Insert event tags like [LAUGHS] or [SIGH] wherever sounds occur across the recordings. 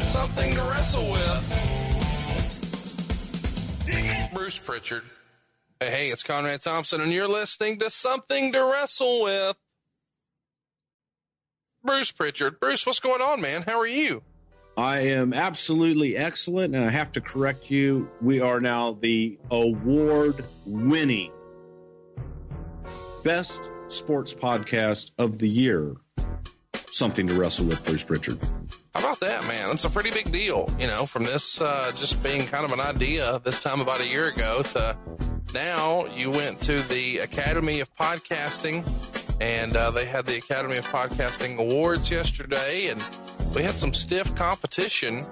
Something to wrestle with. Bruce Pritchard. Hey, hey, it's Conrad Thompson, and you're listening to Something to Wrestle with. Bruce Pritchard. Bruce, what's going on, man? How are you? I am absolutely excellent, and I have to correct you. We are now the award winning best sports podcast of the year. Something to wrestle with, Bruce Pritchard. How about that, man? That's a pretty big deal, you know, from this uh, just being kind of an idea this time about a year ago to now you went to the Academy of Podcasting and uh, they had the Academy of Podcasting Awards yesterday and we had some stiff competition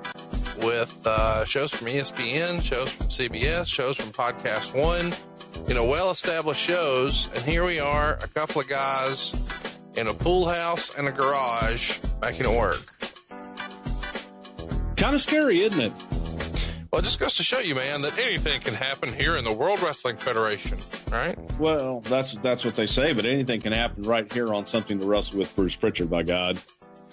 with uh, shows from ESPN, shows from CBS, shows from Podcast One, you know, well established shows. And here we are, a couple of guys in a pool house and a garage making it work. Kind of scary, isn't it? Well, it just goes to show you, man, that anything can happen here in the World Wrestling Federation, right? Well, that's that's what they say, but anything can happen right here on something to wrestle with Bruce Pritchard. By God,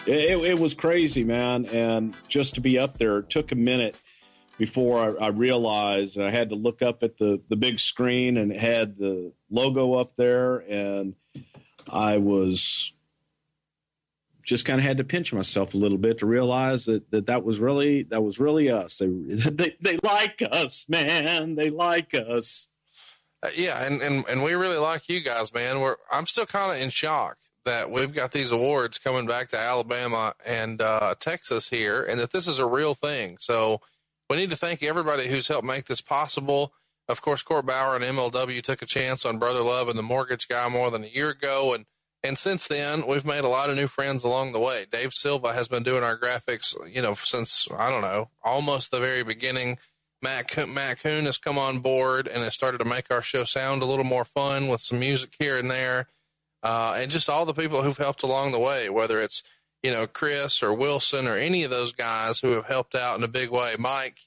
it, it was crazy, man, and just to be up there it took a minute before I, I realized, I had to look up at the the big screen, and it had the logo up there, and I was just kind of had to pinch myself a little bit to realize that that, that was really that was really us. They, [LAUGHS] they they like us, man. They like us. Uh, yeah, and, and and we really like you guys, man. We're I'm still kind of in shock that we've got these awards coming back to Alabama and uh, Texas here, and that this is a real thing. So we need to thank everybody who's helped make this possible. Of course, Court Bauer and MLW took a chance on Brother Love and the Mortgage Guy more than a year ago, and and since then we've made a lot of new friends along the way. Dave Silva has been doing our graphics, you know, since I don't know, almost the very beginning. Matt Co- Matt Coon has come on board and has started to make our show sound a little more fun with some music here and there, uh, and just all the people who've helped along the way, whether it's you know Chris or Wilson or any of those guys who have helped out in a big way. Mike,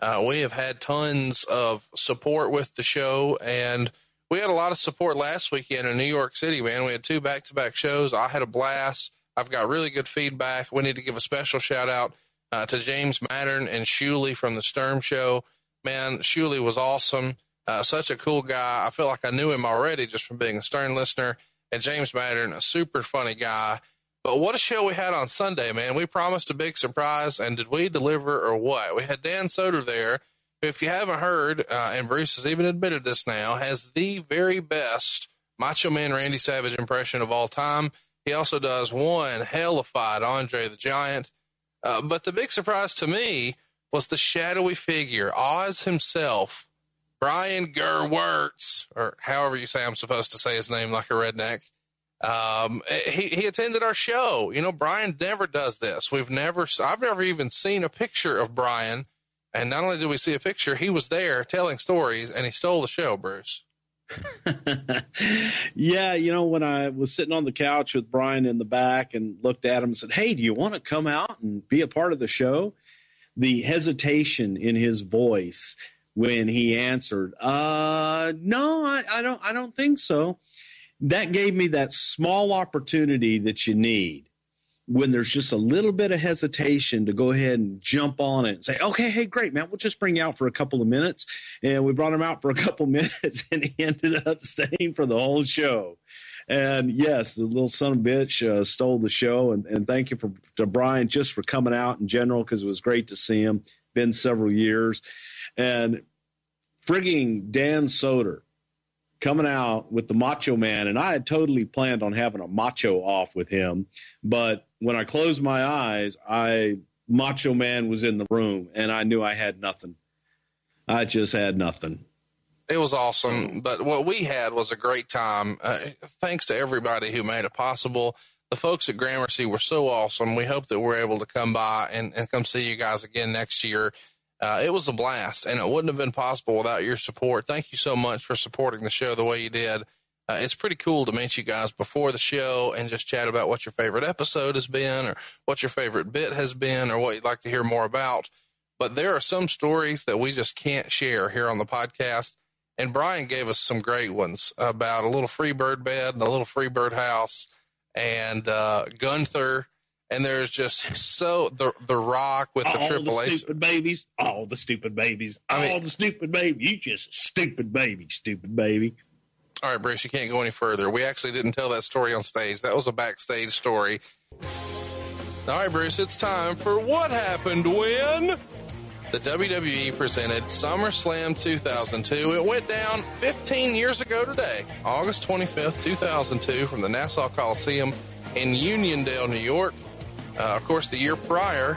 uh, we have had tons of support with the show, and we had a lot of support last weekend in New York City. Man, we had two back to back shows. I had a blast. I've got really good feedback. We need to give a special shout out uh, to James Mattern and Shuli from the Stern Show. Man, Shuli was awesome. Uh, such a cool guy. I feel like I knew him already just from being a Stern listener. And James Mattern, a super funny guy. But what a show we had on Sunday, man. We promised a big surprise, and did we deliver or what? We had Dan Soder there. who, If you haven't heard, uh, and Bruce has even admitted this now, has the very best Macho Man Randy Savage impression of all time. He also does one hellified Andre the Giant. Uh, but the big surprise to me was the shadowy figure, Oz himself, Brian Gewirtz, or however you say I'm supposed to say his name like a redneck. Um, he, he attended our show. You know, Brian never does this. We've never, I've never even seen a picture of Brian And not only did we see a picture, he was there telling stories and he stole the show, Bruce. [LAUGHS] yeah, you know, when I was sitting on the couch with Brian in the back and looked at him and said, Hey, do you want to come out and be a part of the show? The hesitation in his voice when he answered, uh, no, I, I don't, I don't think so. That gave me that small opportunity that you need when there's just a little bit of hesitation to go ahead and jump on it and say, okay, hey, great, man, we'll just bring you out for a couple of minutes. And we brought him out for a couple of [LAUGHS] minutes and he ended up staying for the whole show. And yes, the little son of a bitch uh, stole the show. And, and thank you for, to Brian just for coming out in general because it was great to see him. Been several years. And frigging Dan Soder coming out with the Macho Man, and I had totally planned on having a macho off with him, but when I closed my eyes, I Macho Man was in the room, and I knew I had nothing. I just had nothing. It was awesome, but what we had was a great time. Uh, thanks to everybody who made it possible. The folks at Gramercy were so awesome. We hope that we're able to come by and, and come see you guys again next year. Uh, it was a blast, and it wouldn't have been possible without your support. Thank you so much for supporting the show the way you did. Uh, it's pretty cool to meet you guys before the show and just chat about what your favorite episode has been, or what your favorite bit has been, or what you'd like to hear more about. But there are some stories that we just can't share here on the podcast. And Brian gave us some great ones about a little free bird bed and a little free bird house, and uh, Gunther and there's just so the the Rock with the Triple the H. stupid babies, all the stupid babies, I mean- all the stupid baby. You just stupid baby, stupid baby. All right, Bruce, you can't go any further. We actually didn't tell that story on stage. That was a backstage story. All right, Bruce, it's time for what happened when the WWE presented SummerSlam 2002. It went down 15 years ago today, August 25th, 2002, from the Nassau Coliseum in Uniondale, New York. Uh, of course, the year prior,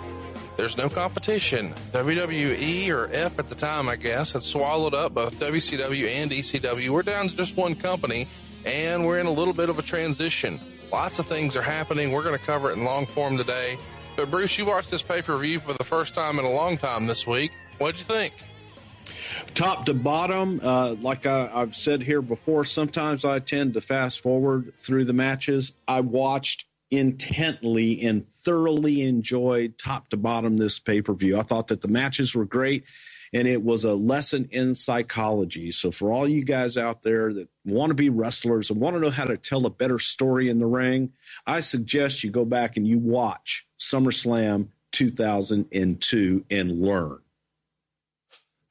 there's no competition. WWE or F at the time, I guess, had swallowed up both WCW and ECW. We're down to just one company, and we're in a little bit of a transition. Lots of things are happening. We're going to cover it in long form today. But Bruce, you watched this pay per view for the first time in a long time this week. What'd you think? top to bottom. Uh, like I, I've said here before, sometimes I tend to fast forward through the matches. I watched intently and thoroughly enjoyed top to bottom this pay per view. I thought that the matches were great and it was a lesson in psychology. So for all you guys out there that want to be wrestlers and want to know how to tell a better story in the ring, I suggest you go back and you watch SummerSlam 2002 and learn.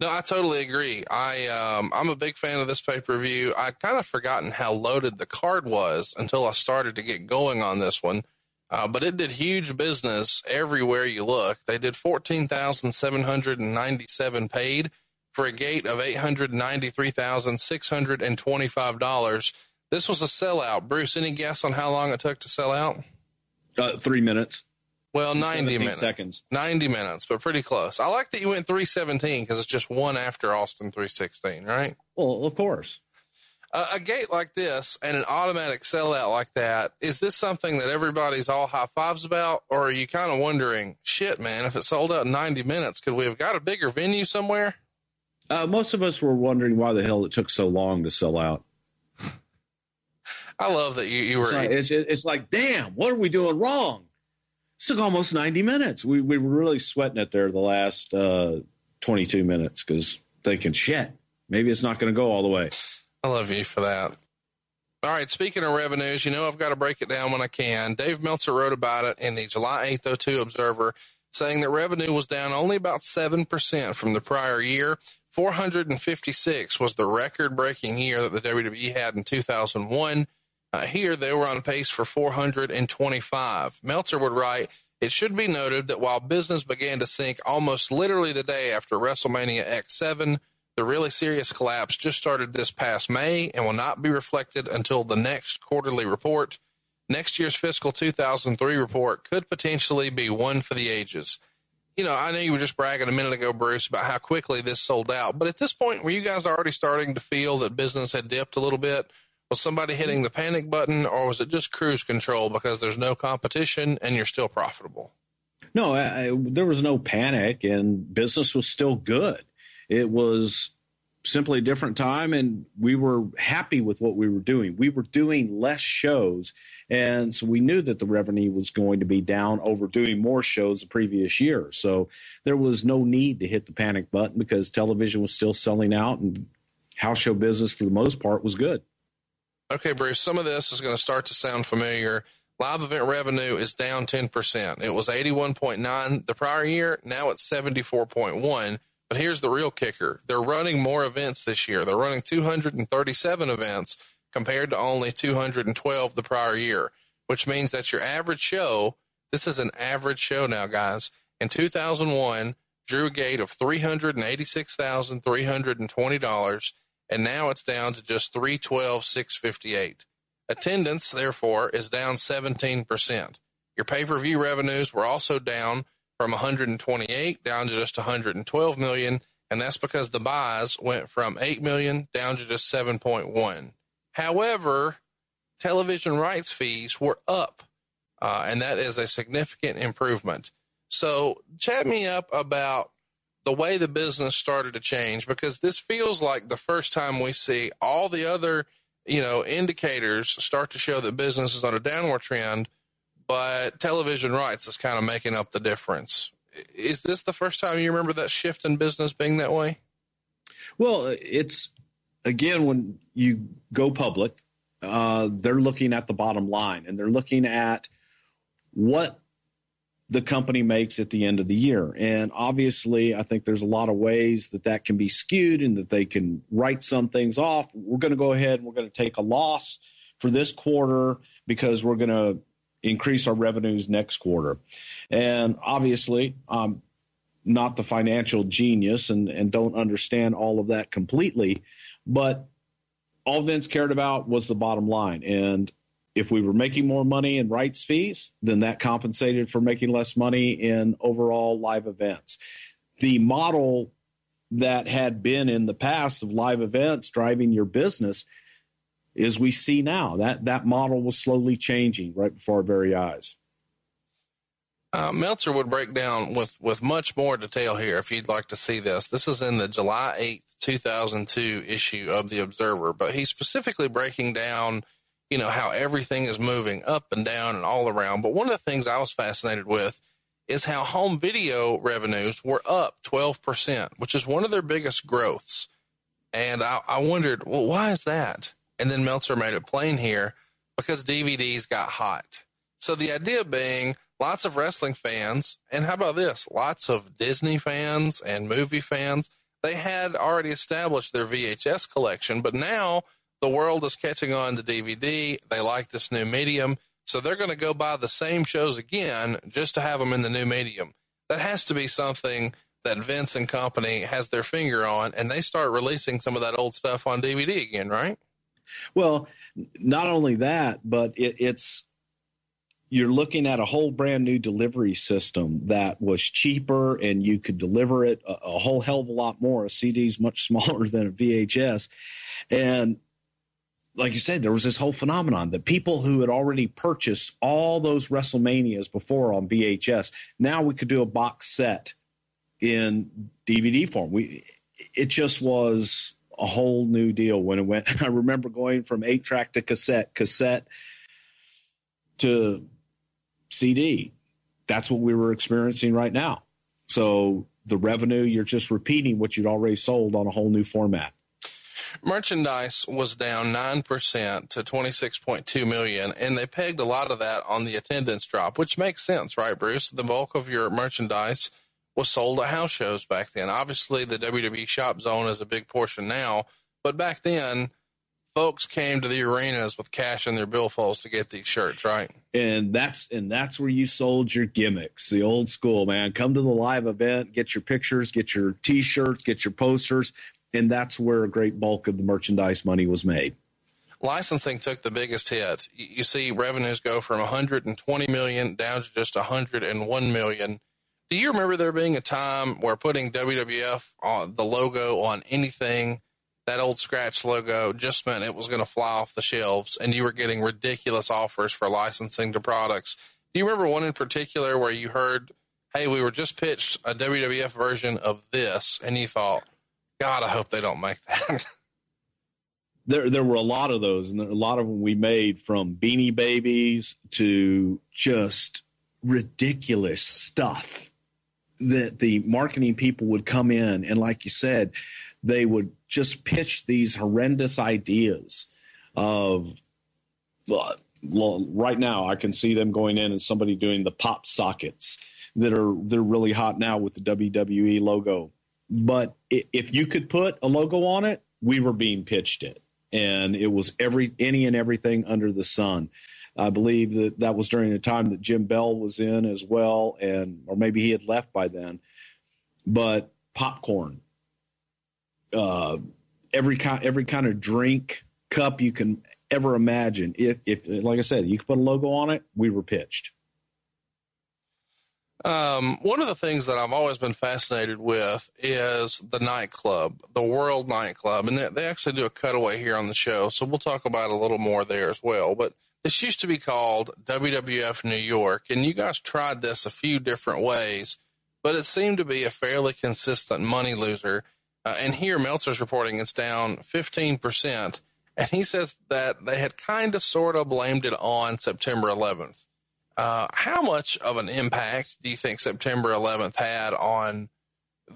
No, I totally agree. I um, I'm a big fan of this pay per view. I'd kind of forgotten how loaded the card was until I started to get going on this one. Uh, but it did huge business everywhere you look. They did fourteen thousand seven hundred and ninety seven paid for a gate of eight hundred ninety three thousand six hundred and twenty five dollars. This was a sellout. Bruce, any guess on how long it took to sell out? Uh, three minutes. Well, 90 minutes. seconds. 90 minutes, but pretty close. I like that you went 317 because it's just one after Austin 316, right? Well, of course. A, a gate like this and an automatic sellout like that, is this something that everybody's all high fives about? Or are you kind of wondering, shit, man, if it sold out in 90 minutes, could we have got a bigger venue somewhere? Uh, most of us were wondering why the hell it took so long to sell out. [LAUGHS] I love that you, you were. It's like, it's, it's like, damn, what are we doing wrong? Took almost 90 minutes. We, we were really sweating it there the last uh, 22 minutes because thinking, shit, maybe it's not going to go all the way. I love you for that. All right. Speaking of revenues, you know, I've got to break it down when I can. Dave Meltzer wrote about it in the July 8th 02 Observer, saying that revenue was down only about 7% from the prior year. 456 was the record breaking year that the WWE had in 2001. Uh, here, they were on pace for 425. Meltzer would write, It should be noted that while business began to sink almost literally the day after WrestleMania X7, the really serious collapse just started this past May and will not be reflected until the next quarterly report. Next year's fiscal 2003 report could potentially be one for the ages. You know, I know you were just bragging a minute ago, Bruce, about how quickly this sold out. But at this point, were you guys already starting to feel that business had dipped a little bit? Was somebody hitting the panic button, or was it just cruise control because there's no competition and you're still profitable? No, I, there was no panic, and business was still good. It was simply a different time, and we were happy with what we were doing. We were doing less shows, and so we knew that the revenue was going to be down over doing more shows the previous year. So there was no need to hit the panic button because television was still selling out, and house show business for the most part was good. Okay, Bruce, some of this is going to start to sound familiar. Live event revenue is down 10%. It was 81.9 the prior year. Now it's 74.1. But here's the real kicker. They're running more events this year. They're running 237 events compared to only 212 the prior year, which means that your average show, this is an average show now, guys. In 2001, drew a gate of $386,320 and now it's down to just 312,658. Attendance, therefore, is down 17%. Your pay-per-view revenues were also down from 128 down to just 112 million, and that's because the buys went from 8 million down to just 7.1. However, television rights fees were up, uh, and that is a significant improvement. So, chat me up about the way the business started to change because this feels like the first time we see all the other you know indicators start to show that business is on a downward trend but television rights is kind of making up the difference. Is this the first time you remember that shift in business being that way? Well it's again when you go public uh, they're looking at the bottom line and they're looking at what the company makes at the end of the year. And obviously, I think there's a lot of ways that that can be skewed and that they can write some things off. We're going to go ahead and we're going to take a loss for this quarter because we're going to increase our revenues next quarter. And obviously, I'm not the financial genius and, and don't understand all of that completely, but all Vince cared about was the bottom line. And if we were making more money in rights fees, then that compensated for making less money in overall live events. The model that had been in the past of live events driving your business is we see now that that model was slowly changing right before our very eyes. Uh, Meltzer would break down with, with much more detail here if you'd like to see this. This is in the July 8th, 2002 issue of The Observer, but he's specifically breaking down you know, how everything is moving up and down and all around. But one of the things I was fascinated with is how home video revenues were up 12%, which is one of their biggest growths. And I, I wondered, well, why is that? And then Meltzer made it plain here because DVDs got hot. So the idea being lots of wrestling fans, and how about this? Lots of Disney fans and movie fans. They had already established their VHS collection, but now the world is catching on to DVD. They like this new medium. So they're going to go buy the same shows again just to have them in the new medium. That has to be something that Vince and company has their finger on, and they start releasing some of that old stuff on DVD again, right? Well, not only that, but it, it's you're looking at a whole brand new delivery system that was cheaper and you could deliver it a, a whole hell of a lot more. A CD is much [LAUGHS] smaller than a VHS. And like you said, there was this whole phenomenon that people who had already purchased all those WrestleManias before on VHS, now we could do a box set in DVD form. We, it just was a whole new deal when it went. [LAUGHS] I remember going from eight track to cassette, cassette to CD. That's what we were experiencing right now. So the revenue, you're just repeating what you'd already sold on a whole new format. Merchandise was down 9% to 26.2 million and they pegged a lot of that on the attendance drop, which makes sense, right, Bruce? The bulk of your merchandise was sold at house shows back then. Obviously, the WWE shop zone is a big portion now, but back then, folks came to the arenas with cash in their billfolds to get these shirts, right? And that's and that's where you sold your gimmicks, the old school man. Come to the live event, get your pictures, get your T-shirts, get your posters, and that's where a great bulk of the merchandise money was made. Licensing took the biggest hit. You see revenues go from 120 million down to just 101 million. Do you remember there being a time where putting WWF on the logo on anything, that old scratch logo, just meant it was going to fly off the shelves and you were getting ridiculous offers for licensing to products? Do you remember one in particular where you heard hey, we were just pitched a WWF version of this, and you thought, God, I hope they don't make that. [LAUGHS] there there were a lot of those, and a lot of them we made from Beanie Babies to just ridiculous stuff that the marketing people would come in and, like you said, they would just pitch these horrendous ideas of. Uh, right now, I can see them going in and somebody doing the pop sockets that are they're really hot now with the WWE logo. But if you could put a logo on it, we were being pitched it and it was every any and everything under the sun. I believe that that was during the time that Jim Bell was in as well, and or maybe he had left by then. But popcorn, uh, every kind every kind of drink cup you can ever imagine. If if like I said, you could put a logo on it, we were pitched. Um, one of the things that I've always been fascinated with is the nightclub, the World Nightclub, and they, they actually do a cutaway here on the show, so we'll talk about a little more there as well. But this used to be called WWF New York, and you guys tried this a few different ways, but it seemed to be a fairly consistent money loser. Uh, and here, Meltzer's reporting it's down 15%, and he says that they had kind of sort of blamed it on September 11th. Uh, how much of an impact do you think September 11th had on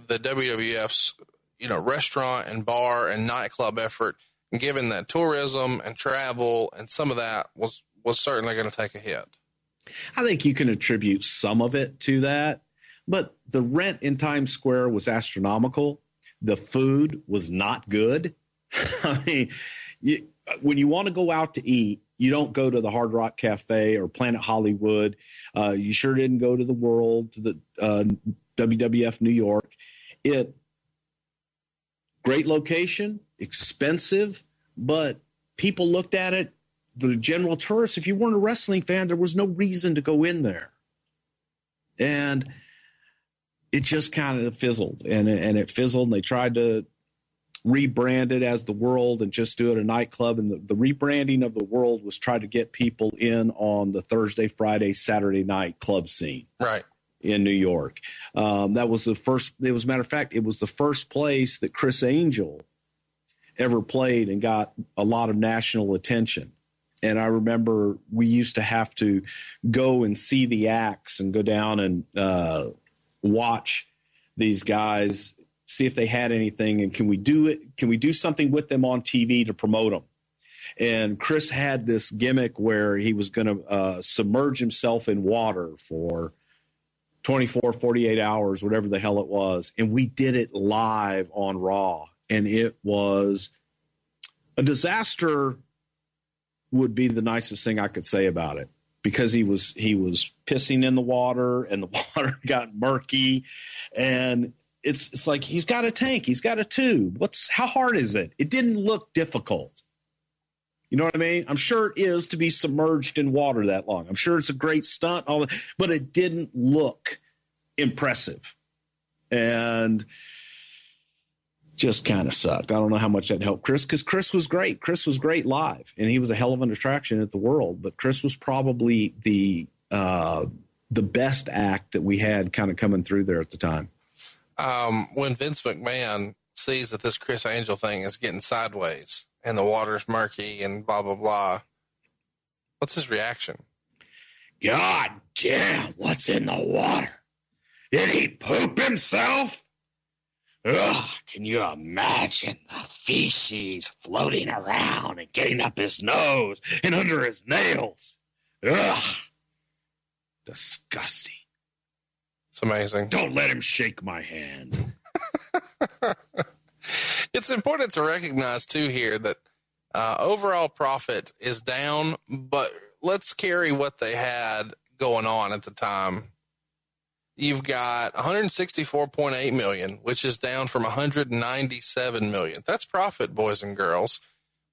the WWF's, you know, restaurant and bar and nightclub effort, given that tourism and travel and some of that was was certainly going to take a hit? I think you can attribute some of it to that, but the rent in Times Square was astronomical. The food was not good. [LAUGHS] I mean, you, when you want to go out to eat, you don't go to the Hard Rock Cafe or Planet Hollywood. Uh, you sure didn't go to the World, to the uh, WWF New York. It great location, expensive, but people looked at it. The general tourist, if you weren't a wrestling fan, there was no reason to go in there, and it just kind of fizzled, and and it fizzled. And they tried to rebranded as the world and just do it a nightclub. And the, the rebranding of the world was try to get people in on the Thursday, Friday, Saturday night club scene. Right. In New York. Um, that was the first, it was a matter of fact, it was the first place that Criss Angel ever played and got a lot of national attention. And I remember we used to have to go and see the acts and go down and uh, watch these guys see if they had anything and can we do it? Can we do something with them on TV to promote them? And Criss had this gimmick where he was going to uh, submerge himself in water for 24, 48 hours, whatever the hell it was. And we did it live on Raw. And it was a disaster, would be the nicest thing I could say about it because he was he was pissing in the water and the [LAUGHS] water got murky and it's it's like he's got a tank, he's got a tube. What's how hard is it? It didn't look difficult. You know what I mean? I'm sure it is to be submerged in water that long. I'm sure it's a great stunt, all that, but it didn't look impressive, and just kind of sucked. I don't know how much that helped Criss because Criss was great. Criss was great live, and he was a hell of an attraction at the World. But Criss was probably the uh, the best act that we had kind of coming through there at the time um, when Vince McMahon sees that this Criss Angel thing is getting sideways and the water's murky and blah blah blah, what's his reaction? God damn, what's in the water? Did he poop himself? Ugh, can you imagine the feces floating around and getting up his nose and under his nails? Ugh, disgusting. It's amazing. Don't let him shake my hand. [LAUGHS] it's important to recognize too here that uh, overall profit is down, but let's carry what they had going on at the time. You've got 164.8 million, which is down from 197 million. That's profit, boys and girls.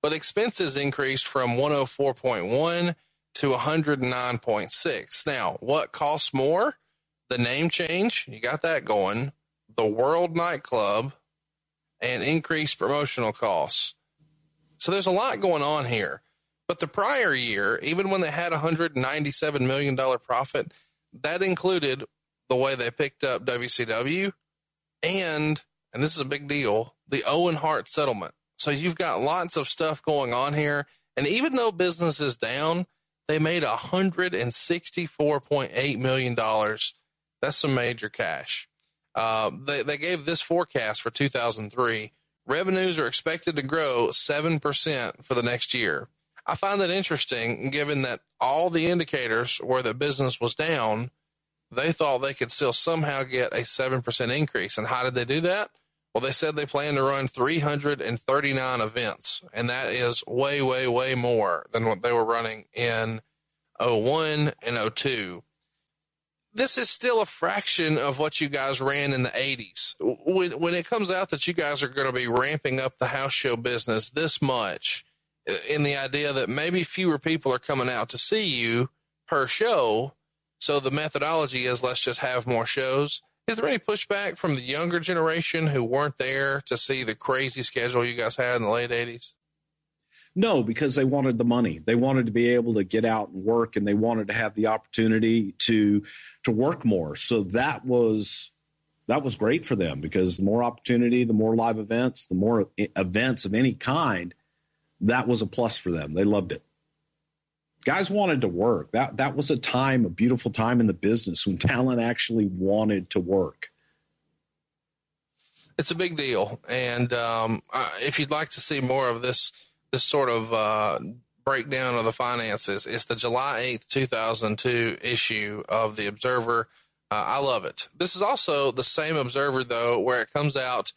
But expenses increased from 104.1 to 109.6. Now, what costs more? The name change, you got that going, the World Nightclub, and increased promotional costs. So there's a lot going on here. But the prior year, even when they had a $197 million profit, that included the way they picked up WCW and, and this is a big deal, the Owen Hart settlement. So you've got lots of stuff going on here. And even though business is down, they made $164.8 million. That's some major cash. Uh, they, they gave this forecast for 2003. Revenues are expected to grow 7% for the next year. I find that interesting given that all the indicators were that business was down. They thought they could still somehow get a 7% increase. And how did they do that? Well, they said they plan to run 339 events, and that is way, way, way more than what they were running in 01 and 02. This is still a fraction of what you guys ran in the 80s. When, when it comes out that you guys are going to be ramping up the house show business this much, uh, in the idea that maybe fewer people are coming out to see you per show, so the methodology is let's just have more shows is there any pushback from the younger generation who weren't there to see the crazy schedule you guys had in the late 80s? No, because they wanted the money. They wanted to be able to get out and work and they wanted to have the opportunity to to work more. So that was that was great for them because the more opportunity, the more live events, the more events of any kind, that was a plus for them. They loved it guys wanted to work. That that was a time, a beautiful time in the business when talent actually wanted to work. It's a big deal, and um, uh, if you'd like to see more of this this sort of uh, breakdown of the finances, it's the July eighth, two thousand two issue of the Observer. Uh, I love it. This is also the same Observer though, where it comes out.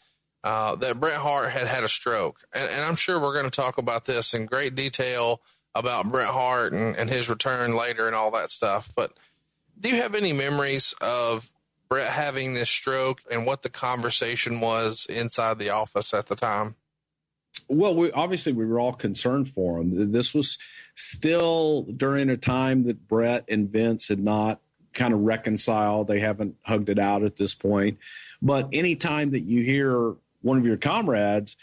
Uh, that Bret Hart had had a stroke, and, and I'm sure we're going to talk about this in great detail about Bret Hart and, and his return later and all that stuff. But do you have any memories of Bret having this stroke and what the conversation was inside the office at the time? Well, we, obviously we were all concerned for him. This was still during a time that Bret and Vince had not kind of reconciled. They haven't hugged it out at this point. But anytime that you hear one of your comrades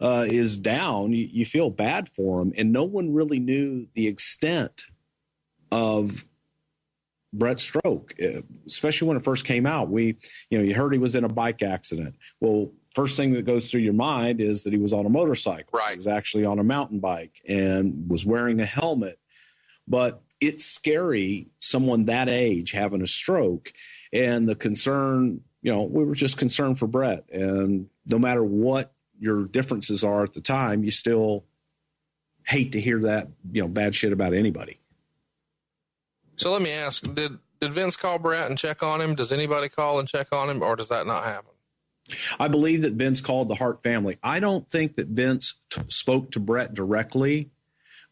uh, is down, you, you feel bad for him. And no one really knew the extent of Bret's stroke, uh, especially when it first came out. We, you know, you heard he was in a bike accident. Well, first thing that goes through your mind is that he was on a motorcycle. Right. He was actually on a mountain bike and was wearing a helmet. But it's scary, someone that age having a stroke. And the concern, you know, we were just concerned for Bret. And no matter what your differences are at the time, you still hate to hear that, you know, bad shit about anybody. So let me ask, did did Vince call Bret and check on him? Does anybody call and check on him or does that not happen? I believe that Vince called the Hart family. I don't think that Vince t- spoke to Bret directly,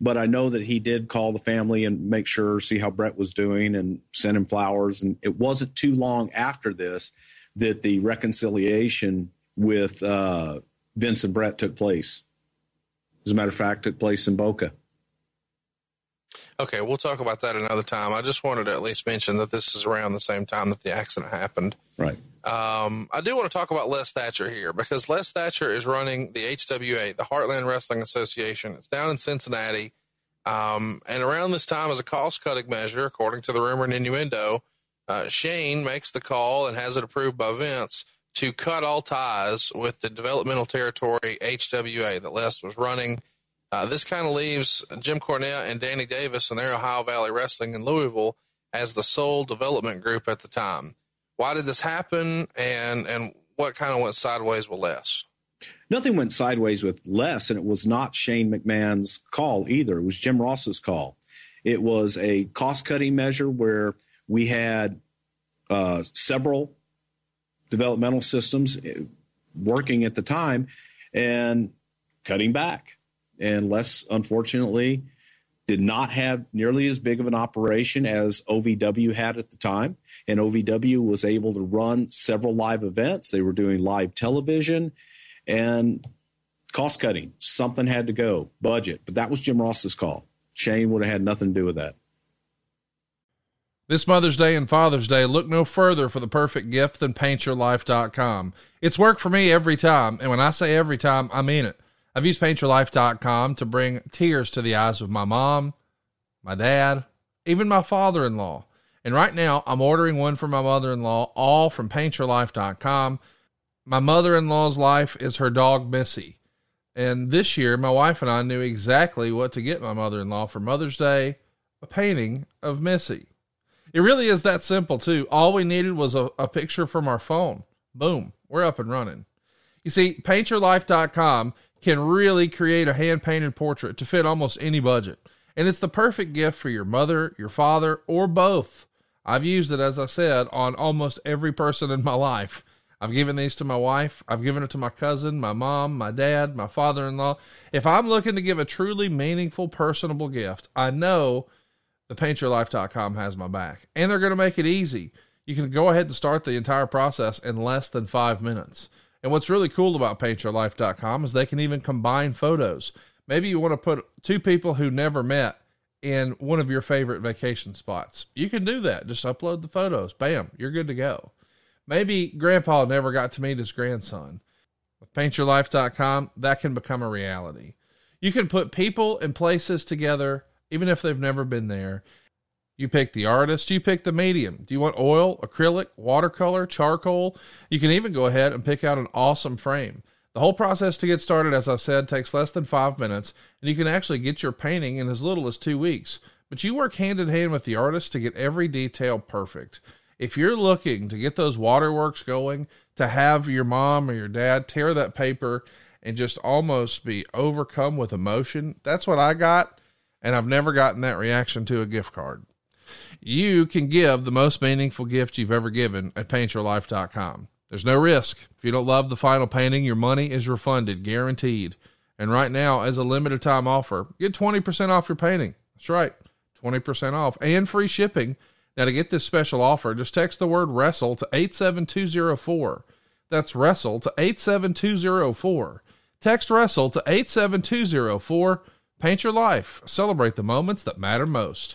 but I know that he did call the family and make sure, see how Bret was doing and send him flowers. And it wasn't too long after this that the reconciliation with uh, Vince and Bret took place. As a matter of fact, took place in Boca. Okay, we'll talk about that another time. I just wanted to at least mention that this is around the same time that the accident happened. Right. Um, I do want to talk about Les Thatcher here because Les Thatcher is running the HWA, the Heartland Wrestling Association. It's down in Cincinnati. Um, and around this time, as a cost cutting measure, according to the rumor and innuendo, uh, Shane makes the call and has it approved by Vince to cut all ties with the developmental territory HWA that Les was running. Uh, this kind of leaves Jim Cornette and Danny Davis and their Ohio Valley Wrestling in Louisville as the sole development group at the time. Why did this happen, and and what kind of went sideways with Les? Nothing went sideways with Les, and it was not Shane McMahon's call either. It was Jim Ross's call. It was a cost cutting measure where we had uh, several developmental systems eh, working at the time and cutting back. And Les, unfortunately, did not have nearly as big of an operation as OVW had at the time. And OVW was able to run several live events. They were doing live television and cost cutting. Something had to go, budget. But that was Jim Ross's call. Shane would have had nothing to do with that. This Mother's Day and Father's Day, look no further for the perfect gift than paintyourlife.com. It's worked for me every time, and when I say every time, I mean it. I've used paintyourlife.com to bring tears to the eyes of my mom, my dad, even my father in law. And right now, I'm ordering one for my mother in law, all from paintyourlife.com. My mother in law's life is her dog, Missy. And this year, my wife and I knew exactly what to get my mother in law for Mother's Day a painting of Missy. It really is that simple, too. All we needed was a, a picture from our phone. Boom, we're up and running. You see, paintyourlife.com can really create a hand painted portrait to fit almost any budget. And it's the perfect gift for your mother, your father, or both. I've used it, as I said, on almost every person in my [LAUGHS] life. I've given these to my wife. I've given it to my cousin, my mom, my dad, my father in law. If I'm looking to give a truly meaningful, personable gift, I know the paintyourlife.com has my back. And they're going to make it easy. You can go ahead and start the entire process in less than five minutes. And what's really cool about paintyourlife.com is they can even combine photos. Maybe you want to put two people who never met in one of your favorite vacation spots. You can do that. Just upload the photos. Bam, you're good to go. Maybe grandpa never got to meet his grandson. With paintyourlife.com, that can become a reality. You can put people and places together, even if they've never been there. You pick the artist, you pick the medium. Do you want oil, acrylic, watercolor, charcoal? You can even go ahead and pick out an awesome frame. The whole process to get started, as I said, takes less than five minutes, and you can actually get your painting in as little as two weeks. But you work hand in hand with the artist to get every detail perfect. If you're looking to get those waterworks going, to have your mom or your dad tear that paper and just almost be overcome with emotion, that's what I got. And I've never gotten that reaction to a gift card. You can give the most meaningful gift you've ever given at paintyourlife.com. There's no risk. If you don't love the final painting, your money is refunded, guaranteed. And right now, as a limited time offer, get 20% off your painting. That's right, 20% off and free shipping. Now, to get this special offer, just text the word wrestle to 87204. That's wrestle to 87204. Text wrestle to 87204. Paint your life. Celebrate the moments that matter most.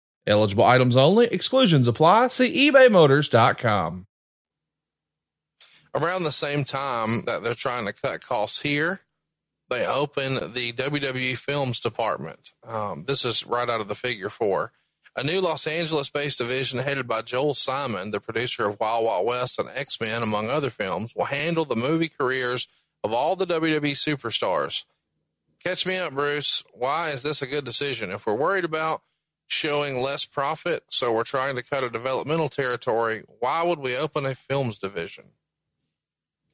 Eligible items only, exclusions apply. See ebaymotors.com. Around the same time that they're trying to cut costs here, they open the WWE Films department. Um, this is right out of the figure four. A new Los Angeles based division headed by Joel Simon, the producer of Wild Wild West and X Men, among other films, will handle the movie careers of all the WWE superstars. Catch me up, Bruce. Why is this a good decision? If we're worried about showing less profit, so we're trying to cut a developmental territory, why would we open a films division?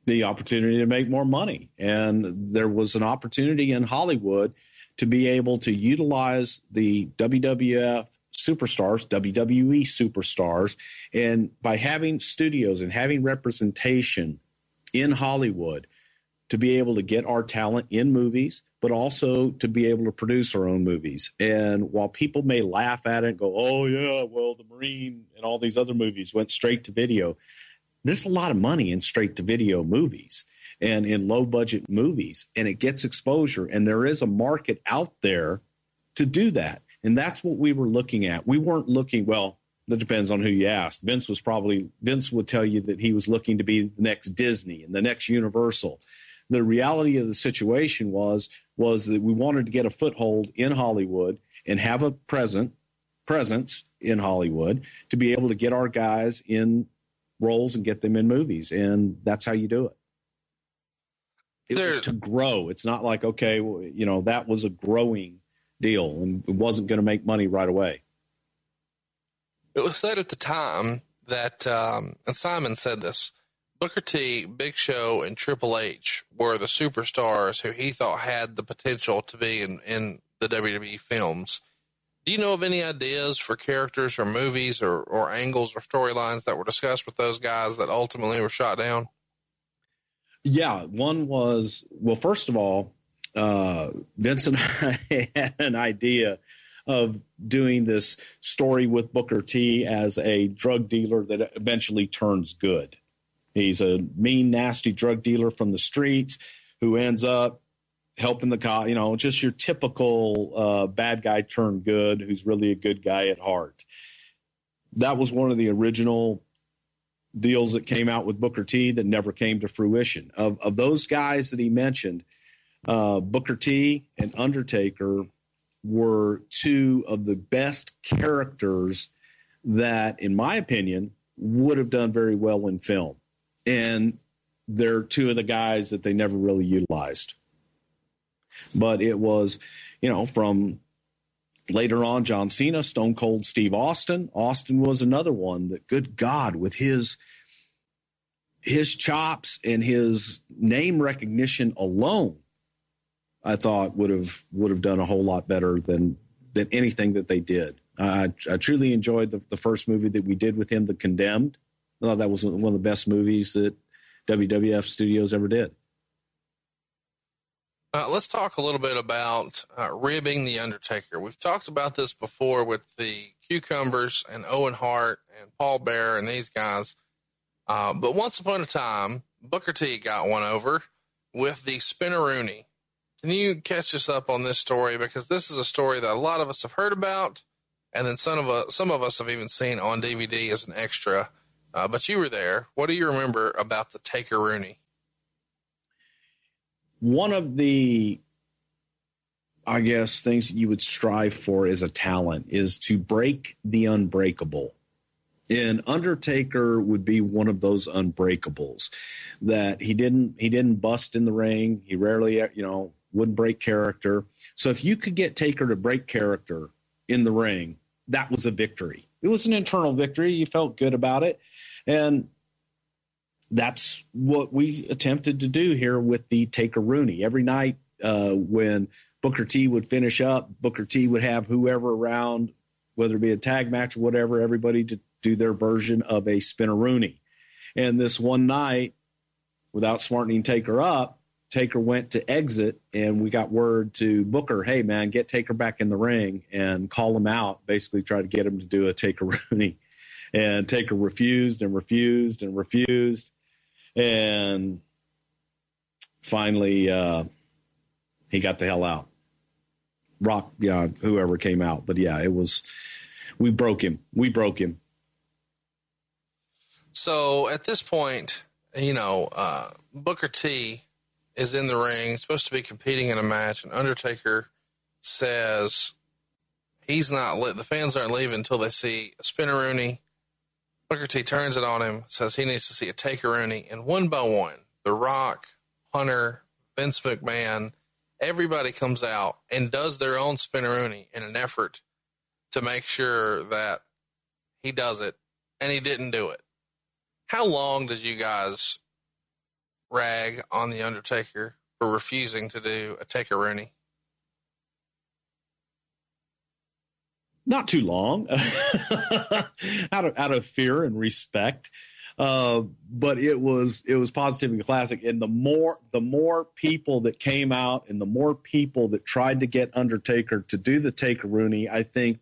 The opportunity to make more money. And there was an opportunity in Hollywood to be able to utilize the WWF superstars, WWE superstars, and by having studios and having representation in Hollywood to be able to get our talent in movies, but also to be able to produce our own movies. And while people may laugh at it and go, oh, yeah, well, the Marine and all these other movies went straight to video, there's a lot of money in straight to video movies and in low budget movies, and it gets exposure. And there is a market out there to do that. And that's what we were looking at. We weren't looking, well, that depends on who you ask. Vince was probably, Vince would tell you that he was looking to be the next Disney and the next Universal the reality of the situation was was that we wanted to get a foothold in Hollywood and have a present presence in Hollywood to be able to get our guys in roles and get them in movies, and that's how you do it. It there, was to grow. It's not like okay, you know, that was a growing deal, and it wasn't going to make money right away. It was said at the time that, um, and Simon said this Booker T, Big Show, and Triple H were the superstars who he thought had the potential to be in, in the WWE films. Do you know of any ideas for characters or movies or, or angles or storylines that were discussed with those guys that ultimately were shot down? Yeah, one was well. First of all, uh, Vince and [LAUGHS] I had an idea of doing this story with Booker T as a drug dealer that eventually turns good. He's a mean, nasty drug dealer from the streets who ends up helping the cop, you know, just your typical uh, bad guy turned good who's really a good guy at heart. That was one of the original deals that came out with Booker T that never came to fruition. Of of those guys that he mentioned, uh, Booker T and Undertaker were two of the best characters that, in my opinion, would have done very well in film. And they're two of the guys that they never really utilized. But it was, you know, from later on, John Cena, Stone Cold Steve Austin. Austin was another one that, good God, with his his chops and his name recognition alone, I thought would have would have done a whole lot better than than anything that they did. I, I truly enjoyed the, the first movie that we did with him, The Condemned. I thought that was one of the best movies that WWF Studios ever did. Uh, let's talk a little bit about uh, ribbing the Undertaker. We've talked about this before with the Cucumbers and Owen Hart and Paul Bearer and these guys. Uh, but once upon a time, Booker T got one over with the Spinaroonie. Can you catch us up on this story? Because this is a story that a lot of us have heard about, and then some of us, some of us have even seen on DVD as an extra. Uh, but you were there. What do you remember about the Takeroonie? One of the, I guess, things you would strive for as a talent is to break the unbreakable. And Undertaker would be one of those unbreakables that he didn't he didn't bust in the ring. He rarely you know wouldn't break character. So if you could get Taker to break character in the ring, that was a victory. It was an internal victory. You felt good about it. And that's what we attempted to do here with the Taker Rooney. Every night uh, when Booker T would finish up, Booker T would have whoever around, whether it be a tag match or whatever, everybody to do their version of a Spinaroonie. And this one night, without smartening Taker up, Taker went to exit, and we got word to Booker, "Hey man, get Taker back in the ring and call him out." Basically, try to get him to do a Taker [LAUGHS] Rooney, and Taker refused and refused and refused, and finally uh, he got the hell out. Rock, yeah, whoever came out, but yeah, it was we broke him. We broke him. So at this point, you know, uh, Booker T is in the ring, supposed to be competing in a match, and Undertaker says he's not lit. The fans aren't leaving until they see a Spinaroonie. Booker T turns it on him, says he needs to see a Takeroonie, and one by one, The Rock, Hunter, Vince McMahon, everybody comes out and does their own Spinaroonie in an effort to make sure that he does it, and he didn't do it. How long did you guys rag on the Undertaker for refusing to do a Takeroonie? Not too long, [LAUGHS] out of out of fear and respect. Uh, but it was it was positive and classic. And the more the more people that came out, and the more people that tried to get Undertaker to do the Takeroonie, I think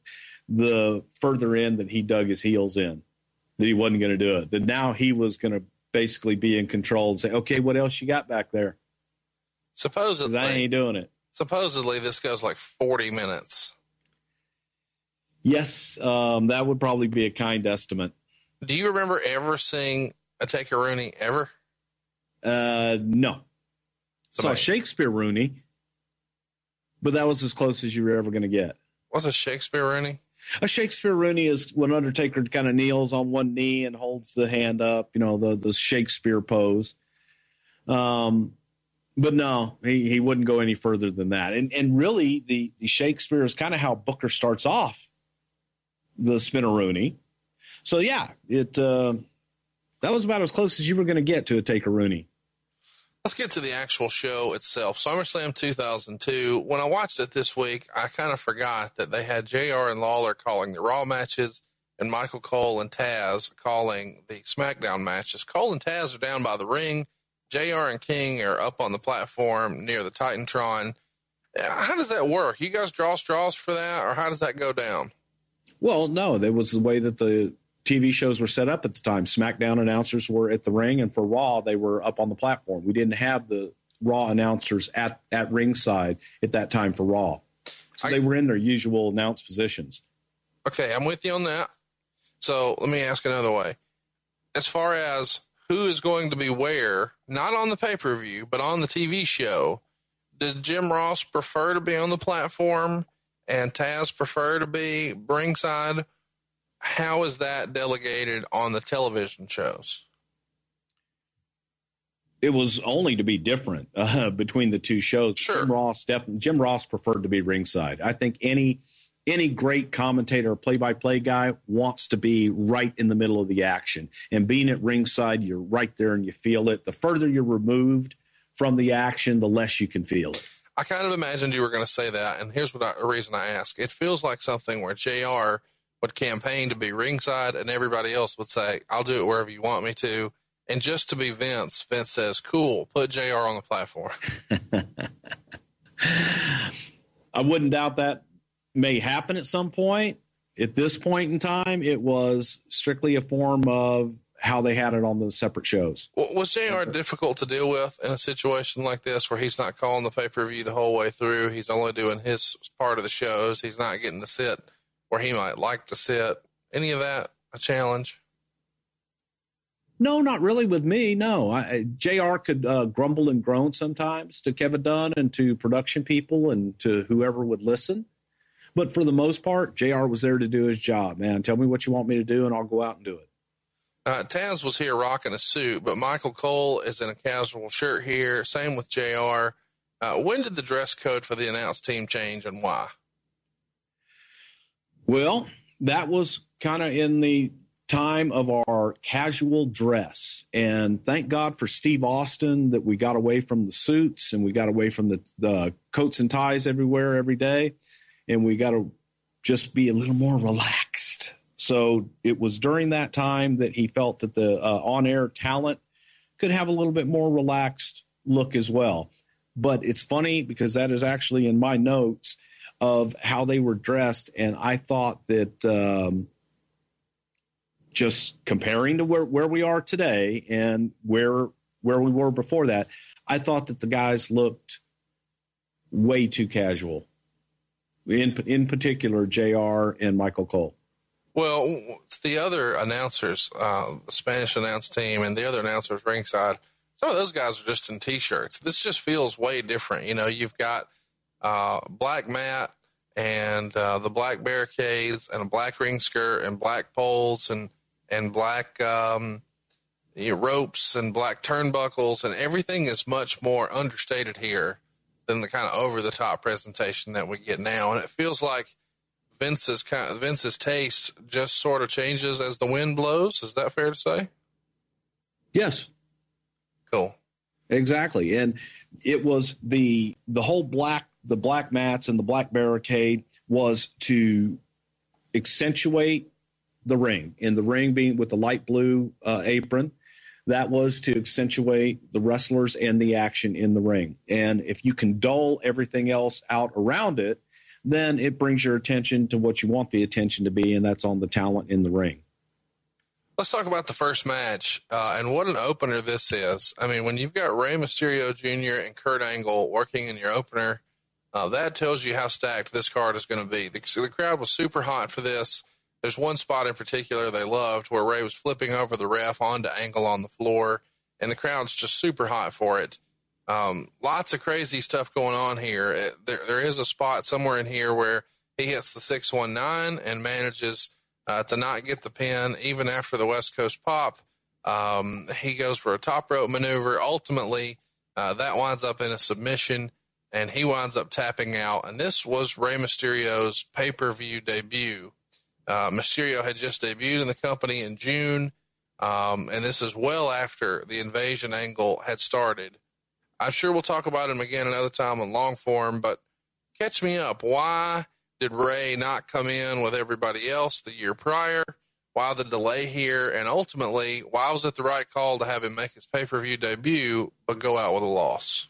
the further in that he dug his heels in, that he wasn't going to do it. That now he was going to basically be in control and say, okay, what else you got back there? Supposedly, I ain't doing it. Supposedly, this goes like 40 minutes. Yes, um, that would probably be a kind estimate. Do you remember ever seeing a Takeroonie ever? Uh, no. Saw Shakespeare Rooney, but that was as close as you were ever going to get. What's a Shakespeare Rooney? A Shakespeare Rooney is when Undertaker kind of kneels on one knee and holds the hand up, you know, the the Shakespeare pose. Um, but no, he, he wouldn't go any further than that. And and really, the the Shakespeare is kind of how Booker starts off the Spinaroonie. So yeah, it uh, That was about as close as you were going to get to a Takeroonie. Let's get to the actual show itself. SummerSlam 2002. When I watched it this week, I kind of forgot that they had JR and Lawler calling the Raw matches and Michael Cole and Taz calling the SmackDown matches. Cole and Taz are down by the ring. JR and King are up on the platform near the Titantron. How does that work? You guys draw straws for that, or how does that go down? Well, no, that was the way that the TV shows were set up at the time. SmackDown announcers were at the ring, and for Raw, they were up on the platform. We didn't have the Raw announcers at, at ringside at that time for Raw. So I, they were in their usual announce positions. Okay, I'm with you on that. So let me ask another way. As far as who is going to be where, not on the pay per view, but on the TV show, does Jim Ross prefer to be on the platform and Taz prefer to be ringside? how is that delegated on the television shows? It was only to be different uh, [LAUGHS] between the two shows. Sure. Jim Ross definitely Jim Ross preferred to be ringside. I think any any great commentator or play by play guy wants to be right in the middle of the action. And being at ringside, you're right there and you feel it. The further you're removed from the action, the less you can feel it. I kind of imagined you were going to say that. And here's what I, a reason I ask. It feels like something where JR would campaign to be ringside, and everybody else would say, I'll do it wherever you want me to. And just to be Vince, Vince says, cool, put JR on the platform. [LAUGHS] I wouldn't doubt that may happen at some point. At this point in time, it was strictly a form of how they had it on those separate shows. Was JR difficult to deal with in a situation like this where he's not calling the pay per view the whole way through? He's only doing his part of the shows. He's not getting to sit where he might like to sit? Any of that a challenge? No, not really with me. No, I, JR could uh, grumble and groan sometimes to Kevin Dunn and to production people and to whoever would listen. But for the most part, JR was there to do his job. Man, tell me what you want me to do, and I'll go out and do it. Uh, Taz was here rocking a suit, but Michael Cole is in a casual shirt here. Same with JR Uh, when did the dress code for the announced team change, and why? Well, that was kind of in the time of our casual dress. And thank God for Steve Austin that we got away from the suits and we got away from the, the coats and ties everywhere every day. And we got to just be a little more relaxed. So it was during that time that he felt that the uh, on air talent could have a little bit more relaxed look as well. But it's funny because that is actually in my notes of how they were dressed, and I thought that um, just comparing to where, where we are today and where where we were before that, I thought that the guys looked way too casual. In in particular, JR and Michael Cole. Well, the other announcers, uh, the Spanish announce team, and the other announcers ringside, some of those guys are just in t-shirts. This just feels way different. You know, you've got uh, black mat and uh, the black barricades and a black ring skirt and black poles and and black um, you know, ropes and black turnbuckles and everything is much more understated here than the kind of over the top presentation that we get now. And it feels like Vince's kind of, Vince's taste just sort of changes as the wind blows. Is that fair to say? Yes. Cool. Exactly. And it was the the whole black the black mats and the black barricade was to accentuate the ring, and the ring being with the light blue uh, apron. That was to accentuate the wrestlers and the action in the ring. And if you can dull everything else out around it, then it brings your attention to what you want the attention to be, and that's on the talent in the ring. Let's talk about the first match uh, and what an opener this is. I mean, when you've got Rey Mysterio Jr. and Kurt Angle working in your opener, uh, that tells you how stacked this card is going to be. The, the crowd was super hot for this. There's one spot in particular they loved where Rey was flipping over the ref onto Angle on the floor, and the crowd's just super hot for it. Um, lots of crazy stuff going on here. There, there is a spot somewhere in here where he hits the 619 and manages uh, to not get the pin even after the West Coast pop. Um, he goes for a top rope maneuver. Ultimately, uh, that winds up in a submission and he winds up tapping out. And this was Rey Mysterio's pay per view debut. Uh, Mysterio had just debuted in the company in June. Um, and this is well after the invasion angle had started. I'm sure we'll talk about him again another time on long form, but catch me up. Why did Rey not come in with everybody else the year prior? Why the delay here? And ultimately, why was it the right call to have him make his pay per view debut but go out with a loss?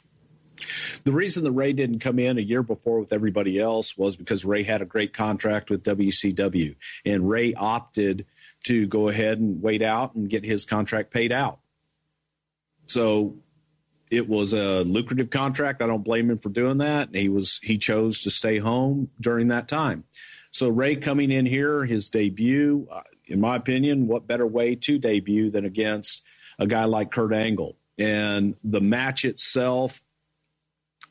The reason the Rey didn't come in a year before with everybody else was because Rey had a great contract with WCW, and Rey opted to go ahead and wait out and get his contract paid out. So it was a lucrative contract. I don't blame him for doing that. He was he chose to stay home during that time. So Rey coming in here, his debut, uh, in my opinion, what better way to debut than against a guy like Kurt Angle? And the match itself,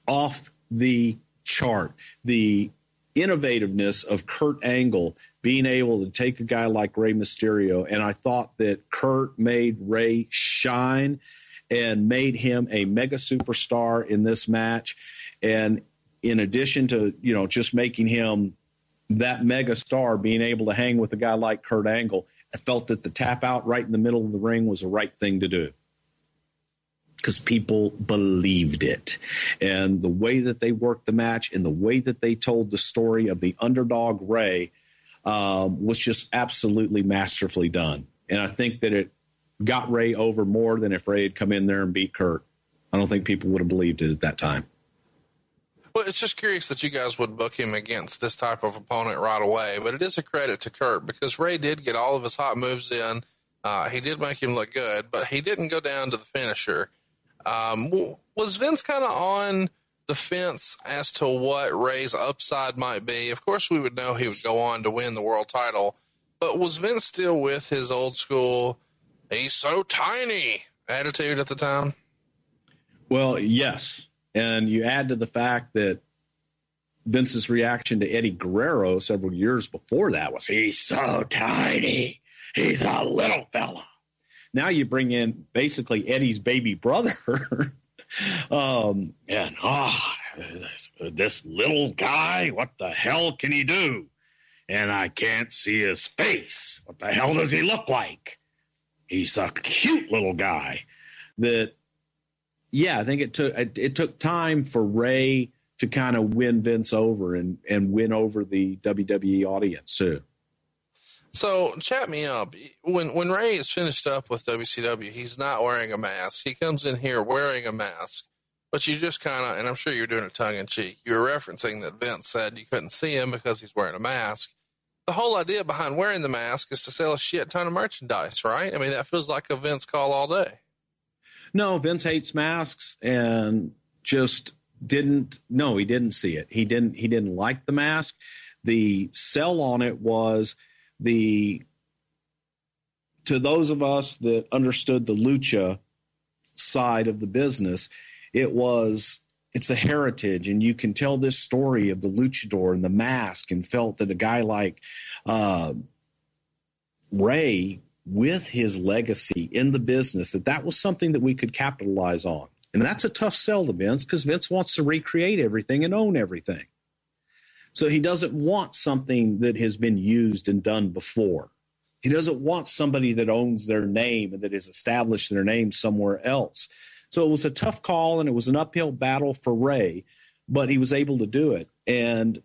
off the chart, the innovativeness of Kurt Angle being able to take a guy like Rey Mysterio, and I thought that Kurt made Rey shine and made him a mega superstar in this match. And in addition to, you know, just making him that mega star, being able to hang with a guy like Kurt Angle, I felt that the tap out right in the middle of the ring was the right thing to do because people believed it. And the way that they worked the match and the way that they told the story of the underdog Rey um, was just absolutely masterfully done. And I think that it got Rey over more than if Rey had come in there and beat Kurt. I don't think people would have believed it at that time. Well, it's just curious that you guys would book him against this type of opponent right away, but it is a credit to Kurt because Rey did get all of his hot moves in. Uh, he did make him look good, but he didn't go down to the finisher. Um, was Vince kind of on the fence as to what Rey's upside might be? Of course, we would know he would go on to win the world title, but was Vince still with his old school? He's so tiny attitude at the time. Well, yes, and you add to the fact that Vince's reaction to Eddie Guerrero several years before that was, "He's so tiny. He's a little fella." Now you bring in basically Eddie's baby brother. [LAUGHS] um, and ah, oh, this, this little guy, what the hell can he do? And I can't see his face. What the hell does he look like? He's a cute little guy. That, yeah, I think it took it, it took time for Rey to kind of win Vince over and and win over the WWE audience too. So chat me up. When when Rey is finished up with WCW, he's not wearing a mask. He comes in here wearing a mask. But you just kind of, and I'm sure you're doing it tongue in cheek. you're referencing that Vince said you couldn't see him because he's wearing a mask. The whole idea behind wearing the mask is to sell a shit ton of merchandise, right? I mean, that feels like a Vince call all day. No, Vince hates masks and just didn't. No, he didn't see it. He didn't. He didn't like the mask. The sell on it was the to those of us that understood the lucha side of the business, it was it's a heritage, and you can tell this story of the luchador and the mask, and felt that a guy like uh, Rey, with his legacy in the business, that that was something that we could capitalize on, and that's a tough sell to Vince because Vince wants to recreate everything and own everything. So he doesn't want something that has been used and done before. He doesn't want somebody that owns their name and that has established their name somewhere else. So it was a tough call and it was an uphill battle for Rey, but he was able to do it. And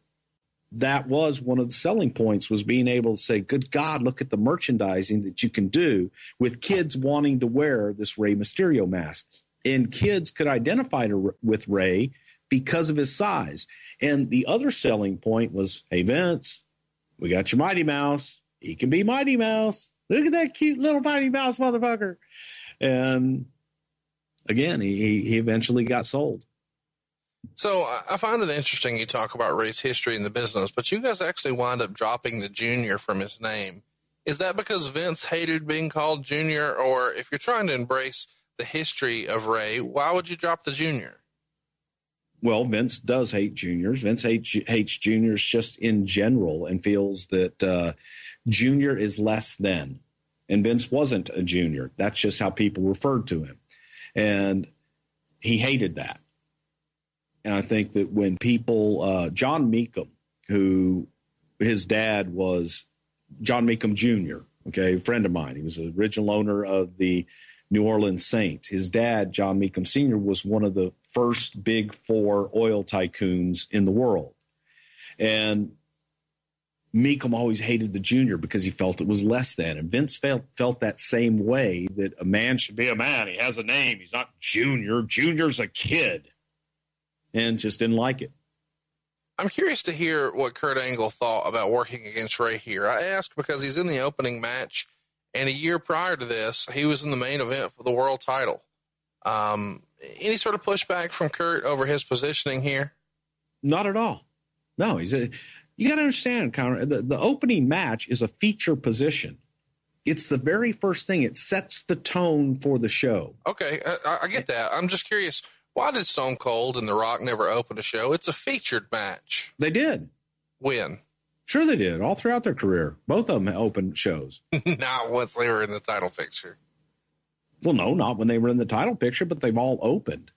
that was one of the selling points was being able to say, good God, look at the merchandising that you can do with kids wanting to wear this Rey Mysterio mask. And kids could identify to, with Rey because of his size. And the other selling point was, hey, Vince, we got your Mighty Mouse. He can be Mighty Mouse. Look at that cute little Mighty Mouse motherfucker. And again, he, he eventually got sold. So I find it interesting you talk about Rey's history in the business, but you guys actually wind up dropping the junior from his name. Is that because Vince hated being called junior, or if you're trying to embrace the history of Rey, why would you drop the junior? well, Vince does hate juniors. Vince hates, hates juniors just in general and feels that uh, junior is less than. And Vince wasn't a junior. That's just how people referred to him. And he hated that. And I think that when people, uh, John Mecom, who his dad was John Mecom Jr., Okay, a friend of mine. He was the original owner of the New Orleans Saints. His dad, John Mecom Sr., was one of the first big four oil tycoons in the world. And Mecom always hated the junior because he felt it was less than. And Vince felt, felt that same way that a man should be a man. He has a name. He's not junior. Junior's a kid. And just didn't like it. I'm curious to hear what Kurt Angle thought about working against Rey here. I ask because he's in the opening match, and a year prior to this, he was in the main event for the world title. Um, any sort of pushback from Kurt over his positioning here? Not at all. No, he's a. You got to understand, Connor. The, the opening match is a feature position. It's the very first thing. It sets the tone for the show. Okay, uh, I, I get that. I'm just curious. Why did Stone Cold and The Rock never open a show? It's a featured match. They did. When? Sure, they did. All throughout their career, both of them opened shows. [LAUGHS] not once they were in the title picture. Well, no, not when they were in the title picture, but they've all opened.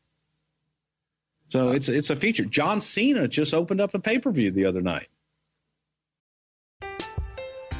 So it's it's a feature. John Cena just opened up a pay per view the other night.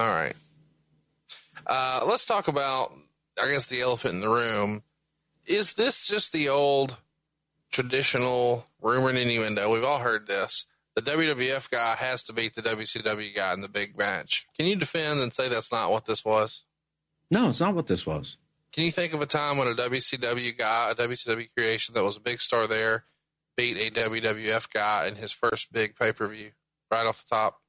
All right. Uh, let's talk about, I guess, the elephant in the room. Is this just the old traditional rumor and innuendo? We've all heard this. The WWF guy has to beat the WCW guy in the big match. Can you defend and say that's not what this was? No, it's not what this was. Can you think of a time when a WCW guy, a WCW creation that was a big star there, beat a WWF guy in his first big pay per view right off the top?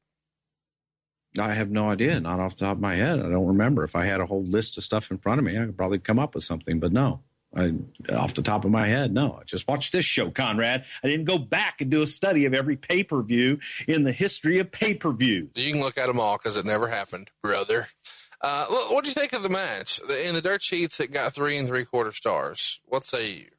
I have no idea. Not off the top of my head. I don't remember. If I had a whole list of stuff in front of me, I could probably come up with something. But no, I, off the top of my head, no. I just watched this show, Conrad. I didn't go back and do a study of every pay per view in the history of pay per views. You can look at them all because it never happened, brother. Uh, what do you think of the match? In the dirt sheets, it got three and three quarter stars. What say you?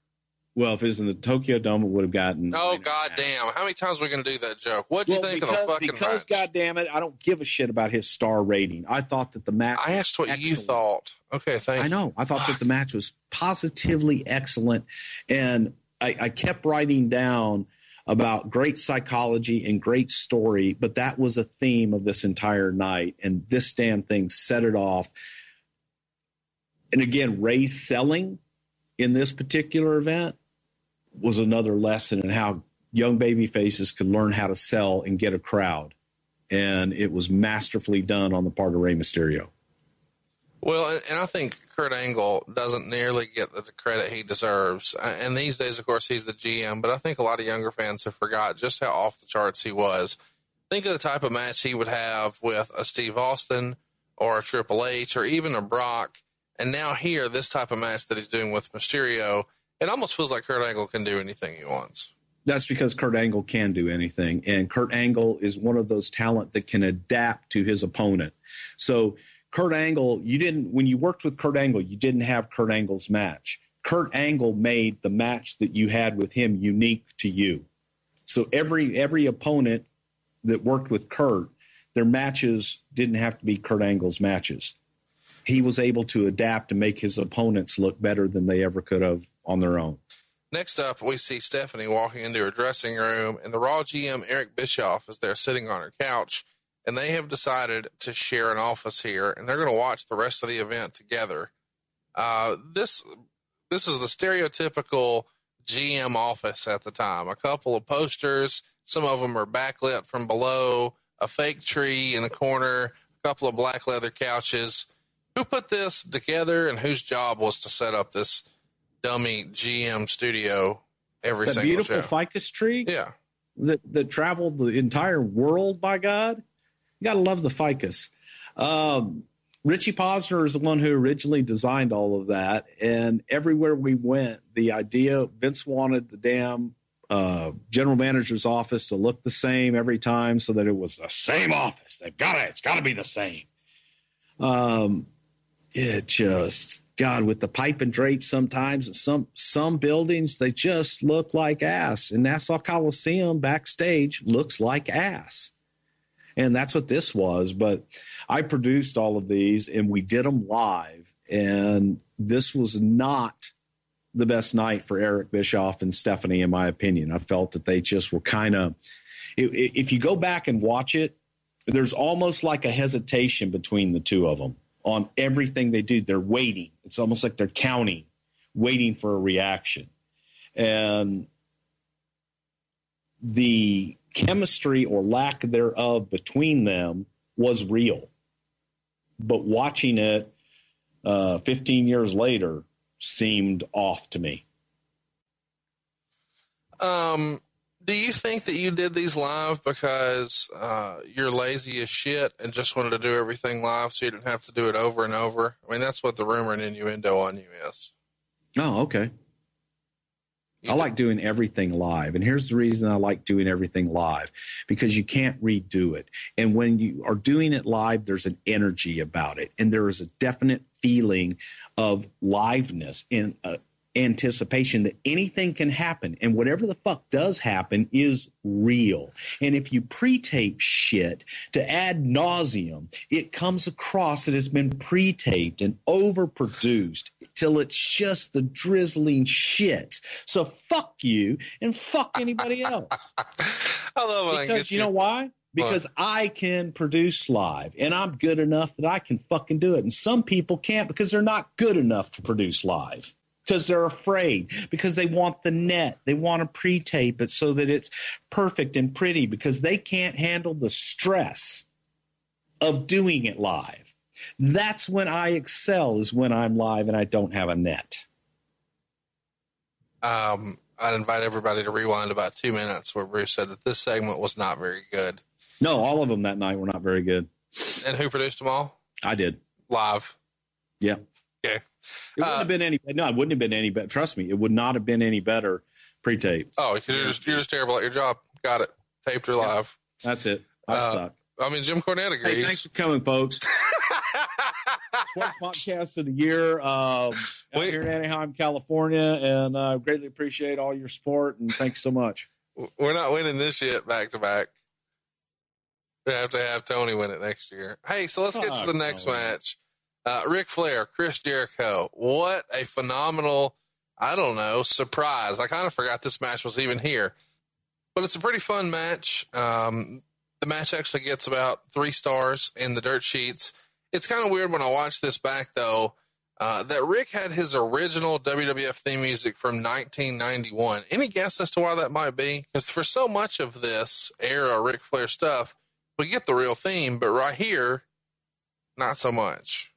Well, if it was in the Tokyo Dome, it would have gotten. Oh god damn! How many times are we gonna do that joke? What'd you think because, of the fucking because match? God damn it, I don't give a shit about his star rating. I thought that the match. I asked what you thought. Okay, thank I know. I thought that the match was positively excellent, and I, I kept writing down about great psychology and great story, but that was a theme of this entire night, and this damn thing set it off. And again, Rey's selling in this particular event was another lesson in how young baby faces could learn how to sell and get a crowd. And it was masterfully done on the part of Rey Mysterio. Well, and- I think Kurt Angle doesn't nearly get the credit he deserves. Uh, And these days, of course, he's the GM, but I think a lot of younger fans have forgot just how off the charts he was. Think of the type of match he would have with a Steve Austin or a Triple H or even a Brock. And now here, this type of match that he's doing with Mysterio, it almost feels like Kurt Angle can do anything he wants. that's because Kurt Angle can do anything. And Kurt Angle is one of those talent that can adapt to his opponent. So Kurt Angle, you didn't when you worked with Kurt Angle, you didn't have Kurt Angle's match. Kurt Angle made the match that you had with him unique to you. So every every opponent that worked with Kurt, their matches didn't have to be Kurt Angle's matches. He was able to adapt and make his opponents look better than they ever could have on their own. Next up, we see Stephanie walking into her dressing room, and the Raw GM Eric Bischoff is there sitting on her couch, and they have decided to share an office here, and they're going to watch the rest of the event together. Uh, this this is the stereotypical GM office at the time. A couple of posters, some of them are backlit from below, a fake tree in the corner, a a couple of black leather couches. Who put this together and whose job was to set up this dummy GM studio every that beautiful show? ficus tree? Yeah. that that traveled the entire world by god? You gotta love the ficus. Um, richie posner is the one who originally designed all of that and everywhere we went the idea vince wanted the damn uh, general manager's office to look the same every time so that it was the same office. They've got it; it's got to be the same. Um, it just God with the pipe and drape sometimes some some buildings they just look like ass. And Nassau Coliseum backstage looks like ass. And that's what this was. But I produced all of these and we did them live. And this was not the best night for Eric Bischoff and Stephanie, in my opinion. I felt that they just were kind of, if you go back and watch it, there's almost like a hesitation between the two of them on everything they do. They're waiting. It's almost like they're counting, waiting for a reaction. And the chemistry or lack thereof between them was real. But watching it uh, 15 years later seemed off to me. Um, do you think that you did these live because uh, you're lazy as shit and just wanted to do everything live so you didn't have to do it over and over? I mean, that's what the rumor and innuendo on you is. Oh, okay. I like doing everything live. And here's the reason I like doing everything live because you can't redo it. And when you are doing it live, there's an energy about it. And there is a definite feeling of liveness in uh, anticipation that anything can happen and whatever the fuck does happen is real. And if you pre-tape shit to ad nauseum, it comes across that it's been pre-taped and overproduced till it's just the drizzling shit. So fuck you and fuck anybody [LAUGHS] else. I love because you know why? Because what? I can produce live and I'm good enough that I can fucking do it. And some people can't because they're not good enough to produce live because they're afraid, because they want the net. They want to pre tape it so that it's perfect and pretty because they can't handle the stress of doing it live. That's when I excel, is when I'm live and I don't have a net. Um, I'd invite everybody to rewind about two minutes where Bruce said that this segment was not very good. No, all of them that night were not very good. And who produced them all? I did. Live. Yeah. Okay. It wouldn't uh, have been any. No, it wouldn't have been any better. Trust me, it would not have been any better pre-taped. Oh, because you're just you're just terrible at your job. Got it. Taped or live. Yeah, that's it. I uh, suck. I mean, Jim Cornette agrees. Hey, thanks for coming, folks. [LAUGHS] Podcast of the year um, out here in Anaheim, California, and uh, greatly appreciate all your support and thanks so much. We're not winning this yet back to back. We have to have Tony win it next year. Hey, so let's get oh, to the next match. Uh, Ric Flair, Chris Jericho. What a phenomenal, I don't know, surprise. I kind of forgot this match was even here. But it's a pretty fun match. Um, the match actually gets about three stars in the dirt sheets. It's kind of weird when I watch this back, though, uh, that Ric had his original WWF theme music from 1991. Any guess as to why that might be? Because for so much of this era Ric Flair stuff, we get the real theme, but right here, not so much.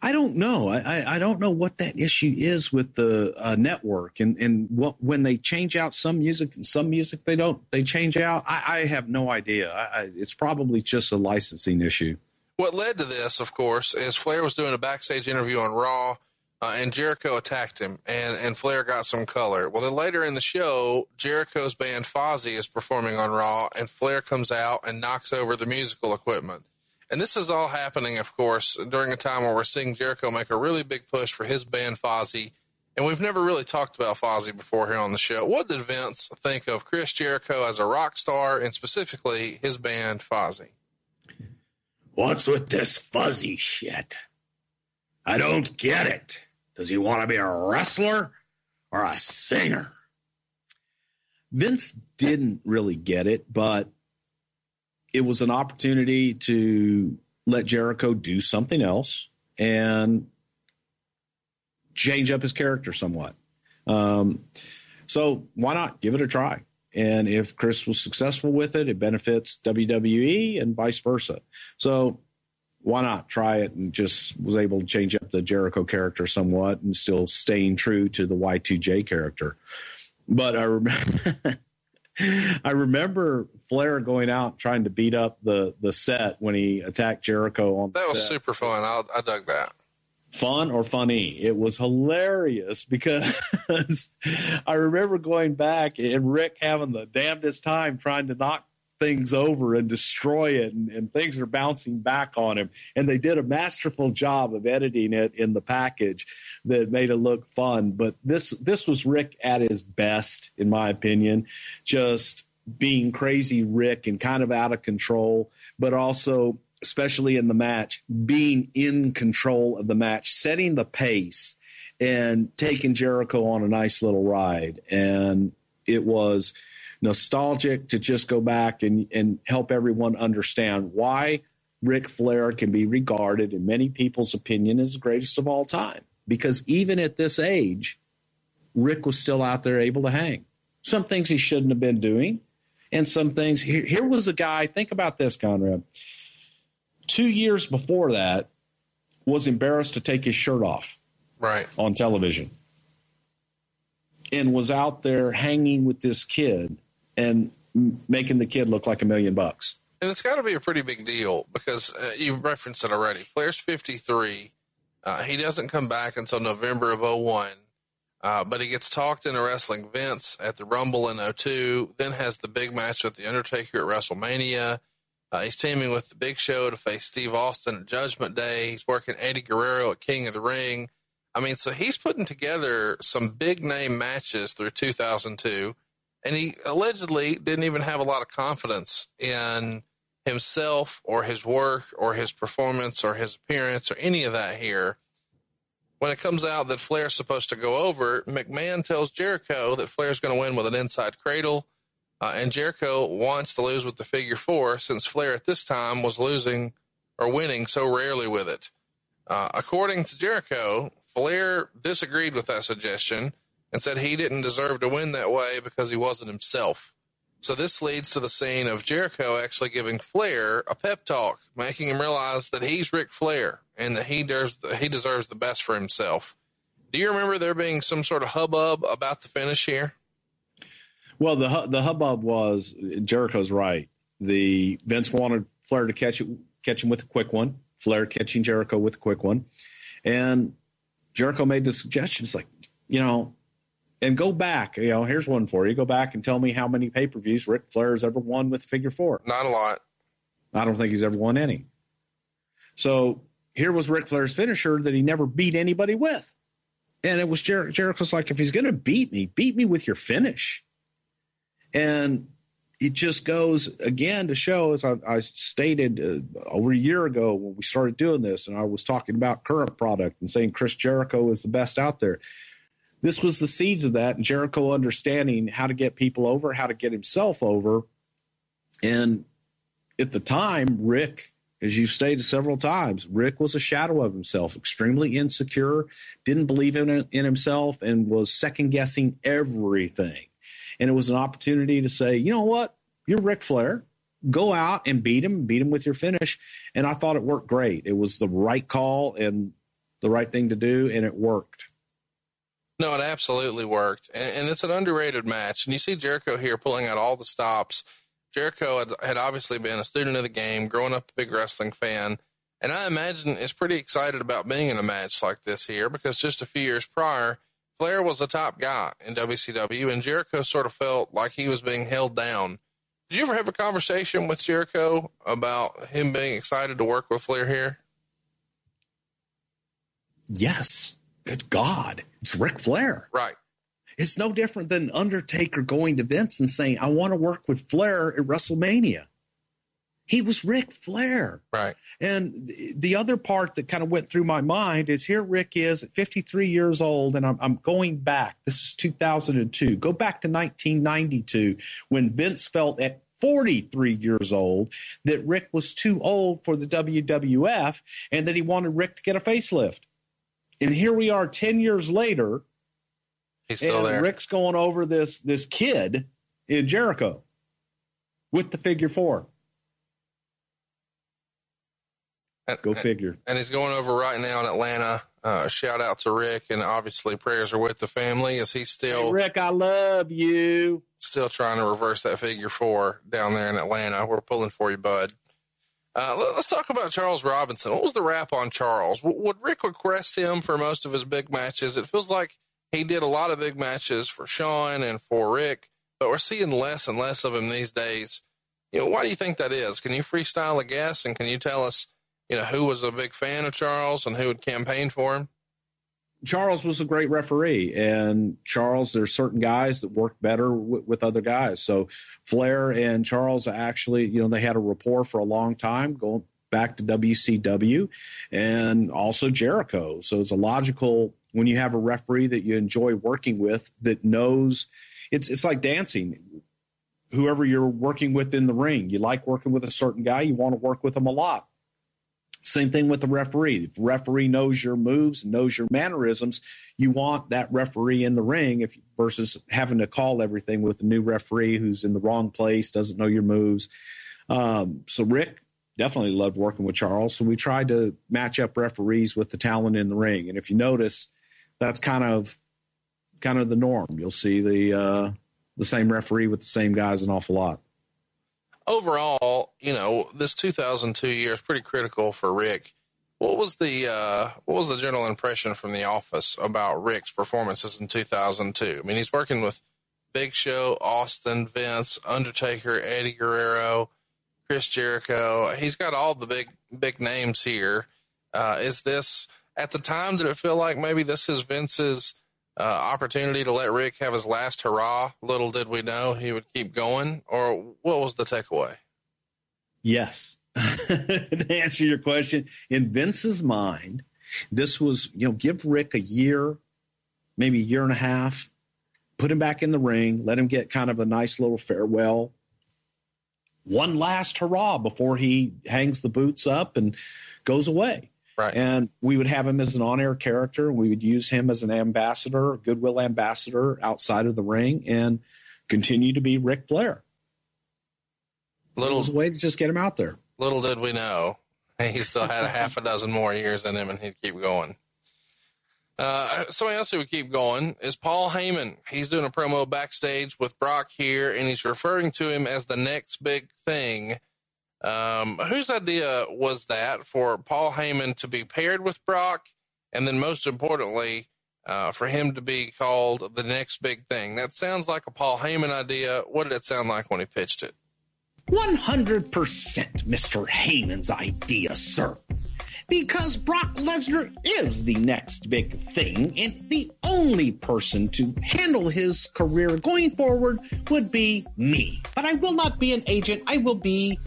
I don't know. I, I don't know what that issue is with the uh, network and, and what, when they change out some music and some music they don't, they change out. I, I have no idea. I, I, it's probably just a licensing issue. What led to this, of course, is Flair was doing a backstage interview on Raw, uh, and Jericho attacked him, and, and Flair got some color. Well, then later in the show, Jericho's band Fozzy is performing on Raw, and Flair comes out and knocks over the musical equipment. And this is all happening, of course, during a time where we're seeing Jericho make a really big push for his band Fozzy. And we've never really talked about Fozzy before here on the show. What did Vince think of Chris Jericho as a rock star and specifically his band Fozzy? What's with this fuzzy shit? I don't get it. Does he want to be a wrestler or a singer? Vince didn't really get it, but it was an opportunity to let Jericho do something else and change up his character somewhat. Um, so why not give it a try? And if Chris was successful with it, it benefits WWE and vice versa. So why not try it and just was able to change up the Jericho character somewhat and still staying true to the Y2J character. But I remember, [LAUGHS] I remember Flair going out trying to beat up the, the set when he attacked Jericho on That was set. super fun. I, I dug that. Fun or funny? It was hilarious because [LAUGHS] I remember going back and Ric having the damnedest time trying to knock things over and destroy it and, and things are bouncing back on him. And they did a masterful job of editing it in the package that made it look fun. But this this was Ric at his best in my opinion just being crazy Ric and kind of out of control but also especially in the match being in control of the match setting the pace and taking jericho on a nice little ride. And it was nostalgic to just go back and, and help everyone understand why Ric Flair can be regarded, in many people's opinion, as the greatest of all time. Because even at this age, Ric was still out there able to hang. Some things he shouldn't have been doing, and some things. Here, here was a guy. Think about this, Conrad. Two years before that, was embarrassed to take his shirt off, right, on television, and was out there hanging with this kid and making the kid look like a million bucks. And it's got to be a pretty big deal because uh, you've referenced it already. Flair's 53. Uh, he doesn't come back until November of 01. Uh, but he gets talked into wrestling Vince at the Rumble in 02, then has the big match with The Undertaker at WrestleMania. Uh, he's teaming with The Big Show to face Steve Austin at Judgment Day. He's working Eddie Guerrero at King of the Ring. I mean, so he's putting together some big name matches through 2002 and he allegedly didn't even have a lot of confidence in himself or his work or his performance or his appearance or any of that here. When it comes out that Flair's supposed to go over, McMahon tells Jericho that Flair's going to win with an inside cradle, uh, and Jericho wants to lose with the figure four since Flair at this time was losing or winning so rarely with it. Uh, according to Jericho, Flair disagreed with that suggestion and said he didn't deserve to win that way because he wasn't himself. So this leads to the scene of Jericho actually giving Flair a pep talk, making him realize that he's Ric Flair and that he deserves he deserves the best for himself. Do you remember there being some sort of hubbub about the finish here? Well, the the hubbub was Jericho's right. The Vince wanted Flair to catch it, catch him with a quick one. Flair catching Jericho with a quick one, and Jericho made the suggestion. It's like, you know, and go back. You know, here's one for you. Go back and tell me how many pay per views Ric Flair has ever won with figure four. Not a lot. I don't think he's ever won any. So here was Ric Flair's finisher that he never beat anybody with. And it was Jer- Jericho's like, if he's going to beat me, beat me with your finish. And it just goes again to show, as I, I stated uh, over a year ago when we started doing this, and I was talking about current product and saying Chris Jericho is the best out there this was the seeds of that Jericho understanding how to get people over, how to get himself over. And at the time, Ric, as you've stated several times, Ric was a shadow of himself, extremely insecure, didn't believe in, in himself, and was second guessing everything. And it was an opportunity to say, you know what? You're Ric Flair. Go out and beat him, beat him with your finish. And I thought it worked great. It was the right call and the right thing to do, and it worked. No, it absolutely worked. And, and, it's an underrated match. And you see Jericho here pulling out all the stops. Jericho had, had, obviously been a student of the game, growing up a big wrestling fan. And I imagine is pretty excited about being in a match like this here because just a few years prior, Flair was the top guy in WCW and Jericho sort of felt like he was being held down. Did you ever have a conversation with Jericho about him being excited to work with Flair here? Yes. Good God. It's Ric Flair. Right. It's no different than Undertaker going to Vince and saying, I want to work with Flair at WrestleMania. He was Ric Flair. Right. And the other part that kind of went through my mind is here Ric is at 53 years old, and I'm, I'm going back. This is 2002. Go back to 1992 when Vince felt at 43 years old that Ric was too old for the WWF and that he wanted Ric to get a facelift. And here we are 10 years later. He's still and there. Ric's going over this this kid in Jericho with the figure four. Go figure. And he's going over right now in Atlanta. Uh, shout out to Ric, and obviously prayers are with the family. Is he still hey, Ric? I love you. Still trying to reverse that figure four down there in Atlanta. We're pulling for you, bud. Uh, let, us talk about Charles Robinson. What was the rap on Charles? Would Ric request him for most of his big matches? It feels like he did a lot of big matches for Shawn and for Ric, but we're seeing less and less of him these days. You know, why do you think that is? Can you freestyle a guess and can you tell us you know, who was a big fan of Charles and who had campaigned for him? Charles was a great referee, and Charles, there's certain guys that work better w- with other guys. So Flair and Charles actually, you know, they had a rapport for a long time, going back to WCW, and also Jericho. So it's a logical when you have a referee that you enjoy working with that knows. It's it's like dancing. Whoever you're working with in the ring, you like working with a certain guy, you want to work with them a lot same thing with the referee. If the referee knows your moves, knows your mannerisms, you want that referee in the ring if versus having to call everything with a new referee who's in the wrong place, doesn't know your moves. Um, so Ric definitely loved working with Charles. So we tried to match up referees with the talent in the ring. And if you notice, that's kind of kind of the norm. You'll see the uh, the same referee with the same guys an awful lot overall, you know, this 2002 year is pretty critical for Ric. What was the uh, what was the general impression from the office about Ric's performances in 2002? I mean, he's working with Big Show, Austin, Vince, Undertaker, Eddie Guerrero, Chris Jericho. He's got all the big big names here. Uh, is this at the time? Did it feel like maybe this is Vince's uh, opportunity to let Ric have his last hurrah. Little did we know he would keep going, or what was the takeaway? Yes. [LAUGHS] to answer your question, in Vince's mind, this was, you know, give Ric a year, maybe a year and a half, put him back in the ring, let him get kind of a nice little farewell. One last hurrah before he hangs the boots up and goes away. Right. And we would have him as an on air character. We would use him as an ambassador, goodwill ambassador outside of the ring and continue to be Ric Flair. Little was a way to just get him out there. Little did we know he still had a half a dozen more years in him and he'd keep going. Uh, somebody else who would keep going is Paul Heyman. He's doing a promo backstage with Brock here, and he's referring to him as the next big thing. Um, whose idea was that for Paul Heyman to be paired with Brock, and then most importantly, uh, for him to be called the next big thing? That sounds like a Paul Heyman idea. What did it sound like when he pitched it? 100% Mr. Heyman's idea, sir. Because Brock Lesnar is the next big thing, and the only person to handle his career going forward would be me. But I will not be an agent, I will be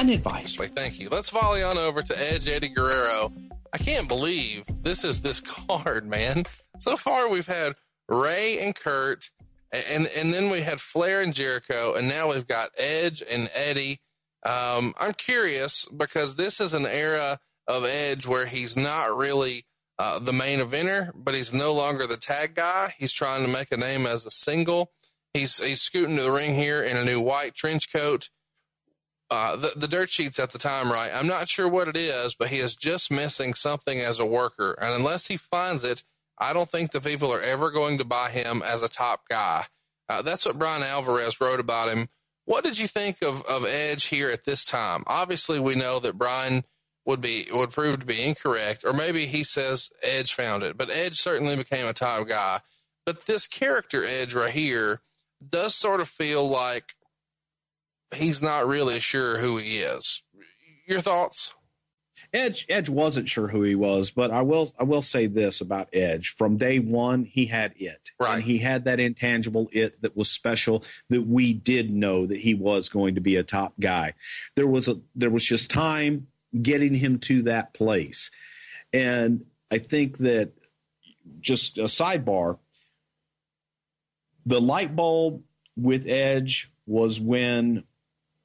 an advisor. Thank you. Let's volley on over to Edge Eddie Guerrero. I can't believe this is this [LAUGHS] card, man. So far, we've had Rey and Kurt, and and then we had Flair and Jericho, and now we've got Edge and Eddie. Um, I'm curious because this is an era of Edge where he's not really uh, the main eventer, but he's no longer the tag guy. He's trying to make a name as a single. He's he's scooting to the ring here in a new white trench coat uh, the, the dirt sheets at the time, right? I'm not sure what it is, but he is just missing something as a worker. And unless he finds it, I don't think the people are ever going to buy him as a top guy. Uh, that's what Bryan Alvarez wrote about him. What did you think of, of Edge here at this time? Obviously, we know that Bryan would be would prove to be incorrect, or maybe he says Edge found it, but Edge certainly became a top guy. But this character Edge right here does sort of feel like he's not really sure who he is. Your thoughts? Edge Edge wasn't sure who he was, but I will I will say this about Edge. From day one, he had it. Right. And he had that intangible it that was special that we did know that he was going to be a top guy. There was a there was just time getting him to that place. And I think that just a sidebar, the light bulb with Edge was when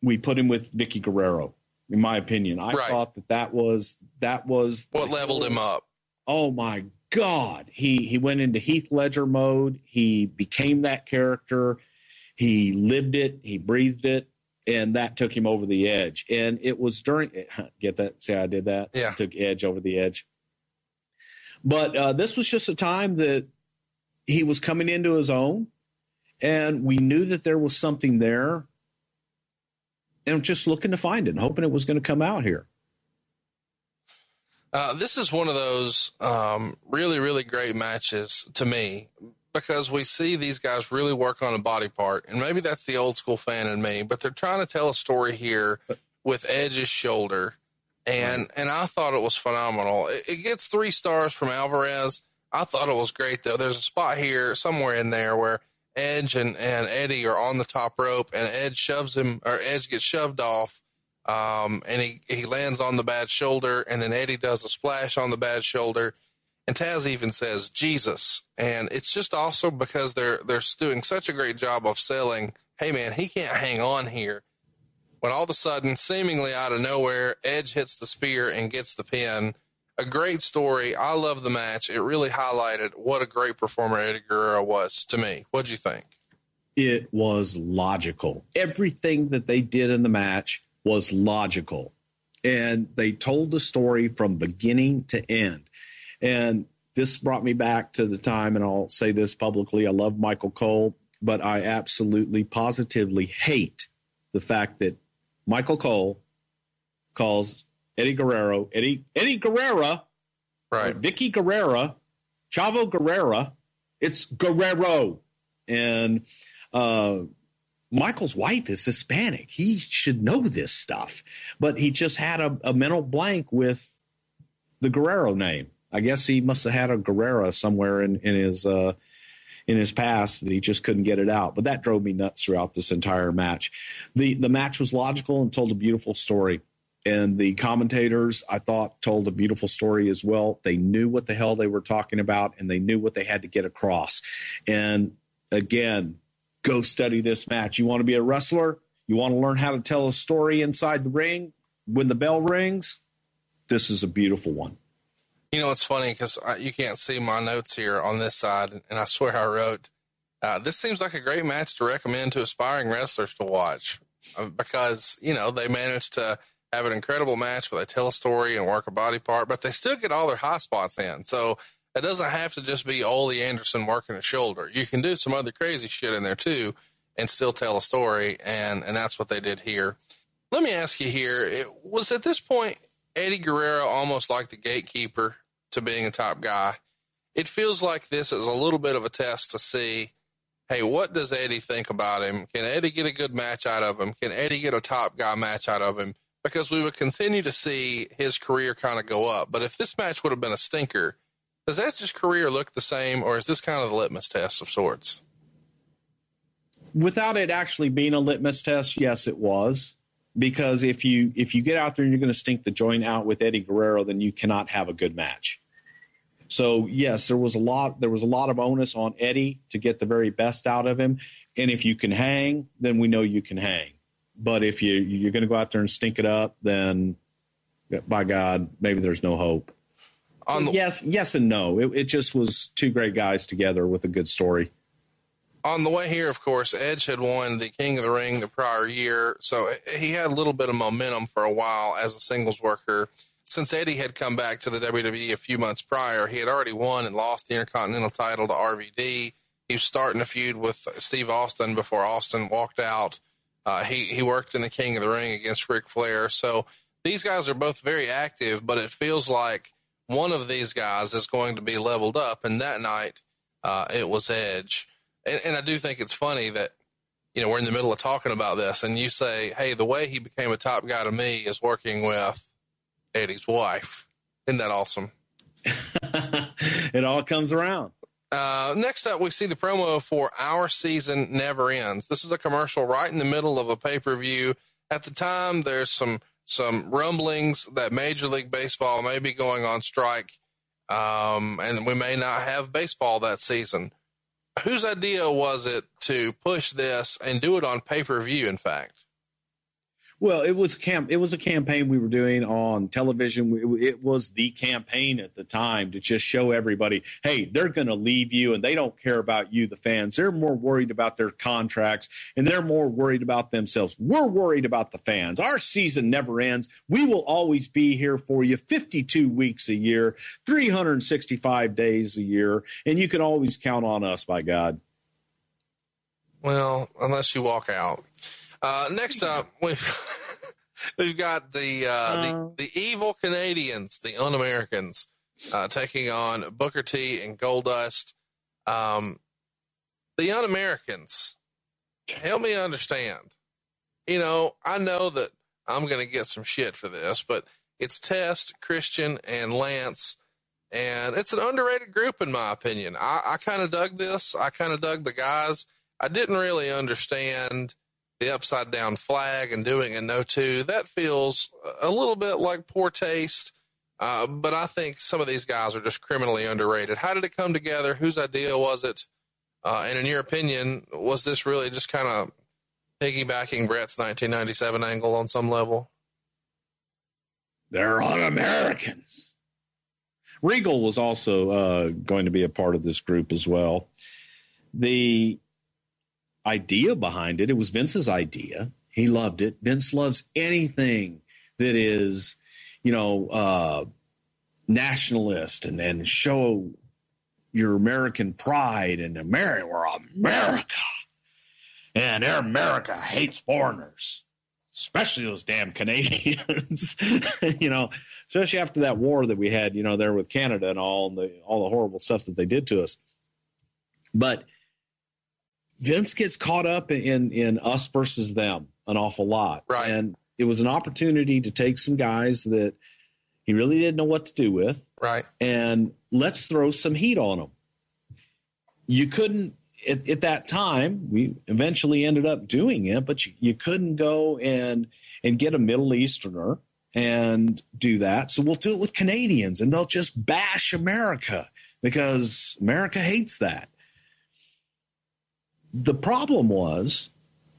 we put him with Vickie Guerrero. In my opinion, I right. thought that that was that was what leveled him up. Oh my God, he he went into Heath Ledger mode. He became that character. He lived it, he breathed it, and that took him over the edge. And it was during [LAUGHS] get that? See, how I did that. Yeah, took edge over the edge. But uh, this was just a time that he was coming into his own, and we knew that there was something there, and just looking to find it, and hoping it was going to come out here. Uh, this is one of those um, really, really great matches to me because we see these guys really work on a body part, and maybe that's the old school fan in me, but they're trying to tell a story here with Edge's shoulder, and and I thought it was phenomenal. It, it gets three stars from Alvarez. I thought it was great though. There's a spot here somewhere in there where Edge and, and Eddie are on the top rope, and Edge shoves him, or Edge gets shoved off, um, and he, he lands on the bad shoulder, and then Eddie does a splash on the bad shoulder, and Taz even says Jesus, and it's just also because they're they're doing such a great job of selling. Hey man, he can't hang on here. When all of a sudden, seemingly out of nowhere, Edge hits the spear and gets the pin. A great story. I love the match. It really highlighted what a great performer Eddie Guerrero was to me. What'd you think? It was logical. Everything that they did in the match was logical. And they told the story from beginning to end. And this brought me back to the time, and I'll say this publicly I love Michael Cole, but I absolutely positively hate the fact that Michael Cole calls Eddie Guerrero, Eddie Eddie Guerrera, right? Vickie Guerrera, Chavo Guerrera. It's Guerrero, and uh, Michael's wife is Hispanic. He should know this stuff, but he just had a, a mental blank with the Guerrero name. I guess he must have had a Guerrera somewhere in in his uh, in his past that he just couldn't get it out. But that drove me nuts throughout this entire match. the The match was logical and told a beautiful story. And the commentators, I thought, told a beautiful story as well. They knew what the hell they were talking about, and they knew what they had to get across. And again, go study this match. You want to be a wrestler? You want to learn how to tell a story inside the ring when the bell rings? This is a beautiful one. You know, it's funny because you can't see my notes here on this side, and I swear I wrote, uh, this seems like a great match to recommend to aspiring wrestlers to watch uh, because, you know, they managed to have an incredible match where they tell a story and work a body part, but they still get all their high spots in. So it doesn't have to just be Ole Anderson working a shoulder. You can do some other crazy shit in there too and still tell a story. And, and that's what they did here. Let me ask you here. It was at this point Eddie Guerrero almost like the gatekeeper to being a top guy. It feels like this is a little bit of a test to see, hey, what does Eddie think about him? Can Eddie get a good match out of him? Can Eddie get a top guy match out of him? Because we would continue to see his career kind of go up. But if this match would have been a stinker, does Edge's career look the same, or is this kind of the litmus test of sorts? Without it actually being a litmus test, yes, it was. Because if you if you get out there and you're going to stink the joint out with Eddie Guerrero, then you cannot have a good match. So yes, there was a lot there was a lot of onus on Eddie to get the very best out of him. And if you can hang, then we know you can hang. But if you you're going to go out there and stink it up, then by God, maybe there's no hope. The, yes, yes, and no. It, it just was two great guys together with a good story. On the way here, of course, Edge had won the King of the Ring the prior year, so he had a little bit of momentum for a while as a singles worker. Since Eddie had come back to the WWE a few months prior, he had already won and lost the Intercontinental title to RVD. He was starting a feud with Steve Austin before Austin walked out. Uh, he he worked in the King of the Ring against Ric Flair. So these guys are both very active, but it feels like one of these guys is going to be leveled up. And that night, uh, it was Edge. And, and I do think it's funny that, you know, we're in the middle of talking about this and you say, Hey, the way he became a top guy to me is working with Eddie's wife. Isn't that awesome? [LAUGHS] it all comes around. Uh, next up, we see the promo for Our Season Never Ends. This is a commercial right in the middle of a pay per view. At the time, there's some some rumblings that Major League Baseball may be going on strike, um, and we may not have baseball that season. Whose idea was it to push this and do it on pay per view? In fact, Well, it was camp. It was a campaign we were doing on television. It, was the campaign at the time to just show everybody, hey, they're going to leave you, and they don't care about you, the fans. They're more worried about their contracts, and they're more worried about themselves. We're worried about the fans. Our season never ends. We will always be here for you, 52 weeks a year, 365 days a year, and you can always count on us. By God. Well, unless you walk out. Uh, next up, [LAUGHS] we've [LAUGHS] we've got the, uh, the the evil Canadians, the Un-Americans, uh, taking on Booker T and Goldust. Um, the Un-Americans, help me understand. You know, I know that I'm going to get some shit for this, but it's Test, Christian, and Lance, and it's an underrated group in my opinion. I, I kind of dug this. I kind of dug the guys. I didn't really understand the upside down flag and doing a no two. That feels a little bit like poor taste. Uh, but I think some of these guys are just criminally underrated. How did it come together? Whose idea was it? Uh, and in your opinion, was this really just kind of piggybacking Bret's 1997 angle on some level? They're un Americans. Regal was also uh, going to be a part of this group as well. The idea behind it. It was Vince's idea. He loved it. Vince loves anything that is, you know, uh, nationalist and, and show your American pride and America. We're America. And America hates foreigners, especially those damn Canadians, [LAUGHS] you know, especially after that war that we had, you know, there with Canada and all and the, all the horrible stuff that they did to us. But Vince gets caught up in in us versus them an awful lot. Right. And it was an opportunity to take some guys that he really didn't know what to do with. Right. And let's throw some heat on them. You couldn't at, at that time. We eventually ended up doing it, but you, you couldn't go and and get a Middle Easterner and do that. So we'll do it with Canadians, and they'll just bash America because America hates that. The problem was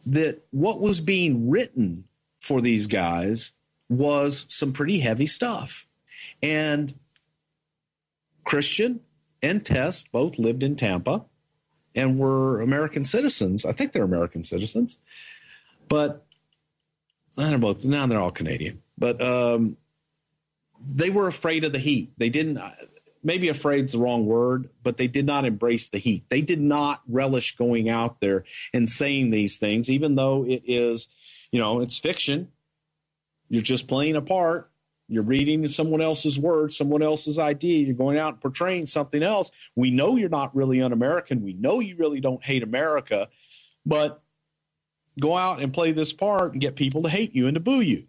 that what was being written for these guys was some pretty heavy stuff. And Christian and Test both lived in Tampa and were American citizens. I think they're American citizens, but they're both now they're all Canadian. But um, they were afraid of the heat. They didn't maybe afraid's the wrong word, but they did not embrace the heat. They did not relish going out there and saying these things, even though it is, you know, it's fiction. You're just playing a part. You're reading someone else's words, someone else's idea. You're going out and portraying something else. We know you're not really un American. We know you really don't hate America, but go out and play this part and get people to hate you and to boo you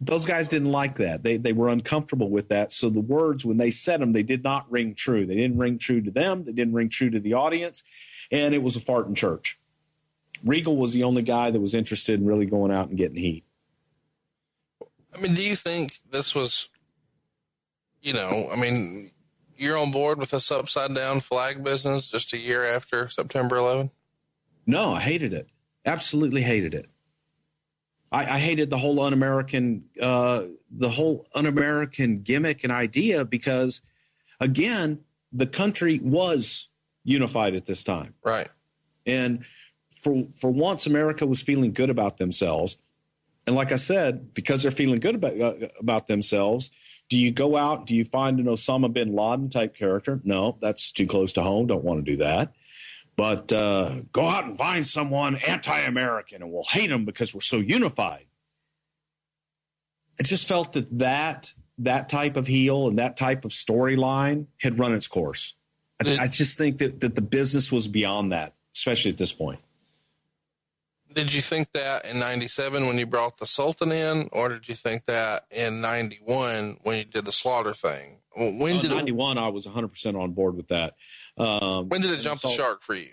those guys didn't like that. They they were uncomfortable with that. So the words when they said them, they did not ring true. They didn't ring true to them. They didn't ring true to the audience, and it was a fart in church. Regal was the only guy that was interested in really going out and getting heat. I mean, do you think this was, you know, I mean, you're on board with this upside down flag business just a year after September 11? No, I hated it. Absolutely hated it. I, I hated the whole un-American, uh, the whole un-American gimmick and idea because, again, the country was unified at this time, right? And for for once, America was feeling good about themselves. And like I said, because they're feeling good about uh, about themselves, do you go out? Do you find an Osama bin Laden type character? No, that's too close to home. Don't want to do that. But uh, go out and find someone anti-American, and we'll hate them because we're so unified. I just felt that that that type of heel and that type of storyline had run its course. I, I just think that that the business was beyond that, especially at this point. Did you think that in 97 when you brought the Sultan in, or did you think that in 91 when you did the slaughter thing? When oh, did 91, it, I was 100% on board with that. Um, when did it jump the shark for you?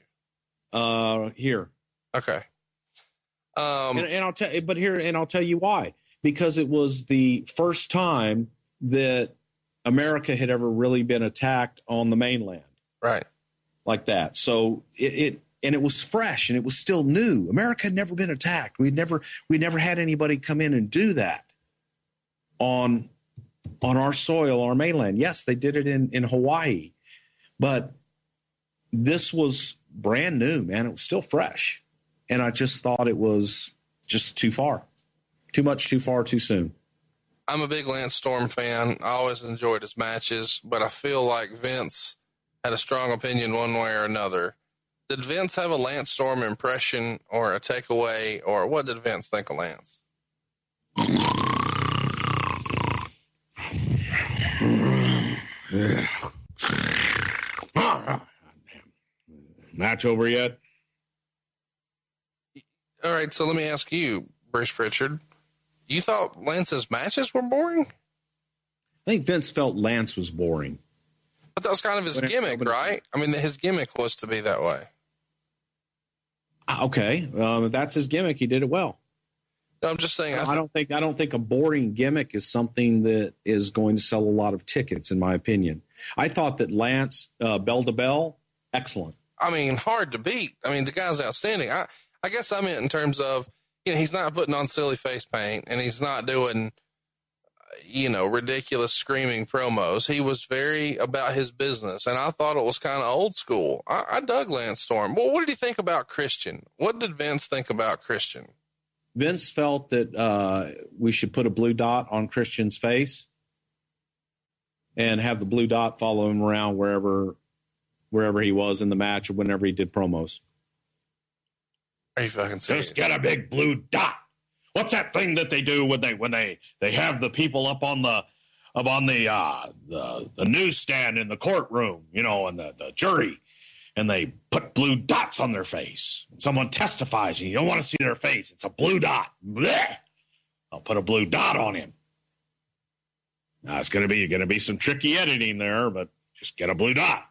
Uh, here. Okay. Um, and, and I'll tell, but here, and I'll tell you why. Because it was the first time that America had ever really been attacked on the mainland. Right. Like that. So it, it and it was fresh and it was still new. America had never been attacked. We'd never we never had anybody come in and do that on on our soil, our mainland. Yes, they did it in in Hawaii, but this was brand new, man. It was still fresh, and I just thought it was just too far, too much, too far, too soon. I'm a big Lance Storm fan. I always enjoyed his matches, but I feel like Vince had a strong opinion one way or another. Did Vince have a Lance Storm impression or a takeaway, or what did Vince think of Lance? Match over yet? All right, so let me ask you, Bruce Pritchard. You thought Lance's matches were boring? I think Vince felt Lance was boring. But that was kind of his gimmick, right? I mean, his gimmick was to be that way. Ah, Okay, um, if that's his gimmick. He did it well. No, I'm just saying. I, I don't think I don't think a boring gimmick is something that is going to sell a lot of tickets, in my opinion. I thought that Lance uh, bell to bell, excellent. I mean, hard to beat. I mean, the guy's outstanding. I, I guess I meant in terms of, you know, he's not putting on silly face paint and he's not doing, you know, ridiculous screaming promos. He was very about his business, and I thought it was kind of old school. I, I dug Lance Storm. Well, what did he think about Christian? What did Vince think about Christian? Vince felt that uh, we should put a blue dot on Christian's face and have the blue dot follow him around wherever wherever he was in the match or whenever he did promos. Are you fucking serious? Just get a big blue dot. What's that thing that they do when they when they they have the people up on the up on the uh the the newsstand in the courtroom, you know, and the the jury, and they put blue dots on their face. And someone testifies, and you don't want to see their face. It's a blue dot. Blech. I'll put a blue dot on him. Now it's gonna be gonna be some tricky editing there, but just get a blue dot.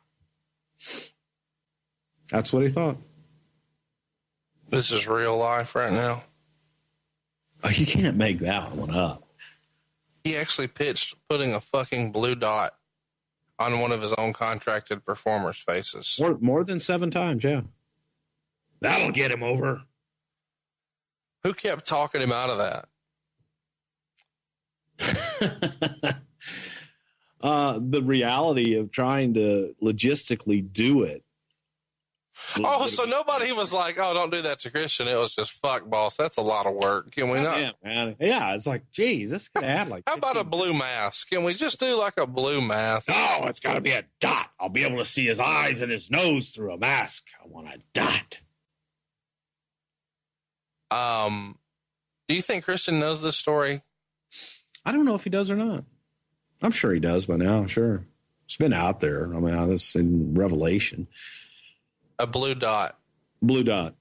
That's what he thought. This is real life right now. Oh, you can't make that one up. He actually pitched putting a fucking blue dot on one of his own contracted performers' faces. More, more than seven times, yeah. That'll get him over. Who kept talking him out of that? [LAUGHS] uh, the reality of trying to logistically do it. Oh, so nobody was like, "Oh, don't do that to Christian." It was just, "Fuck, boss, that's a lot of work." Can we not? Yeah, man. Yeah, it's like, geez, this could add like. How about a blue mask? Can we just do like a blue mask? No, it's got to be a dot. I'll be able to see his eyes and his nose through a mask. I want a dot. Um, do you think Christian knows this story? I don't know if he does or not. I'm sure he does by now. Sure, it's been out there. I mean, this in Revelation. A blue dot. Blue dot.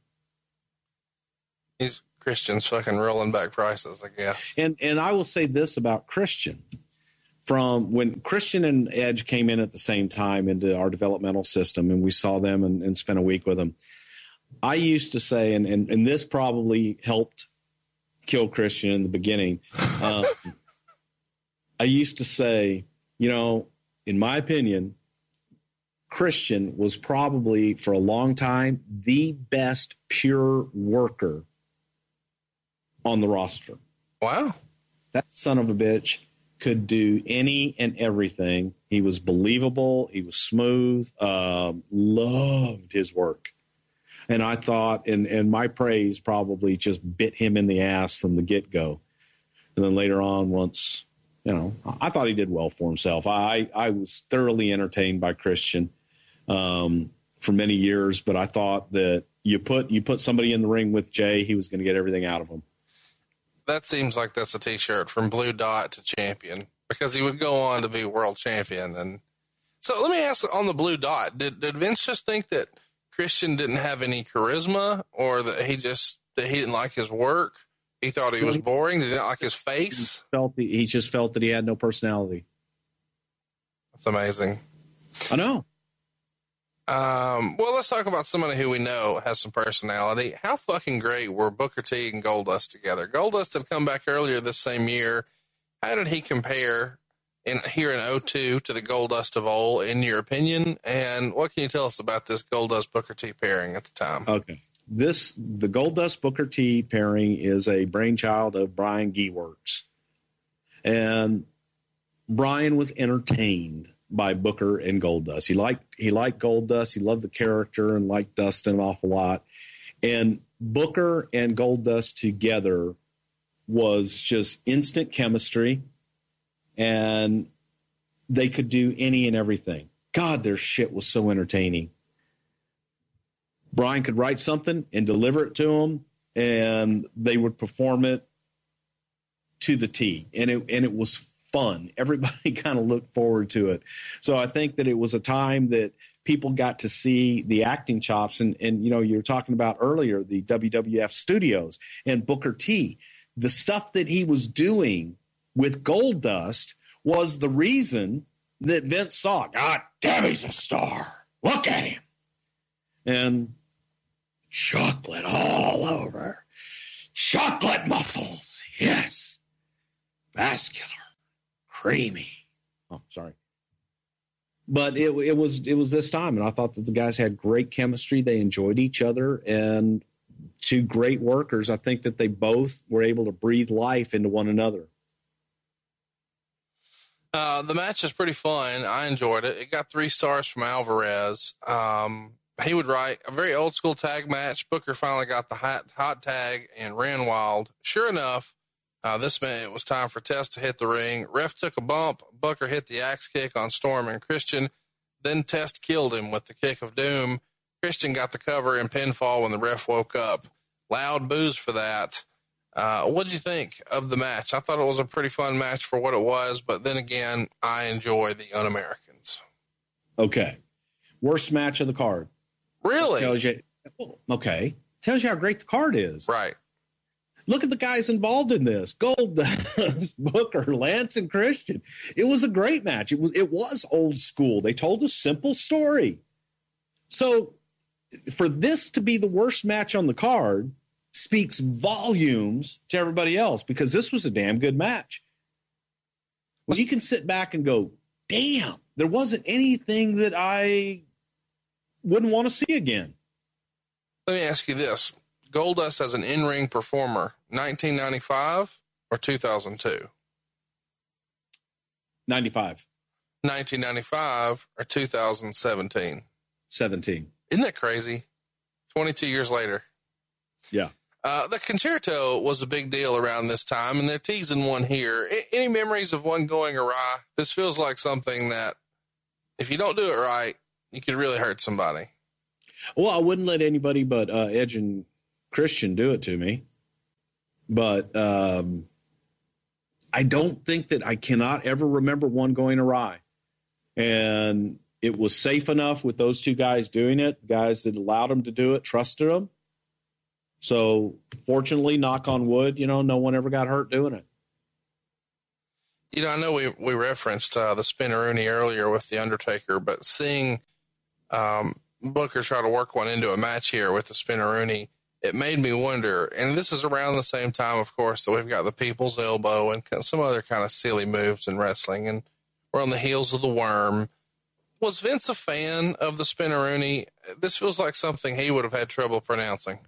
He's Christian's fucking rolling back prices, I guess. And and I will say this about Christian. From when Christian and Edge came in at the same time into our developmental system, and we saw them and, and spent a week with them, I used to say, and, and, and this probably helped kill Christian in the beginning. Um, I used to say, you know, in my opinion, Christian was probably for a long time the best pure worker on the roster. Wow. That son of a bitch could do any and everything. He was believable. He was smooth. Um, loved his work. And I thought, and, and my praise probably just bit him in the ass from the get go. And then later on, once, you know, I thought he did well for himself. I, I was thoroughly entertained by Christian um, for many years, but I thought that you put you put somebody in the ring with Jay, he was going to get everything out of him. That seems like that's a T-shirt from Blue Dot to Champion because he would go on to be world champion. And so let me ask on the Blue Dot: Did did Vince just think that Christian didn't have any charisma, or that he just that he didn't like his work? He thought he was boring. Did he not like his face? He felt he just felt that he had no personality. That's amazing. I know. Um, well, let's talk about somebody who we know has some personality. How fucking great were Booker T and Goldust together? Goldust had come back earlier this same year. How did he compare in here in 02 to the Goldust of old, in your opinion? And what can you tell us about this Goldust Booker T pairing at the time? Okay. This the Goldust Booker T pairing is a brainchild of Brian Gewirtz. And Brian was entertained by Booker and Goldust. He liked he liked Goldust. He loved the character and liked Dustin an awful lot. And Booker and Goldust together was just instant chemistry, and they could do any and everything. God, their shit was so entertaining. Brian could write something and deliver it to them, and they would perform it to the T, and it and it was fun. [LAUGHS] Everybody kind of looked forward to it. So I think that it was a time that people got to see the acting chops and and you know you were talking about earlier the WWF studios and Booker T. The stuff that he was doing with Goldust was the reason that Vince saw, God damn, he's a star. Look at him. And chocolate all over. Chocolate muscles. Yes. Vascular. Creamy. Oh, sorry. But it, it was it was this time, and I thought that the guys had great chemistry. They enjoyed each other, and two great workers. I think that they both were able to breathe life into one another. Uh, the match is pretty fun. I enjoyed it. It got three stars from Alvarez. Um, he would write a very old school tag match. Booker finally got the hot, hot tag and ran wild. Sure enough, uh, this meant it was time for Test to hit the ring. Ref took a bump. Booker hit the axe kick on Storm and Christian. Then Test killed him with the kick of doom. Christian got the cover and pinfall when the ref woke up. Loud boos for that. Uh, what did you think of the match? I thought it was a pretty fun match for what it was, but then again, I enjoy the Un Americans. Okay. Worst match of the card. Really? Tells you, okay. Tells you how great the card is. Right. Look at the guys involved in this. Gold, [LAUGHS] Booker, Lance, and Christian. It was a great match. It was it was old school. They told a simple story. So for this to be the worst match on the card speaks volumes to everybody else because this was a damn good match. Well, you can sit back and go, damn, there wasn't anything that I wouldn't want to see again. Let me ask you this. Goldust as an in-ring performer, 1995 or 2002? 95. 1995 or 2017? 17. Isn't that crazy? 22 years later. Yeah. Uh, the Con-Chair-To was a big deal around this time, and they're teasing one here. I- any memories of one going awry? This feels like something that, if you don't do it right, you could really hurt somebody. Well, I wouldn't let anybody but uh, Edge and Christian do it to me. But um, I don't think that I cannot ever remember one going awry. And it was safe enough with those two guys doing it, guys that allowed them to do it, trusted them. So fortunately, knock on wood, you know, no one ever got hurt doing it. You know, I know we we referenced uh, the Spinneroonie earlier with the Undertaker, but seeing um, Booker try to work one into a match here with the Spinneroonie, it made me wonder. And this is around the same time, of course, that we've got the People's Elbow and some other kind of silly moves in wrestling, and we're on the heels of the Worm. Was Vince a fan of the Spinneroonie? This feels like something he would have had trouble pronouncing.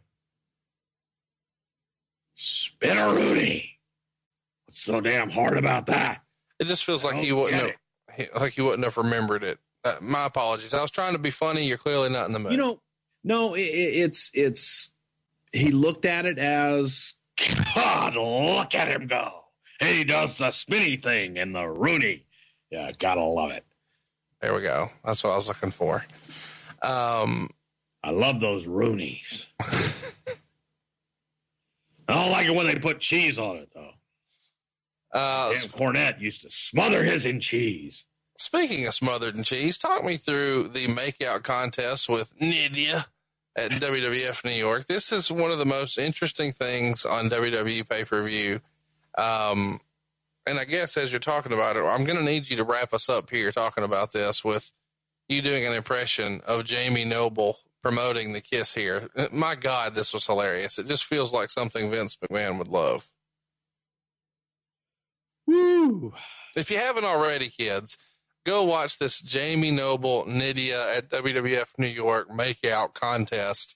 Spinneroonie. What's so damn hard about that? It just feels like he wouldn't have, he, like he wouldn't have remembered it. Uh, my apologies. I was trying to be funny. You're clearly not in the mood. You know, no, it, it's it's he looked at it as God, look at him go. He does the spinny thing in the Rooney. Yeah, gotta love it. There we go. That's what I was looking for. Um, I love those Roonies. [LAUGHS] I don't like it when they put cheese on it, though. Uh, Damn, Cornette used to smother his in cheese. Speaking of smothered in cheese, talk me through the makeout contest with Nidia at WWF New York. This is one of the most interesting things on WWE pay per view. Um, and I guess as you're talking about it, I'm going to need you to wrap us up here talking about this with you doing an impression of Jamie Noble promoting the kiss here. My God, this was hilarious. It just feels like something Vince McMahon would love. Woo! If you haven't already, kids, go watch this Jamie Noble Nidia at WWF New York makeout contest.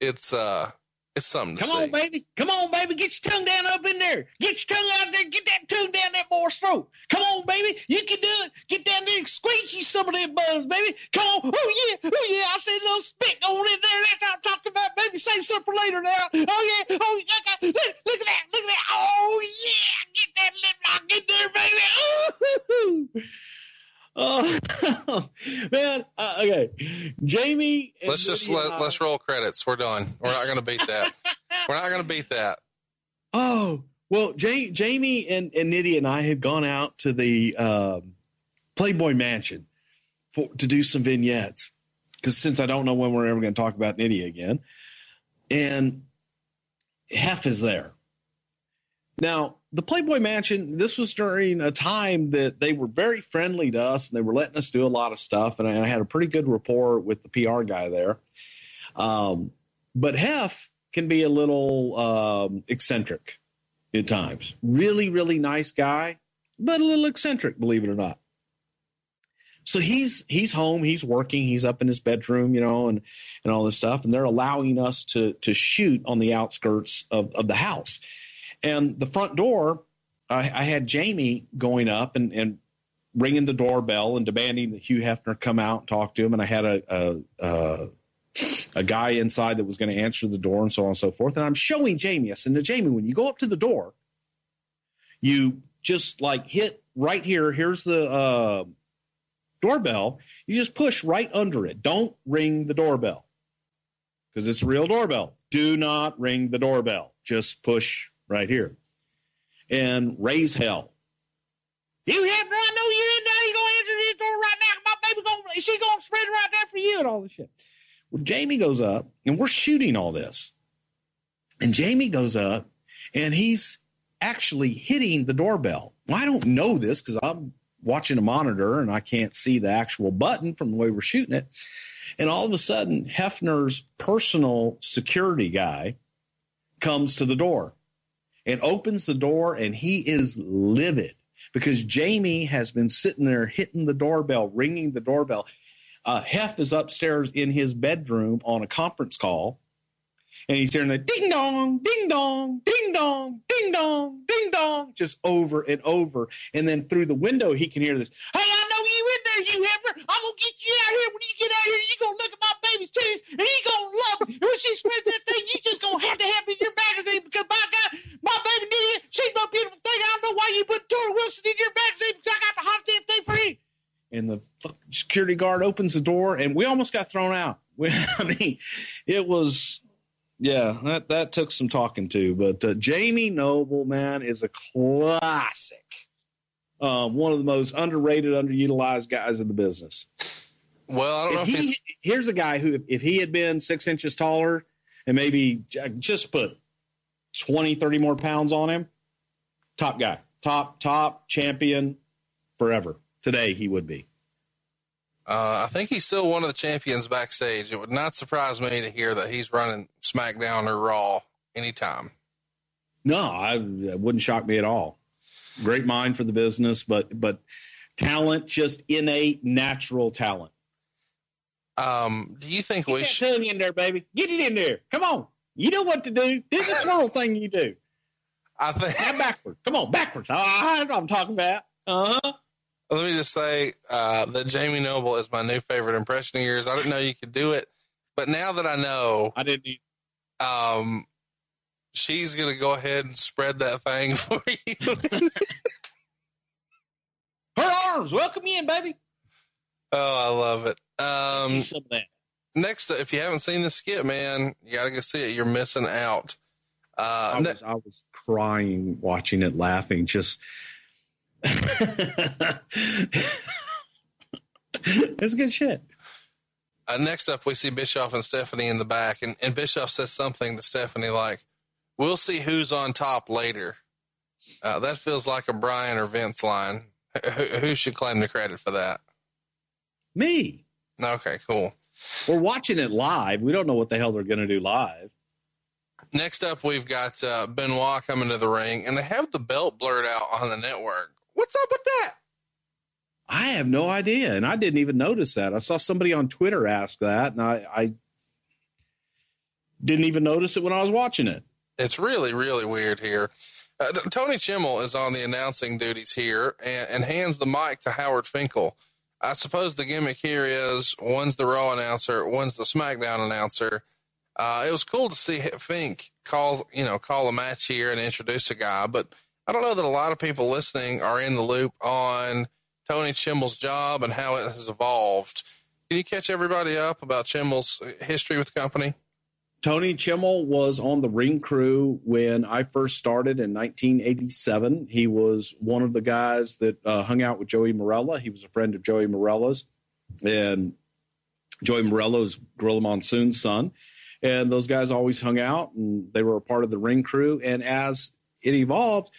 It's uh it's something to Come see. on, baby. Come on, baby. Get your tongue down up in there. Get your tongue out there. Get that tongue down that boy's throat. Come on, baby. You can do it. Get down there and squeeze you some of them bugs, baby. Come on. Oh, yeah. Oh, yeah. I see a little spit on in there. That's what I'm talking about, baby. Save some for later now. Oh, yeah. Oh, yeah. Look, look at that. Look at that. Oh, yeah. Get that lip lock in there, baby. Ooh. Oh, [LAUGHS] man. Uh, okay. Jamie. and Let's just let, I- let's roll credits. We're done. We're not going to beat that. [LAUGHS] We're not going to beat that. Oh, well, Ja- Jamie and, and Nitty and I had gone out to the um, Playboy Mansion for to do some vignettes because since I don't know when we're ever going to talk about Nitty again, and Hef is there. Now, the Playboy Mansion, this was during a time that they were very friendly to us and they were letting us do a lot of stuff. And I had a pretty good rapport with the PR guy there. Um, but Hef can be a little um, eccentric at times. Really, really nice guy, but a little eccentric, believe it or not. So he's he's home, he's working, he's up in his bedroom, you know, and and all this stuff, and they're allowing us to to shoot on the outskirts of, of the house. And the front door, I, I had Jamie going up and, and ringing the doorbell and demanding that Hugh Hefner come out and talk to him. And I had a, a, a, a guy inside that was going to answer the door and so on and so forth. And I'm showing Jamie. I said, now, Jamie, when you go up to the door, you just like hit right here. Here's the uh, doorbell. You just push right under it. Don't ring the doorbell because it's a real doorbell. Do not ring the doorbell. Just push right here and raise hell. You have I know you're in there. You're gonna answer this door right now. My baby gonna she gonna spread it right there for you and all this shit. Well, Jamie goes up and we're shooting all this. And Jamie goes up and he's actually hitting the doorbell. Well, I don't know this because I'm watching a monitor and I can't see the actual button from the way we're shooting it. And all of a sudden, Hefner's personal security guy comes to the door and opens the door and he is livid because Jamie has been sitting there hitting the doorbell, ringing the doorbell. Uh, Hef is upstairs in his bedroom on a conference call and he's hearing the ding dong, ding dong, ding dong, ding dong, ding dong, just over and over. And then through the window, he can hear this. Hey, you Hefner. I'm gonna get you out here. When you get out here, you gonna look at my baby's titties, and you gonna love it. And when she spreads that thing, you just gonna have to have it in your magazine because my God, my baby Nidia, she's my beautiful thing. I don't know why you put Torrie Wilson in your magazine because I got the hot damn thing for you. And the security guard opens the door, and we almost got thrown out. [LAUGHS] We, I mean, it was yeah, that that took some talking to, but uh, Jamie Noble, man, is a classic. Um, one of the most underrated, underutilized guys in the business. Well, I don't know if he, he's here's a guy who, if he had been six inches taller and maybe just put 20, 30 more pounds on him, top guy, top, top champion forever. Today he would be. Uh, I think he's still one of the champions backstage. It would not surprise me to hear that he's running SmackDown or Raw anytime. No, I, it wouldn't shock me at all. Great mind for the business, but but talent, just innate, natural talent. Um, do you think we Get should? that tongue in there, baby. Get it in there. Come on. You know what to do. This is the twirl thing you do. I think now backwards. Come on, backwards. Ah, that's what I'm talking about. Uh huh. Let me just say uh, that Jamie Noble is my new favorite impression of yours. I didn't know you could do it, but now that I know, I didn't. Need- um, she's gonna go ahead and spread that thing [LAUGHS] for you. [LAUGHS] Her arms, welcome in, baby. oh, I love it. Um, Some of that. next, if you haven't seen the skit, man, you gotta go see it. You're missing out. Uh, I was, I was crying watching it, laughing. Just [LAUGHS] it's good shit. Uh, next up, we see Bischoff and Stephanie in the back, and, and Bischoff says something to Stephanie like, "We'll see who's on top later." Uh, that feels like a Brian or Vince line. Who, who should claim the credit for that? Me. Okay, cool. We're watching it live. We don't know what the hell they're going to do live. Next up, we've got uh, Benoit coming to the ring, and they have the belt blurred out on the network. What's up with that? I have no idea, and I didn't even notice that. I saw somebody on Twitter ask that, and I, I didn't even notice it when I was watching it. It's really, really weird here. Uh, Tony Chimel is on the announcing duties here and, and, hands the mic to Howard Finkel. I suppose the gimmick here is one's the Raw announcer, one's the SmackDown announcer. Uh, it was cool to see Fink call, you know, call a match here and introduce a guy, but I don't know that a lot of people listening are in the loop on Tony Chimel's job and how it has evolved. Can you catch everybody up about Chimel's history with the company? Tony Chimel was on the ring crew when I first started in 1987. He was one of the guys that uh, hung out with Joey Marella. He was a friend of Joey Marella's, and Joey Marella's Gorilla Monsoon's son. And those guys always hung out, and they were a part of the ring crew. And as it evolved,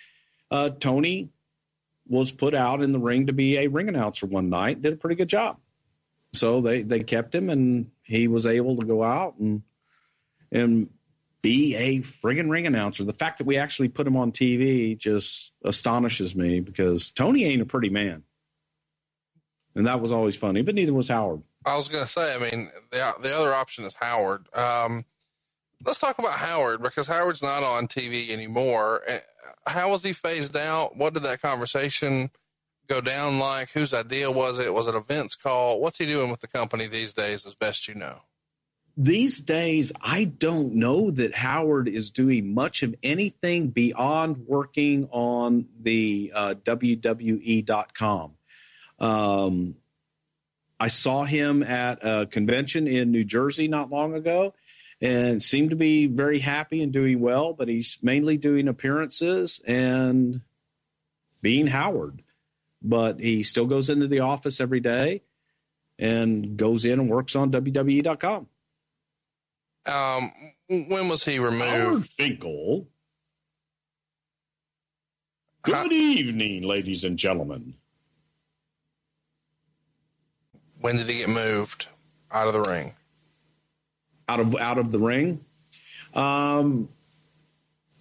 uh, Tony was put out in the ring to be a ring announcer one night. Did a pretty good job. So they they kept him, and he was able to go out and and be a friggin' ring announcer. The fact that we actually put him on TV just astonishes me because Tony ain't a pretty man. And that was always funny, but neither was Howard. I was going to say, I mean, the, the other option is Howard. Um, let's talk about Howard because Howard's not on TV anymore. Eh, how was he phased out? What did that conversation go down like? Whose idea was it? Was it a Vince call? What's he doing with the company these days, as best you know? These days, I don't know that Howard is doing much of anything beyond working on the uh, WWE.com. Um, I saw him at a convention in New Jersey not long ago and seemed to be very happy and doing well, but he's mainly doing appearances and being Howard. But he still goes into the office every day and goes in and works on WWE.com. Um, when was he removed? Finkel. Good evening, ladies and gentlemen. When did he get moved out of the ring? Out of out of the ring? Um,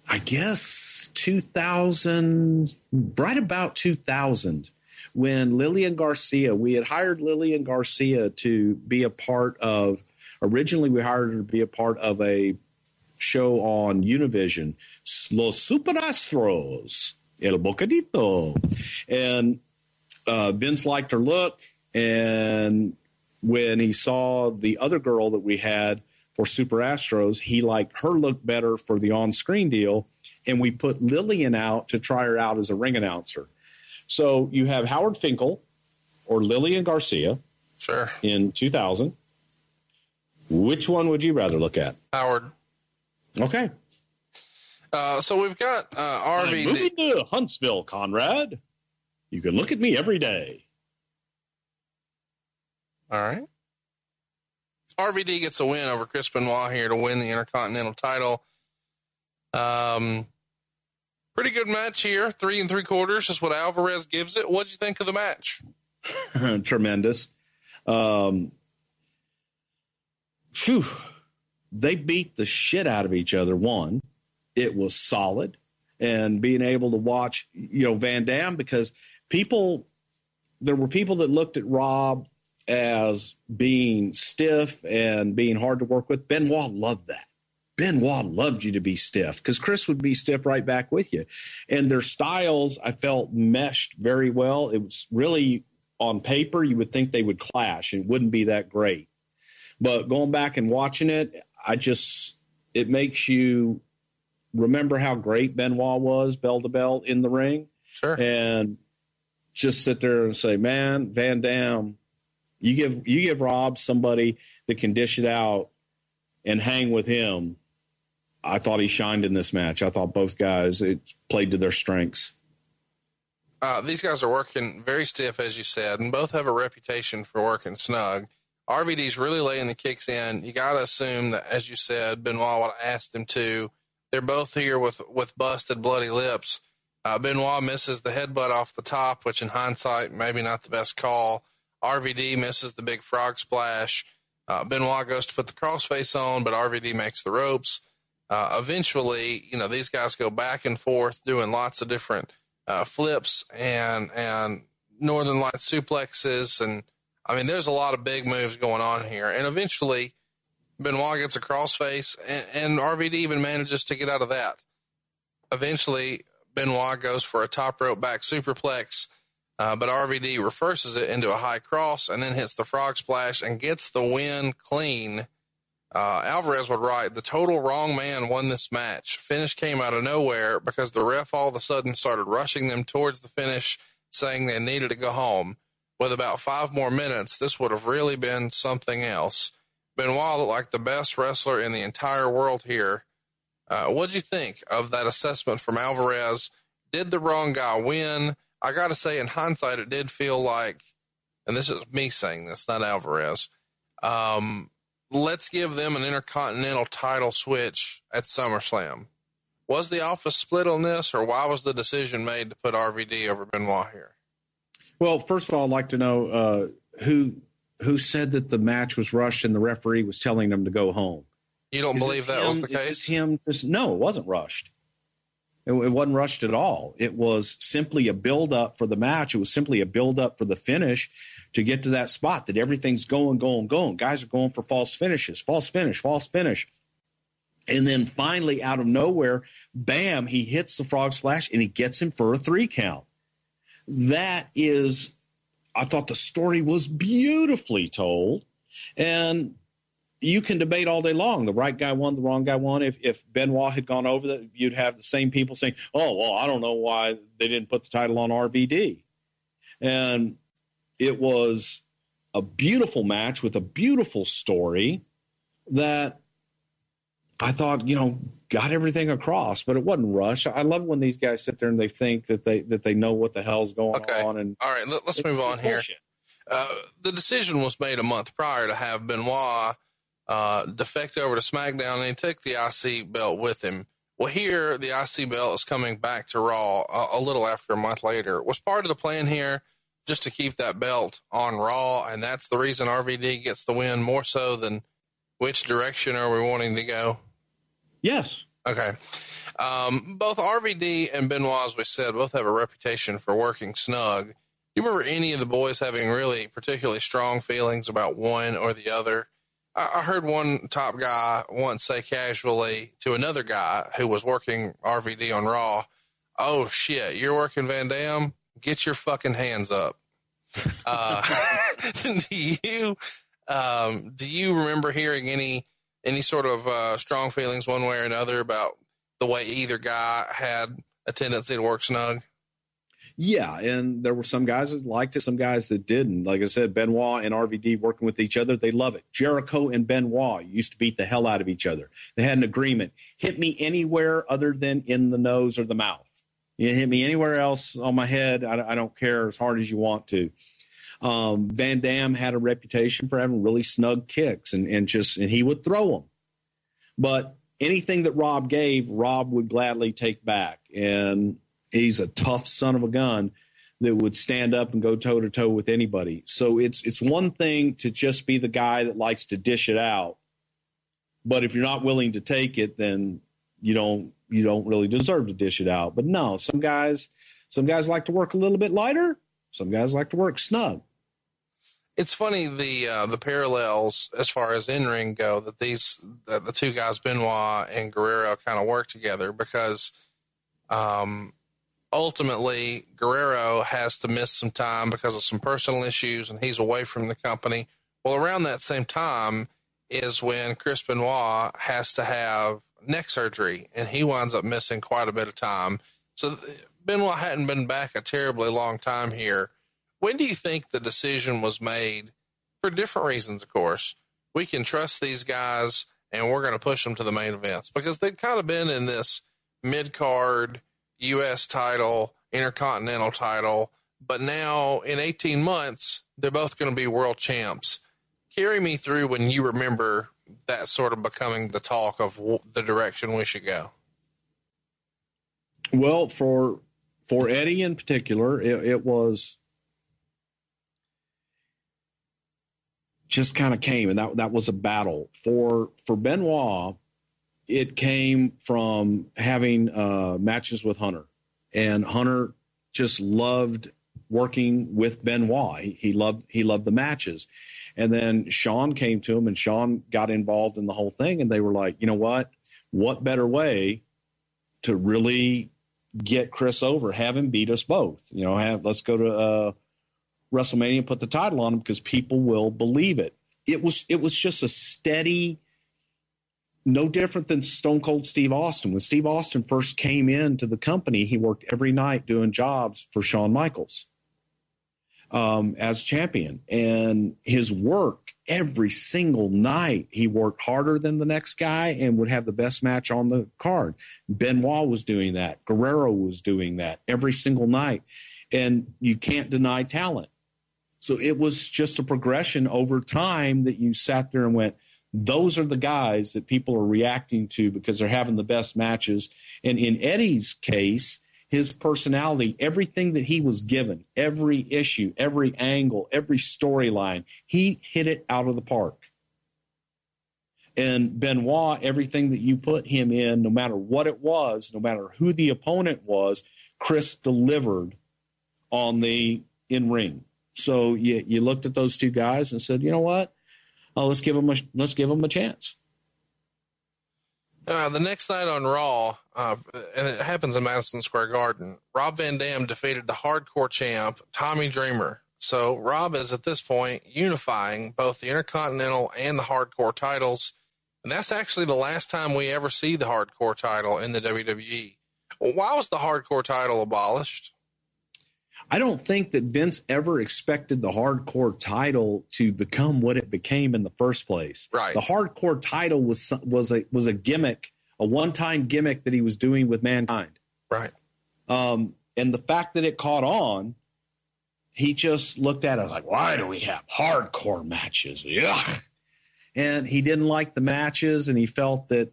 I guess 2000, right about 2000, when Lillian Garcia, we had hired Lillian Garcia to be a part of Originally, we hired her to be a part of a show on Univision, Los Superastros, El Bocadito. And uh, Vince liked her look. And when he saw the other girl that we had for Super Astros, he liked her look better for the on screen deal. And we put Lillian out to try her out as a ring announcer. So you have Howard Finkel or Lillian Garcia. Sure. In 2000. Which one would you rather look at? Howard. Okay. Uh, so we've got uh, RVD. I'm moving to Huntsville, Conrad. You can look at me every day. All right. RVD gets a win over Chris Benoit here to win the Intercontinental title. Um, pretty good match here. Three and three quarters is what Alvarez gives it. What'd you think of the match? [LAUGHS] Tremendous. Um, Phew, they beat the shit out of each other. One, it was solid, and being able to watch, you know, Van Dam because people, there were people that looked at Rob as being stiff and being hard to work with. Benoit loved that. Benoit loved you to be stiff because Chris would be stiff right back with you. And their styles, I felt, meshed very well. It was really on paper, you would think they would clash and wouldn't be that great. But going back and watching it, I just it makes you remember how great Benoit was bell to bell in the ring. Sure. And just sit there and say, man, Van Dam, you give you give Rob somebody that can dish it out and hang with him. I thought he shined in this match. I thought both guys it played to their strengths. Uh, these guys are working very stiff, as you said, and both have a reputation for working snug. RVD's really laying the kicks in. You got to assume that, as you said, Benoit would asked them to. They're both here with, with busted, bloody lips. Uh, Benoit misses the headbutt off the top, which in hindsight, maybe not the best call. RVD misses the big frog splash. Uh, Benoit goes to put the crossface on, but RVD makes the ropes. Uh, eventually, you know, these guys go back and forth doing lots of different uh, flips and and Northern Light suplexes, and I mean, there's a lot of big moves going on here. And eventually, Benoit gets a crossface, and, and RVD even manages to get out of that. Eventually, Benoit goes for a top rope back superplex, uh, but RVD reverses it into a high cross and then hits the frog splash and gets the win clean. Uh, Alvarez would write, the total wrong man won this match. Finish came out of nowhere because the ref all of a sudden started rushing them towards the finish, saying they needed to go home. With about five more minutes, this would have really been something else. Benoit looked like the best wrestler in the entire world here. Uh, what'd you think of that assessment from Alvarez? Did the wrong guy win? I got to say, in hindsight, it did feel like, and this is me saying this, not Alvarez. Um, let's give them an intercontinental title switch at SummerSlam. Was the office split on this, or why was the decision made to put RVD over Benoit here? Well, first of all, I'd like to know uh, who who said that the match was rushed and the referee was telling them to go home. You don't Is believe that him- was the case? him just no, it wasn't rushed. It, it wasn't rushed at all. It was simply a build up for the match. It was simply a build up for the finish to get to that spot that everything's going, going, going. Guys are going for false finishes, false finish, false finish. And then finally, out of nowhere, bam, he hits the frog splash and he gets him for a three count. That is, I thought the story was beautifully told. And you can debate all day long. The right guy won, the wrong guy won. If if Benoit had gone over that, you'd have the same people saying, "Oh, well, I don't know why they didn't put the title on RVD." And it was a beautiful match with a beautiful story that I thought, you know, got everything across, but it wasn't rush. I love when these guys sit there and they think that they that they know what the hell's going on. And All right, let, us move on here. Uh, the decision was made a month prior to have Benoit uh, defect over to SmackDown, and he took the IC belt with him. Well, here the IC belt is coming back to Raw a, a little after a month later. Was part of the plan here just to keep that belt on Raw, and that's the reason RVD gets the win more so than which direction are we wanting to go? Yes. Okay. Um, both RVD and Benoit, as we said, both have a reputation for working snug. Do you remember any of the boys having really particularly strong feelings about one or the other? I, I heard one top guy once say casually to another guy who was working RVD on Raw, "Oh shit, you're working Van Dam? Get your fucking hands up." Uh, [LAUGHS] do you um, do you remember hearing any any sort of uh, strong feelings one way or another about the way either guy had a tendency to work snug? Yeah, and there were some guys that liked it, some guys that didn't. Like I said, Benoit and RVD working with each other, they love it. Jericho and Benoit used to beat the hell out of each other. They had an agreement: hit me anywhere other than in the nose or the mouth. You hit me anywhere else on my head, I, I don't care as hard as you want to. Um, Van Dam had a reputation for having really snug kicks, and and just and he would throw them. But anything that Rob gave, Rob would gladly take back. And he's a tough son of a gun that would stand up and go toe to toe with anybody. So it's it's one thing to just be the guy that likes to dish it out. But if you're not willing to take it, then you don't you don't really deserve to dish it out. But no, some guys some guys like to work a little bit lighter. Some guys like to work snug. It's funny the uh, the parallels as far as in ring go that these that the two guys Benoit and Guerrero kind of work together because um, ultimately Guerrero has to miss some time because of some personal issues and he's away from the company. Well, around that same time is when Chris Benoit has to have neck surgery and he winds up missing quite a bit of time. So Benoit hadn't been back a terribly long time here. When do you think the decision was made? For different reasons, of course. We can trust these guys and we're going to push them to the main events because they'd kind of been in this mid card U.S. title, intercontinental title, but now in 18 months, they're both going to be world champs. Carry me through when you remember that sort of becoming the talk of the direction we should go. Well, for for Eddie in particular, it, it was just kind of came, and that that was a battle for for Benoit. it came from having uh, matches with Hunter, and Hunter just loved working with Benoit. He, he loved he loved the matches, and then Shawn came to him, and Shawn got involved in the whole thing, and they were like, you know what? What better way to really get Chris over? Have him beat us both. You know, have let's go to uh, WrestleMania and put the title on him because people will believe it. It was it was just a steady no different than Stone Cold Steve Austin. When Steve Austin first came into the company, he worked every night doing jobs for Shawn Michaels um, as champion. And his work every single night, he worked harder than the next guy and would have the best match on the card. Benoit was doing that. Guerrero was doing that every single night. And you can't deny talent. So it was just a progression over time that you sat there and went, those are the guys that people are reacting to because they're having the best matches. And in Eddie's case, his personality, everything that he was given, every issue, every angle, every storyline, he hit it out of the park. And Benoit, everything that you put him in, no matter what it was, no matter who the opponent was, Chris delivered on the in ring. So you, you looked at those two guys and said, you know what? oh, let's give them a let's give them a chance. Uh, the next night on Raw, uh, and it happens in Madison Square Garden, Rob Van Dam defeated the hardcore champ, Tommy Dreamer. So Rob is at this point unifying both the Intercontinental and the hardcore titles. And that's actually the last time we ever see the hardcore title in the WWE. Well, why was the hardcore title abolished? I don't think that Vince ever expected the hardcore title to become what it became in the first place. Right. The hardcore title was was a was a gimmick, a one-time gimmick that he was doing with mankind. Right. Um, and the fact that it caught on, he just looked at it like, why do we have hardcore matches? Yeah. And he didn't like the matches, and he felt that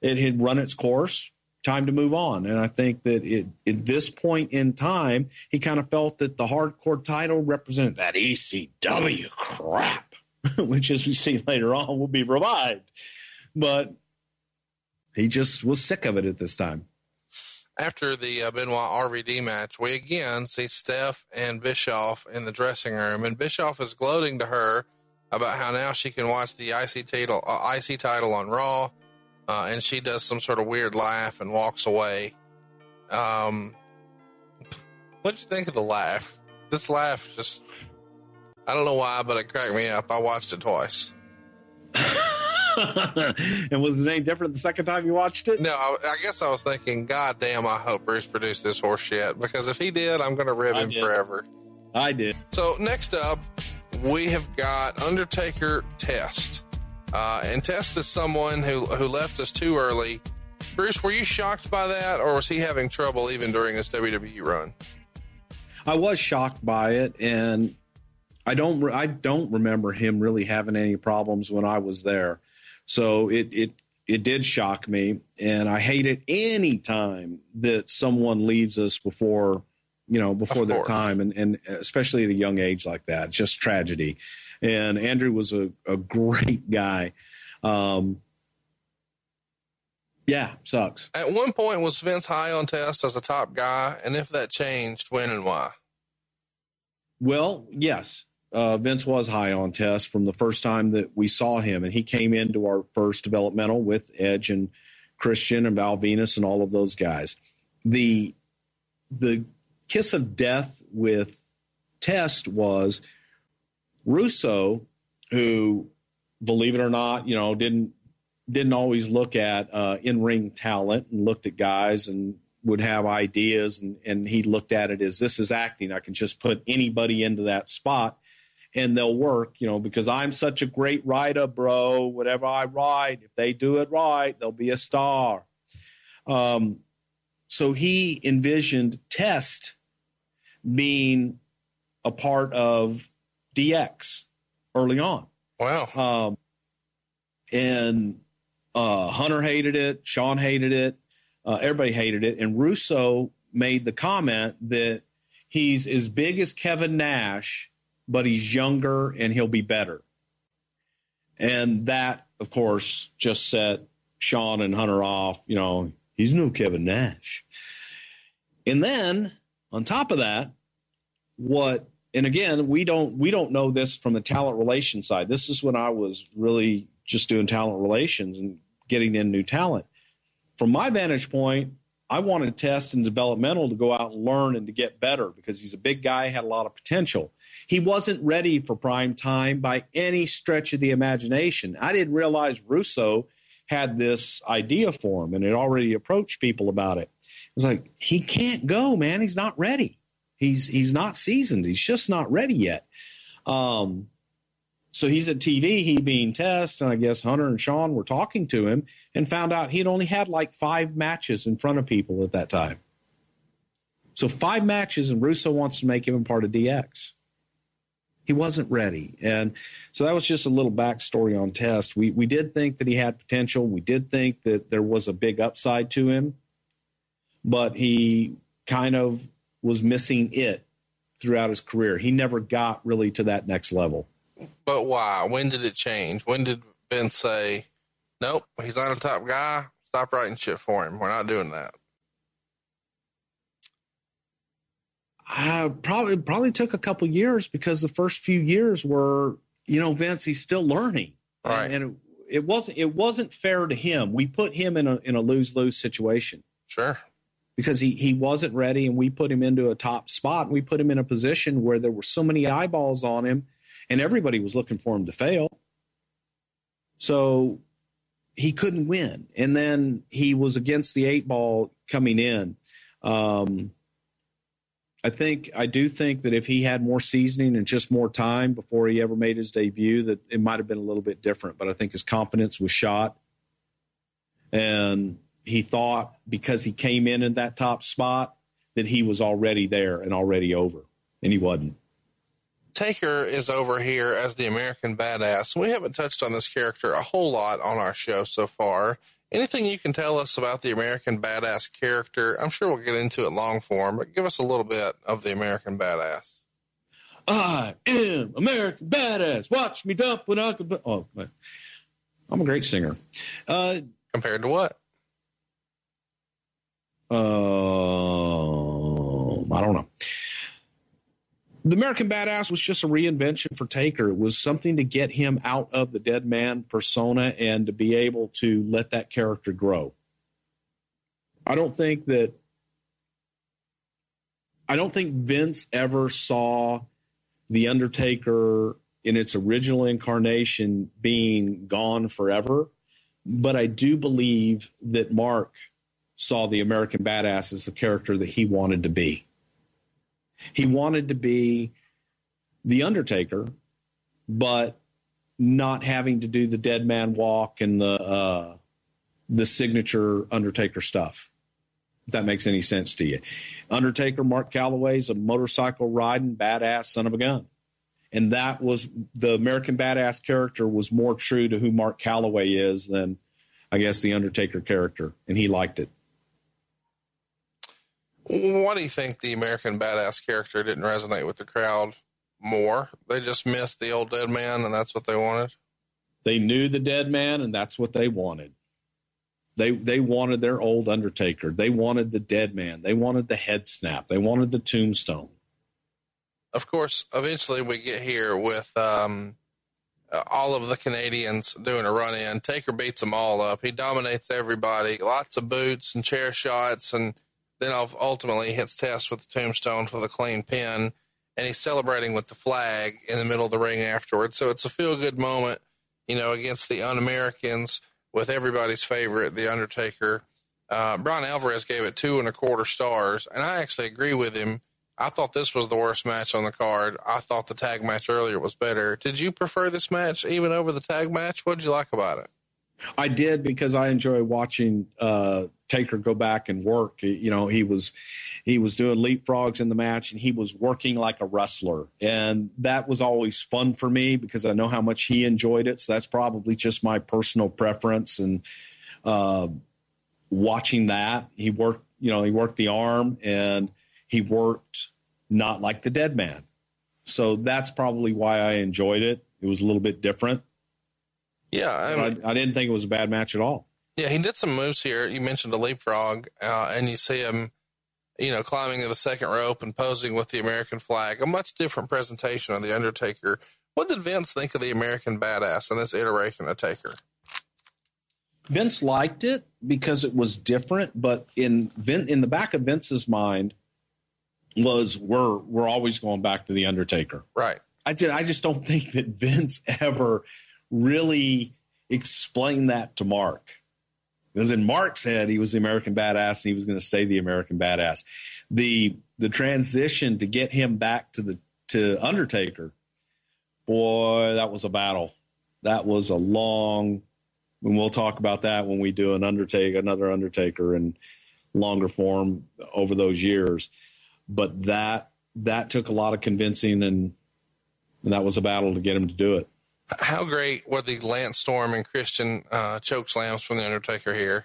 it had run its course time to move on. And I think that it, at this point in time, he kind of felt that the hardcore title represented that ECW crap, [LAUGHS] which, as we see later on, will be revived. But he just was sick of it at this time. After the uh, Benoit RVD match, we again see Steph and Bischoff in the dressing room, and Bischoff is gloating to her about how now she can watch the IC title, uh, IC title on Raw uh, and she does some sort of weird laugh and walks away. Um, what'd you think of the laugh? This laugh just, I don't know why, but it cracked me up. I watched it twice. [LAUGHS] and was it any different the second time you watched it? No, I, I, guess I was thinking, God damn, I hope Bruce produced this horse shit because if he did, I'm going to rib I him did. forever. I did. So next up, we have got Undertaker Test. Uh, and Test is someone who, who left us too early. Bruce, were you shocked by that, or was he having trouble even during his WWE run? I was shocked by it, and I don't I don't remember him really having any problems when I was there. So it it it did shock me, and I hate it any time that someone leaves us before you know before their time, and and especially at a young age like that. It's just tragedy. And Andrew was a, a great guy. Um, yeah, sucks. At one point, was Vince high on Test as a top guy? And if that changed, when and why? Well, yes. Uh, Vince was high on Test from the first time that we saw him, and he came into our first developmental with Edge and Christian and Val Venis and all of those guys. The the kiss of death with Test was Russo, who, believe it or not, you know, didn't didn't always look at uh, in ring talent and looked at guys and would have ideas and, and he looked at it as this is acting. I can just put anybody into that spot and they'll work, you know, because I'm such a great writer, bro. Whatever I write, if they do it right, they'll be a star. Um, so he envisioned Test being a part of DX early on. Wow. Um, and uh, Hunter hated it. Shawn hated it. Uh, everybody hated it. And Russo made the comment that he's as big as Kevin Nash, but he's younger and he'll be better. And that, of course, just set Shawn and Hunter off. You know, he's no Kevin Nash. And then on top of that, what and again, we don't we don't know this from the talent relation side. This is when I was really just doing talent relations and getting in new talent. From my vantage point, I wanted test and developmental to go out and learn and to get better because he's a big guy, had a lot of potential. He wasn't ready for prime time by any stretch of the imagination. I didn't realize Russo had this idea for him and had already approached people about it. It was like, he can't go, man. He's not ready. He's he's not seasoned. He's just not ready yet. Um, so he's at TV, he being test, and I guess Hunter and Shawn were talking to him and found out he'd only had like five matches in front of people at that time. So five matches, and Russo wants to make him a part of DX. He wasn't ready, and so that was just a little backstory on Test. We we did think that he had potential. We did think that there was a big upside to him, but he kind of was missing it throughout his career. He never got really to that next level. But why? When did it change? When did Vince say, "Nope, he's not a top guy. Stop writing shit for him. We're not doing that." I probably probably took a couple years because the first few years were, you know, Vince he's still learning, right? And, and it, it wasn't it wasn't fair to him. We put him in a in a lose lose situation. Sure. Because he, he wasn't ready, and we put him into a top spot. And we put him in a position where there were so many eyeballs on him, and everybody was looking for him to fail. So he couldn't win, and then he was against the eight ball coming in. Um, I think I do think that if he had more seasoning and just more time before he ever made his debut, that it might have been a little bit different. But I think his confidence was shot, and he thought because he came in in that top spot that he was already there and already over, and he wasn't. Taker is over here as the American badass. We haven't touched on this character a whole lot on our show so far. Anything you can tell us about the American badass character? I'm sure we'll get into it long form, but give us a little bit of the American badass. I am American badass. Watch me dump when I can. Oh, I'm a great singer. Uh, Compared to what? Uh, I don't know. The American Badass was just a reinvention for Taker. It was something to get him out of the dead man persona and to be able to let that character grow. I don't think that I don't think Vince ever saw the Undertaker in its original incarnation being gone forever, but I do believe that Mark saw the American Badass as the character that he wanted to be. He wanted to be the Undertaker, but not having to do the dead man walk and the uh, the signature Undertaker stuff. If that makes any sense to you, Undertaker Mark Calaway is a motorcycle riding badass son of a gun, and that was the American Badass character was more true to who Mark Calaway is than I guess the Undertaker character, and he liked it. Why do you think the American Badass character didn't resonate with the crowd more? They just missed the old dead man, and that's what they wanted. They knew the dead man, and that's what they wanted. They they wanted their old Undertaker. They wanted the dead man. They wanted the head snap. They wanted the tombstone. Of course, eventually we get here with um, all of the Canadians doing a run in. Taker beats them all up. He dominates everybody. Lots of boots and chair shots, and then ultimately hits Test with the tombstone for the clean pin. And he's celebrating with the flag in the middle of the ring afterwards. So it's a feel good moment, you know, against the un Americans with everybody's favorite, The Undertaker. Uh, Bryan Alvarez gave it two and a quarter stars, and I actually agree with him. I thought this was the worst match on the card. I thought the tag match earlier was better. Did you prefer this match even over the tag match? What did you like about it? I did because I enjoy watching uh, Taker go back and work. You know, he was he was doing leapfrogs in the match and he was working like a wrestler, and that was always fun for me because I know how much he enjoyed it. So that's probably just my personal preference and uh, watching that he worked. You know, he worked the arm and he worked not like the dead man. So that's probably why I enjoyed it. It was a little bit different. Yeah, I, I, I, didn't think it was a bad match at all. Yeah, he did some moves here. You mentioned a leapfrog, uh, and you see him, you know, climbing to the second rope and posing with the American flag. A much different presentation of the Undertaker. What did Vince think of the American Badass in this iteration of Taker? Vince liked it because it was different, but in Vin, in the back of Vince's mind was we're we're always going back to the Undertaker. Right. I just I just don't think that Vince [LAUGHS] ever really explain that to Mark. Because in Mark's head, he was the American badass and he was going to stay the American badass. The the transition to get him back to the to Undertaker, boy, that was a battle. That was a long and we'll talk about that when we do an Undertaker, another Undertaker in longer form over those years. But that that took a lot of convincing and, and that was a battle to get him to do it. How great were the Lance Storm and Christian uh, choke slams from the Undertaker here?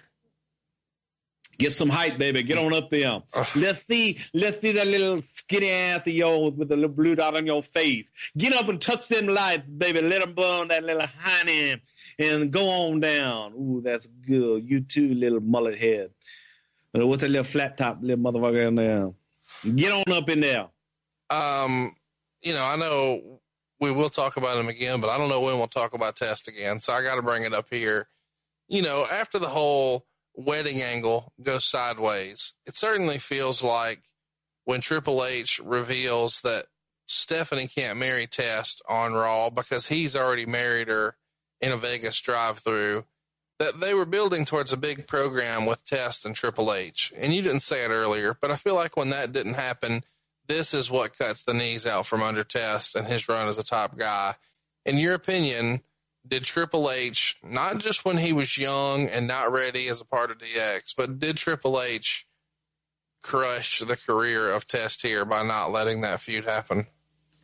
Get some height, baby. Get on up there. let's see, let's see that little skinny ass of yours with the little blue dot on your face. Get up and touch them lights, baby. Let them burn that little honey and go on down. Ooh, that's good. You too, little mullet head. What's that little flat top little motherfucker in there? Get on up in there. Um, you know, I know we will talk about him again, but I don't know when we'll talk about Test again. So I got to bring it up here. You know, after the whole wedding angle goes sideways, it certainly feels like when Triple H reveals that Stephanie can't marry Test on Raw because he's already married her in a Vegas drive through that they were building towards a big program with Test and Triple H. And you didn't say it earlier, but I feel like when that didn't happen, this is what cuts the knees out from under Test and his run as a top guy. In your opinion, did Triple H, not just when he was young and not ready as a part of DX, but did Triple H crush the career of Test here by not letting that feud happen?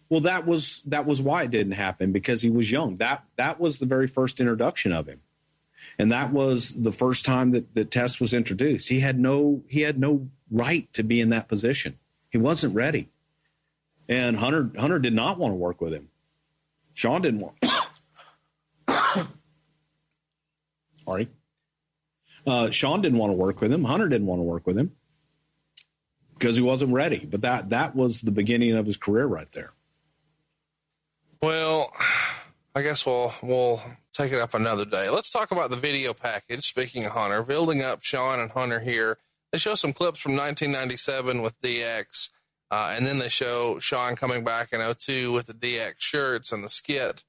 Well, that was that was why it didn't happen because he was young. That that was the very first introduction of him, and that was the first time that the test was introduced. He had no he had no right to be in that position. He wasn't ready, and Hunter Hunter did not want to work with him. Shawn didn't want. [COUGHS] Sorry. Uh, Shawn didn't want to work with him. Hunter didn't want to work with him because he wasn't ready. But that that was the beginning of his career right there. Well, I guess we'll we'll take it up another day. Let's talk about the video package. Speaking of Hunter, building up Shawn and Hunter here. They show some clips from 1997 with DX, uh, and then they show Shawn coming back in 02 with the DX shirts and the skit,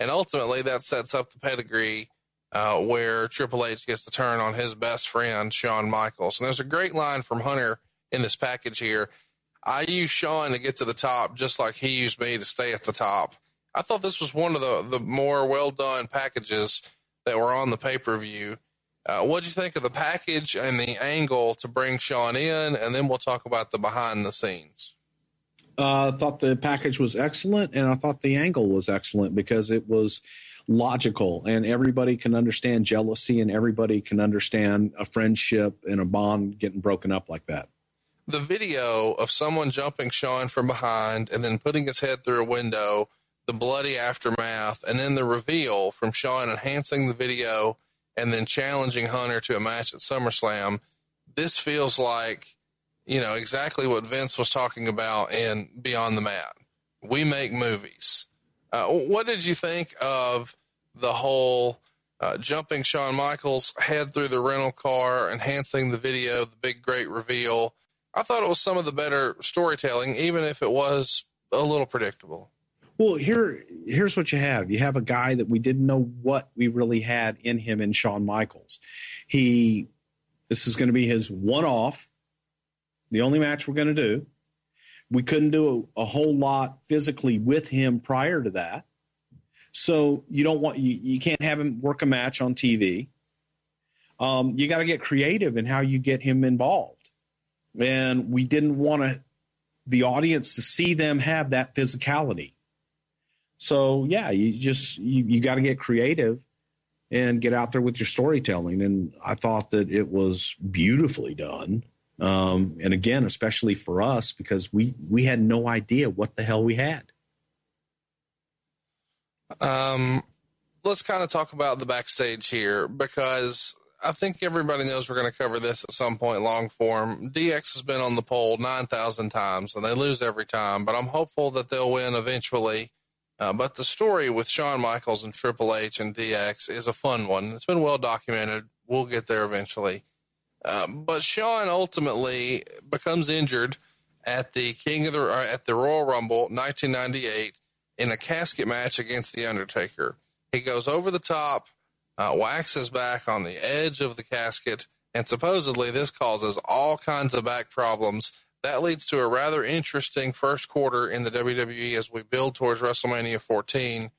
and ultimately that sets up the pedigree uh, where Triple H gets to turn on his best friend Shawn Michaels. And there's a great line from Hunter in this package here. I use Shawn to get to the top, just like he used me to stay at the top. I thought this was one of the, the more well done packages that were on the pay per view. Uh, what do you think of the package and the angle to bring Shawn in? And then we'll talk about the behind the scenes. Uh, I thought the package was excellent, and I thought the angle was excellent because it was logical, and everybody can understand jealousy, and everybody can understand a friendship and a bond getting broken up like that. The video of someone jumping Shawn from behind and then putting his head through a window the bloody aftermath, and then the reveal from Shawn enhancing the video and then challenging Hunter to a match at SummerSlam. This feels like, you know, exactly what Vince was talking about in Beyond the Mat. We make movies. Uh, what did you think of the whole uh, jumping Shawn Michaels head through the rental car, enhancing the video, the big great reveal? I thought it was some of the better storytelling, even if it was a little predictable. Well, here here's what you have. You have a guy that we didn't know what we really had in him in Shawn Michaels. He this is going to be his one off, the only match we're going to do. We couldn't do a, a, whole lot physically with him prior to that. So you don't want you, you can't have him work a match on TV. Um, you got to get creative in how you get him involved. And we didn't want to the audience to see them have that physicality. So yeah, you just you, you got to get creative and get out there with your storytelling. And I thought that it was beautifully done. Um, and again, especially for us because we we had no idea what the hell we had. Um, let's kind of talk about the backstage here because I think everybody knows we're going to cover this at some point long form. DX has been on the pole 9,000 times and they lose every time, but I'm hopeful that they'll win eventually. Uh, but the story with Shawn Michaels and Triple H and DX is a fun one. It's been well documented. We'll get there eventually. Uh, but Shawn ultimately becomes injured at the King of the uh, at the Royal Rumble 1998 in a casket match against the Undertaker. He goes over the top, uh, waxes back on the edge of the casket, and supposedly this causes all kinds of back problems. That leads to a rather interesting first quarter in the WWE as we build towards WrestleMania 14.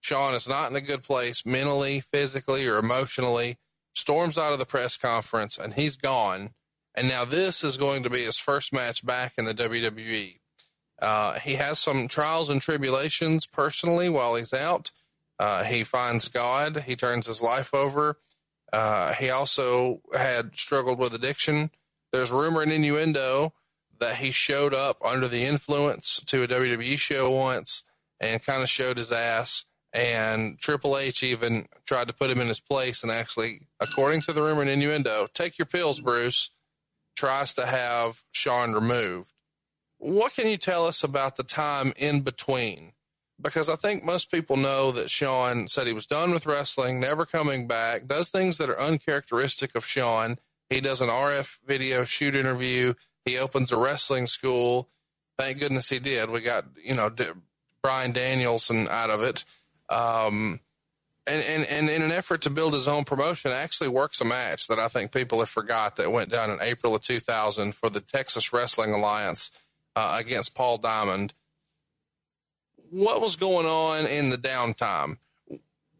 Shawn is not in a good place mentally, physically, or emotionally. Storms out of the press conference and he's gone. And now this is going to be his first match back in the WWE. Uh, he has some trials and tribulations personally while he's out. Uh, he finds God. He turns his life over. Uh, he also had struggled with addiction. There's rumor and innuendo that he showed up under the influence to a WWE show once and kind of showed his ass. And Triple H even tried to put him in his place and actually, according to the rumor and innuendo, take your pills, Bruce, tries to have Shawn removed. What can you tell us about the time in between? Because I think most people know that Shawn said he was done with wrestling, never coming back, does things that are uncharacteristic of Shawn. He does an RF video shoot interview he opens a wrestling school. Thank goodness he did. We got, you know, Bryan Danielson out of it. Um, and, and, and in an effort to build his own promotion, actually works a match that I think people have forgot that went down in April of 2000 for the Texas Wrestling Alliance uh, against Paul Diamond. What was going on in the downtime?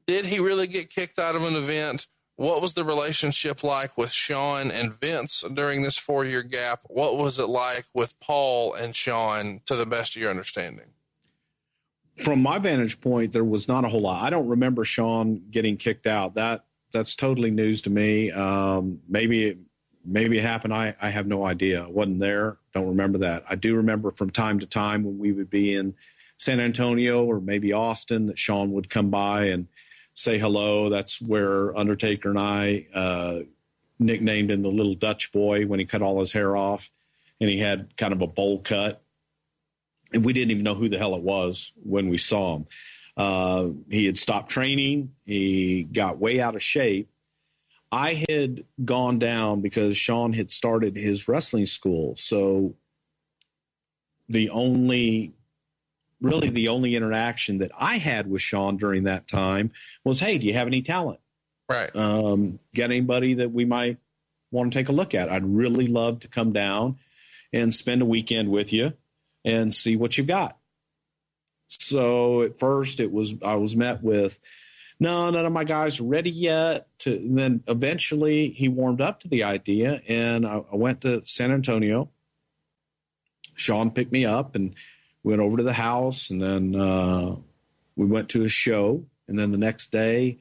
Did he really get kicked out of an event? What was the relationship like with Shawn and Vince during this four year gap? What was it like with Paul and Shawn to the best of your understanding? From my vantage point, there was not a whole lot. I don't remember Shawn getting kicked out. That that's totally news to me. Um, maybe maybe it happened. I, I have no idea. I wasn't there. Don't remember that. I do remember from time to time when we would be in San Antonio or maybe Austin that Shawn would come by and say hello. That's where Undertaker and I uh, nicknamed him the little Dutch boy when he cut all his hair off and he had kind of a bowl cut. And we didn't even know who the hell it was when we saw him. Uh, he had stopped training. He got way out of shape. I had gone down because Shawn had started his wrestling school. So the only really the only interaction that I had with Shawn during that time was, Hey, do you have any talent? Right. Um, get anybody that we might want to take a look at? I'd really love to come down and spend a weekend with you and see what you've got. So at first it was, I was met with, no, none of my guys are ready yet. To, and then eventually he warmed up to the idea and I, I went to San Antonio. Shawn picked me up and went over to the house and then uh, we went to a show. And then the next day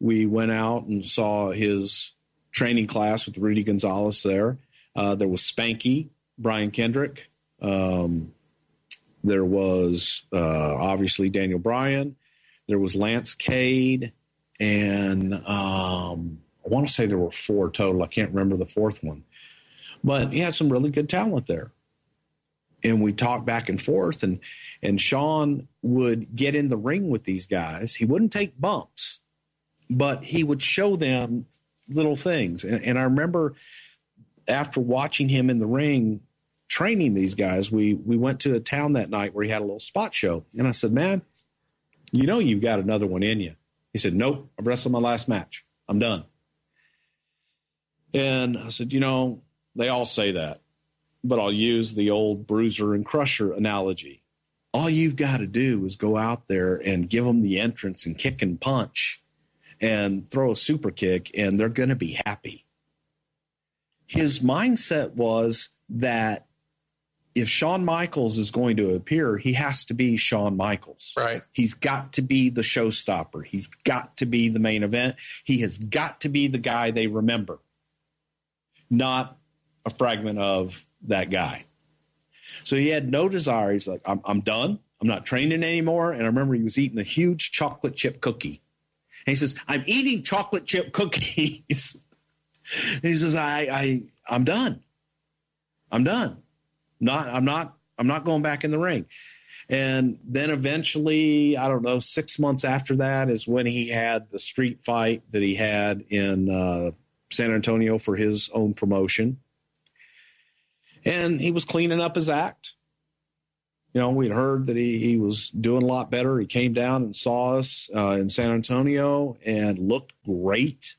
we went out and saw his training class with Rudy Gonzalez there. Uh, there was Spanky, Brian Kendrick. Um, there was uh, obviously Daniel Bryan. There was Lance Cade. And um, I want to say there were four total. I can't remember the fourth one. But he had some really good talent there and we talked back and forth and and Shawn would get in the ring with these guys. He wouldn't take bumps, but he would show them little things. And, and I remember after watching him in the ring training these guys, we we went to a town that night where he had a little spot show. And I said, Man, you know you've got another one in you. He said, Nope, I've wrestled my last match. I'm done. And I said, you know, they all say that but I'll use the old bruiser and crusher analogy. All you've got to do is go out there and give them the entrance and kick and punch and throw a super kick, and they're going to be happy. His mindset was that if Shawn Michaels is going to appear, he has to be Shawn Michaels. Right. He's got to be the showstopper. He's got to be the main event. He has got to be the guy they remember, not a fragment of that guy. So he had no desire. He's like, I'm, I'm done. I'm not training anymore. And I remember he was eating a huge chocolate chip cookie. And he says, I'm eating chocolate chip cookies. [LAUGHS] he says, I, I, I'm done. I'm done. Not, I'm not, I'm not going back in the ring. And then eventually, I don't know, six months after that is when he had the street fight that he had in uh, San Antonio for his own promotion. And he was cleaning up his act. You know, we'd heard that he, he was doing a lot better. He came down and saw us uh, in San Antonio and looked great,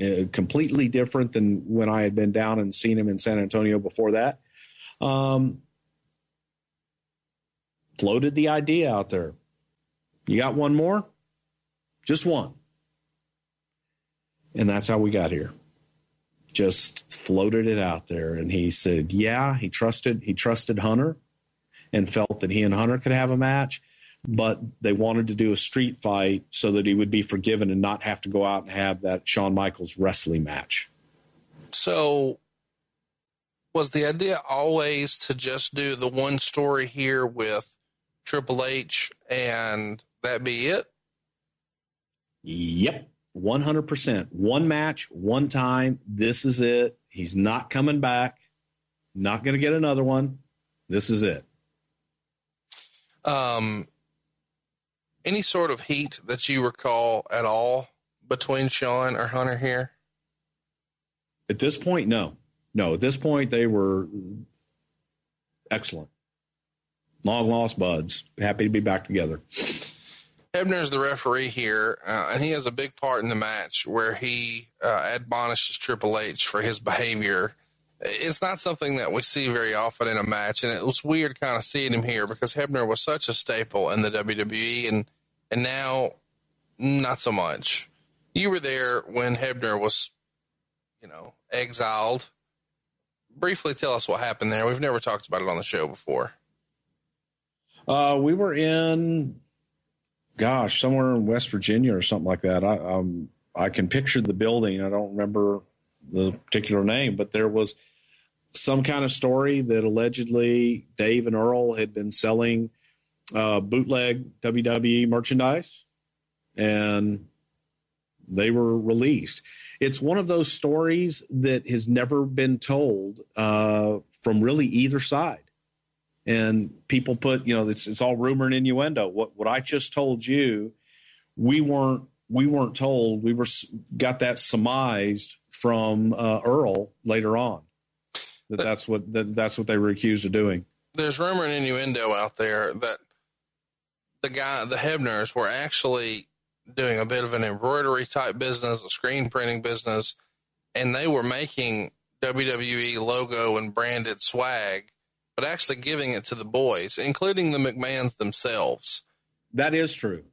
uh, completely different than when I had been down and seen him in San Antonio before that. Um, floated the idea out there. You got one more? Just one. And that's how we got here. Just floated it out there. And he said, yeah, he trusted, he trusted Hunter and felt that he and Hunter could have a match, but they wanted to do a street fight so that he would be forgiven and not have to go out and have that Shawn Michaels wrestling match. So was the idea always to just do the one story here with Triple H and that be it? Yep. 100%. One match, one time. This is it. He's not coming back. Not going to get another one. This is it. Um, any sort of heat that you recall at all between Shawn or Hunter here? At this point, no. No, at this point, they were excellent. Long lost buds. Happy to be back together. Hebner's the referee here, uh, and he has a big part in the match where he uh, admonishes Triple H for his behavior. It's not something that we see very often in a match, and it was weird kind of seeing him here because Hebner was such a staple in the WWE, and and now not so much. You were there when Hebner was, you know, exiled. Briefly tell us what happened there. We've never talked about it on the show before. Uh, we were in, gosh, somewhere in West Virginia or something like that. I um, I can picture the building. I don't remember the particular name, but there was some kind of story that allegedly Dave and Earl had been selling uh, bootleg WWE merchandise, and they were released. It's one of those stories that has never been told uh, from really either side and people put you know it's, it's all rumor and innuendo. What what i just told you we weren't we weren't told. We were got that surmised from uh, earl later on that that's what that, that's what they were accused of doing. There's rumor and innuendo out there that the guy the hebners were actually doing a bit of an embroidery type business a screen printing business and they were making wwe logo and branded swag but actually giving it to the boys, including the McMahons themselves. That is true.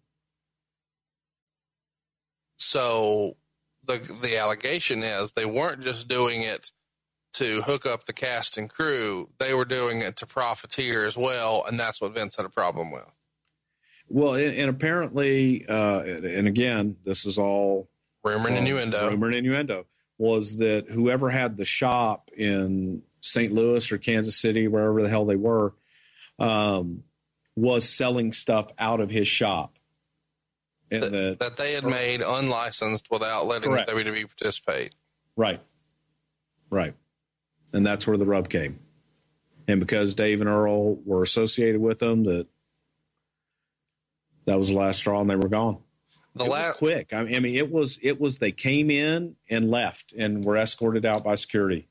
So the the allegation is they weren't just doing it to hook up the cast and crew; they were doing it to profiteer as well, and that's what Vince had a problem with. Well, and, and apparently, uh, and again, this is all rumor and innuendo. Rumor and innuendo was that whoever had the shop in St. Louis or Kansas City, wherever the hell they were, um, was selling stuff out of his shop. The, that they had made unlicensed without letting correct. the WWE participate. Right. Right. And that's where the rub came. And because Dave and Earl were associated with them, that that was the last straw and they were gone. The last quick. I mean, it was it was they came in and left and were escorted out by security.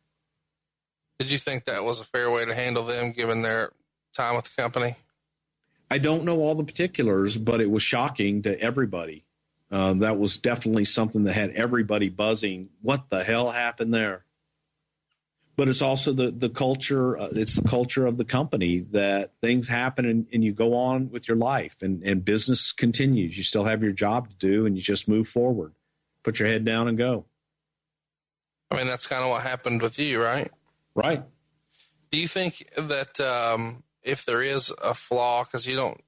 Did you think that was a fair way to handle them given their time with the company? I don't know all the particulars, but it was shocking to everybody. Uh, that was definitely something that had everybody buzzing. What the hell happened there? But it's also the the culture. Uh, it's the culture of the company that things happen and, and you go on with your life and, and business continues. You still have your job to do and you just move forward. Put your head down and go. I mean, that's kind of what happened with you, right? Right. Do you think that um, if there is a flaw, because you don't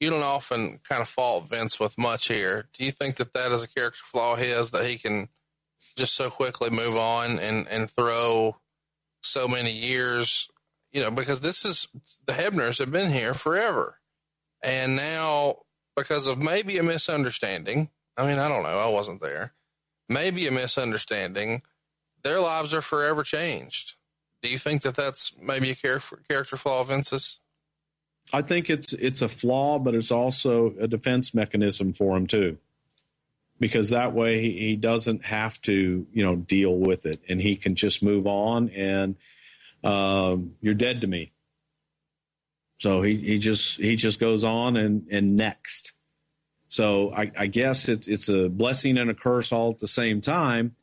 you don't often kind of fault Vince with much here, do you think that that is a character flaw his that he can just so quickly move on and and throw so many years? You know, because this is the Hebners have been here forever, and now because of maybe a misunderstanding. I mean, I don't know. I wasn't there. Maybe a misunderstanding their lives are forever changed. Do you think that that's maybe a character flaw of Vince's? I think it's it's a flaw, but it's also a defense mechanism for him too, because that way he, he doesn't have to you know deal with it, and he can just move on. And um, you're dead to me. So he, he just he just goes on and and next. So I, I guess it's it's a blessing and a curse all at the same time.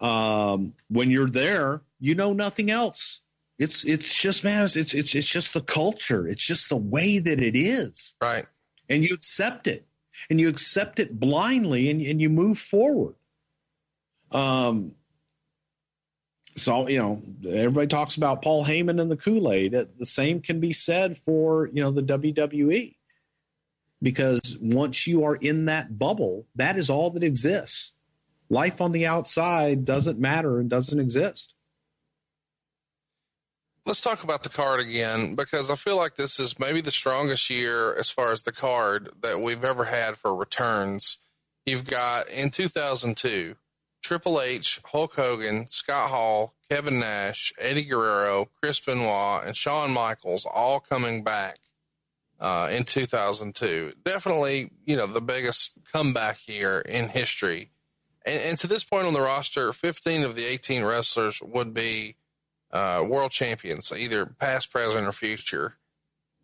Um, when you're there, you know nothing else. It's it's just man, it's it's it's just the culture. It's just the way that it is. Right. And you accept it. And you accept it blindly and, and you move forward. Um so you know everybody talks about Paul Heyman and the Kool Aid. The same can be said for you know the WWE, because once you are in that bubble, that is all that exists. Life on the outside doesn't matter and doesn't exist. Let's talk about the card again because I feel like this is maybe the strongest year as far as the card that we've ever had for returns. You've got in 2002 Triple H, Hulk Hogan, Scott Hall, Kevin Nash, Eddie Guerrero, Chris Benoit, and Shawn Michaels all coming back uh, in 2002. Definitely, you know, the biggest comeback year in history. And, and, to this point on the roster, 15 of the 18 wrestlers would be uh, world champions, either past, present, or future.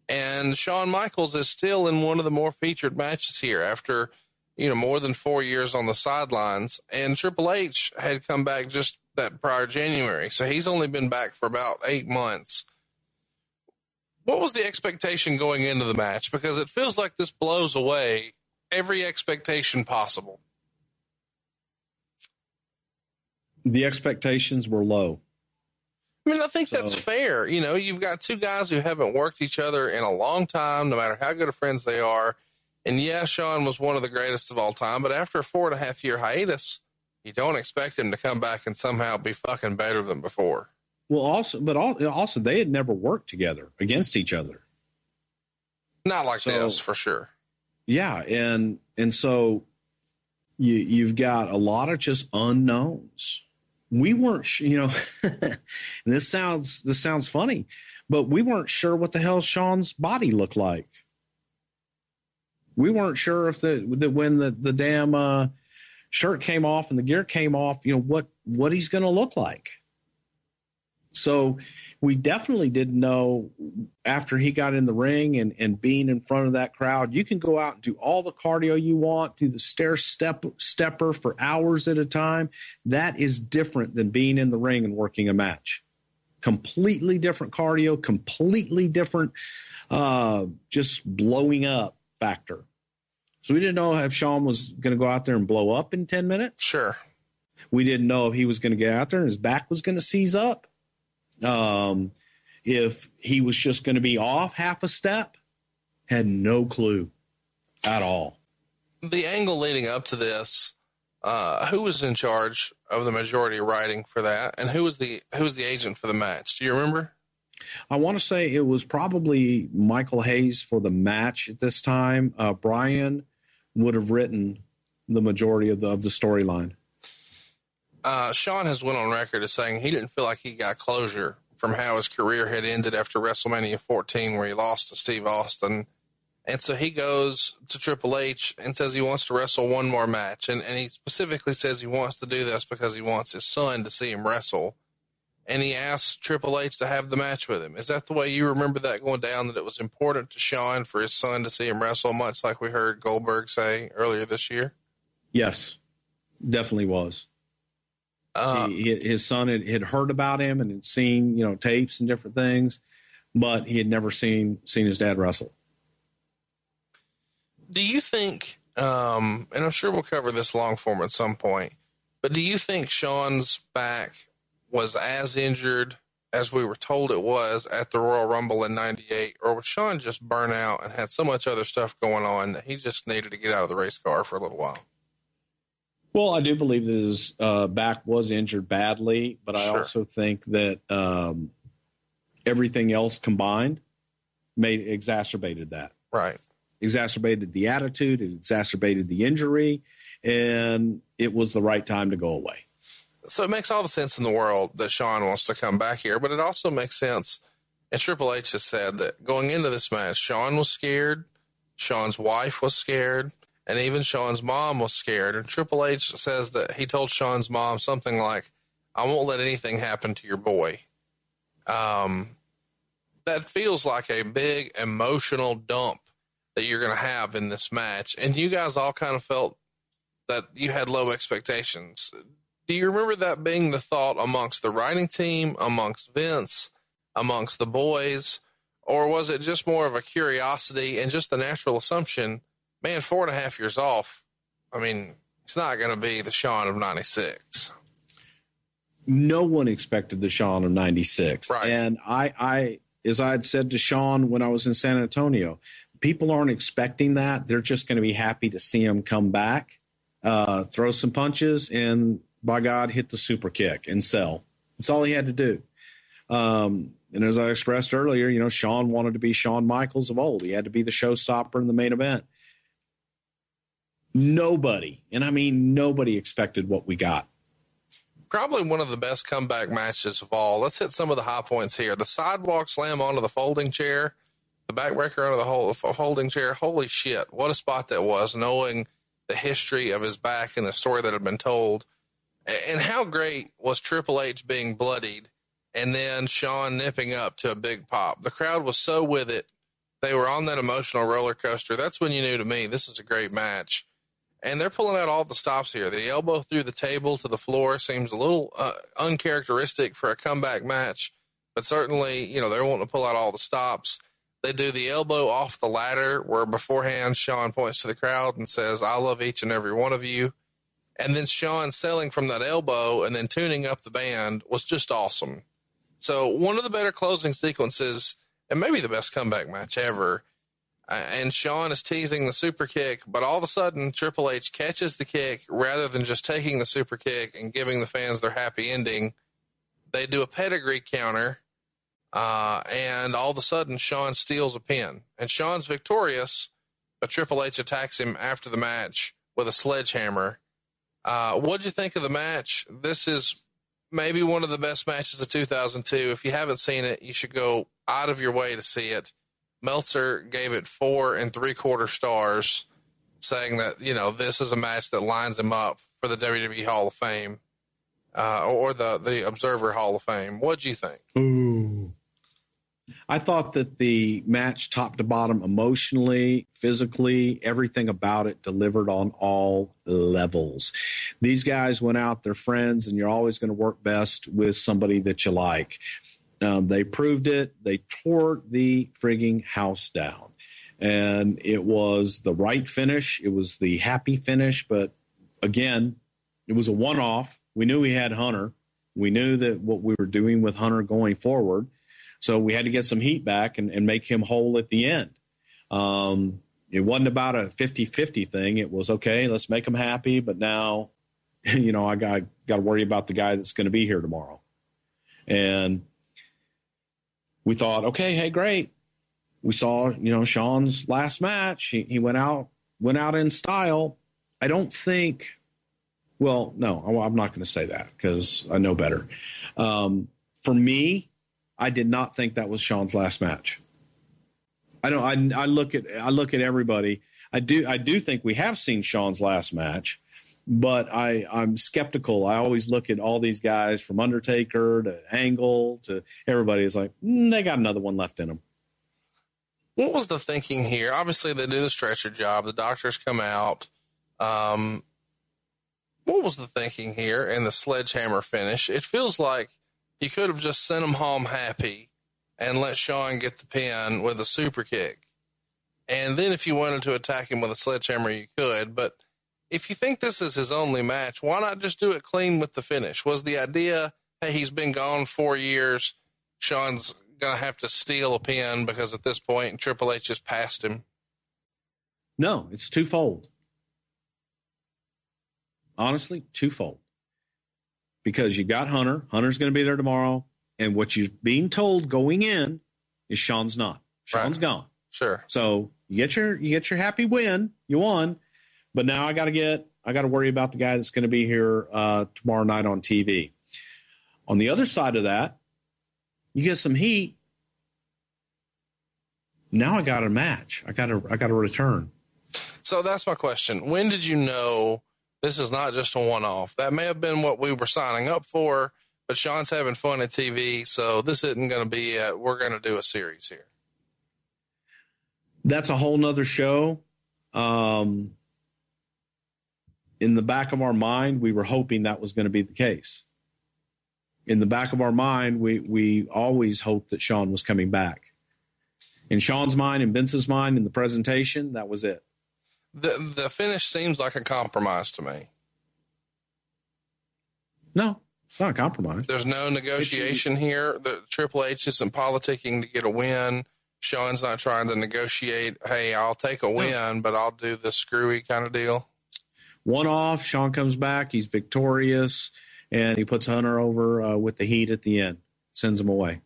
And Shawn Michaels is still in one of the more featured matches here after – you know, more than four years on the sidelines. And Triple H had come back just that prior January. So he's only been back for about eight months. What was the expectation going into the match? Because it feels like this blows away every expectation possible. The expectations were low. I mean, I think so, that's fair. You know, you've got two guys who haven't worked each other in a long time, no matter how good of friends they are and yeah, Shawn was one of the greatest of all time, but after a four and a half year hiatus, you don't expect him to come back and somehow be fucking better than before. Well, also, but also they had never worked together against each other. Not like so, this, for sure. Yeah, and and so you you've got a lot of just unknowns. We weren't, you know, [LAUGHS] this sounds this sounds funny, but we weren't sure what the hell Shawn's body looked like we weren't sure if the, that when the the damn uh, shirt came off and the gear came off, you know what what he's going to look like. So we definitely didn't know after he got in the ring and, and being in front of that crowd. You can go out and do all the cardio you want, do the stair step stepper for hours at a time. That is different than being in the ring and working a match. Completely different cardio, completely different, uh, just blowing up factor. So we didn't know if Shawn was going to go out there and blow up in 10 minutes. Sure. We didn't know if he was going to get out there and his back was going to seize up. Um, if he was just going to be off half a step, had no clue at all. The angle leading up to this, uh, who was in charge of the majority writing for that, and who was the who was the agent for the match? Do you remember? I want to say it was probably Michael Hayes for the match at this time. Uh, Brian would have written the majority of the of the storyline. Uh, Shawn has went on record as saying he didn't feel like he got closure from how his career had ended after WrestleMania 14, where he lost to Steve Austin. And so he goes to Triple H and says he wants to wrestle one more match. And, and he specifically says he wants to do this because he wants his son to see him wrestle and he asked Triple H to have the match with him. Is that the way you remember that going down? That it was important to Shawn for his son to see him wrestle, much like we heard Goldberg say earlier this year. Yes, definitely was. Uh, he, his son had, had heard about him and had seen you know tapes and different things, but he had never seen seen his dad wrestle. Do you think? Um, and I'm sure we'll cover this long form at some point. But do you think Shawn's back was as injured as we were told it was at the Royal Rumble in 98, or was Shawn just burnt out and had so much other stuff going on that he just needed to get out of the race car for a little while? Well, I do believe that his uh, back was injured badly, but I sure. also think that um, everything else combined made exacerbated that. Right. Exacerbated the attitude, it exacerbated the injury, and it was the right time to go away. So it makes all the sense in the world that Shawn wants to come back here, but it also makes sense. And Triple H has said that going into this match, Shawn was scared, Shawn's wife was scared, and even Shawn's mom was scared. And Triple H says that he told Shawn's mom something like, I won't let anything happen to your boy. Um, that feels like a big emotional dump that you're going to have in this match. And you guys all kind of felt that you had low expectations. Do you remember that being the thought amongst the writing team, amongst Vince, amongst the boys? Or was it just more of a curiosity and just the natural assumption, man, four and a half years off? I mean, it's not going to be the Shawn of 96. No one expected the Shawn of 96. Right. And I, I, as I had said to Shawn when I was in San Antonio, people aren't expecting that. They're just going to be happy to see him come back, uh, throw some punches, and by God, hit the super kick and sell. That's all he had to do. Um, and as I expressed earlier, you know, Shawn wanted to be Shawn Michaels of old. He had to be the showstopper in the main event. Nobody, and I mean nobody, expected what we got. Probably one of the best comeback matches of all. Let's hit some of the high points here. The sidewalk slam onto the folding chair, the backbreaker onto the whole folding chair. Holy shit! What a spot that was. Knowing the history of his back and the story that had been told, and how great was Triple H being bloodied, and then Shawn nipping up to a big pop. The crowd was so with it. They were on that emotional roller coaster. That's when you knew to me this is a great match and they're pulling out all the stops here. The elbow through the table to the floor seems a little uh, uncharacteristic for a comeback match, but certainly, you know, they're wanting to pull out all the stops. They do the elbow off the ladder, where beforehand Shawn points to the crowd and says, I love each and every one of you. And then Shawn selling from that elbow and then tuning up the band was just awesome. So, one of the better closing sequences, and maybe the best comeback match ever and Shawn is teasing the super kick, but all of a sudden Triple H catches the kick rather than just taking the super kick and giving the fans their happy ending. They do a pedigree counter, uh, and all of a sudden Shawn steals a pin, and Shawn's victorious, but Triple H attacks him after the match with a sledgehammer. Uh, what'd you think of the match? This is maybe one of the best matches of 2002. If you haven't seen it, you should go out of your way to see it. Meltzer gave it four and three quarter stars, saying that, you know, this is a match that lines him up for the WWE Hall of Fame uh, or the, the Observer Hall of Fame. What do you think? Ooh. I thought that the match, top to bottom, emotionally, physically, everything about it delivered on all levels. These guys went out, they're friends, and you're always going to work best with somebody that you like. Um, they proved it. They tore the frigging house down. And it was the right finish. It was the happy finish. But again, it was a one off. We knew we had Hunter. We knew that what we were doing with Hunter going forward. So we had to get some heat back and, and make him whole at the end. Um, it wasn't about a 50 50 thing. It was okay, let's make him happy. But now, [LAUGHS] you know, I got, got to worry about the guy that's going to be here tomorrow. And we thought, okay, hey, great. We saw, you know, Shawn's last match. He, he went out, went out in style. I don't think, well, no, I'm not going to say that because I know better. Um, for me, I did not think that was Shawn's last match. I don't. I, I look at I look at everybody. I do. I do think we have seen Shawn's last match but I, I'm skeptical. I always look at all these guys from Undertaker to Angle to everybody is like, mm, they got another one left in them. What was the thinking here? Obviously, they do the stretcher job. The doctors come out. Um, what was the thinking here in the sledgehammer finish? It feels like you could have just sent them home happy and let Shawn get the pin with a super kick. And then if you wanted to attack him with a sledgehammer, you could. But if you think this is his only match, why not just do it clean with the finish? Was the idea, hey, he's been gone four years, Shawn's going to have to steal a pin because at this point Triple H just passed him? No, it's twofold. Honestly, twofold. Because you got Hunter, Hunter's going to be there tomorrow, and what you're being told going in is Shawn's not. Shawn's right. gone. Sure. So you get your you get your happy win, you won But now I got to get, I got to worry about the guy that's going to be here uh, tomorrow night on TV. On the other side of that, you get some heat. Now I got a match. I got a, I got a return. So that's my question. When did you know this is not just a one off? That may have been what we were signing up for, but Shawn's having fun at TV. So this isn't going to be, a, we're going to do a series here. That's a whole nother show. Um, in the back of our mind, we were hoping that was going to be the case. In the back of our mind, we, we always hoped that Shawn was coming back. In Shawn's mind in Vince's mind in the presentation, that was it. The the finish seems like a compromise to me. No, it's not a compromise. There's no negotiation here. The Triple H isn't politicking to get a win. Shawn's not trying to negotiate. Hey, I'll take a win, but I'll do the screwy kind of deal. One off. Shawn comes back. He's victorious, and he puts Hunter over uh, with the heat at the end. Sends him away.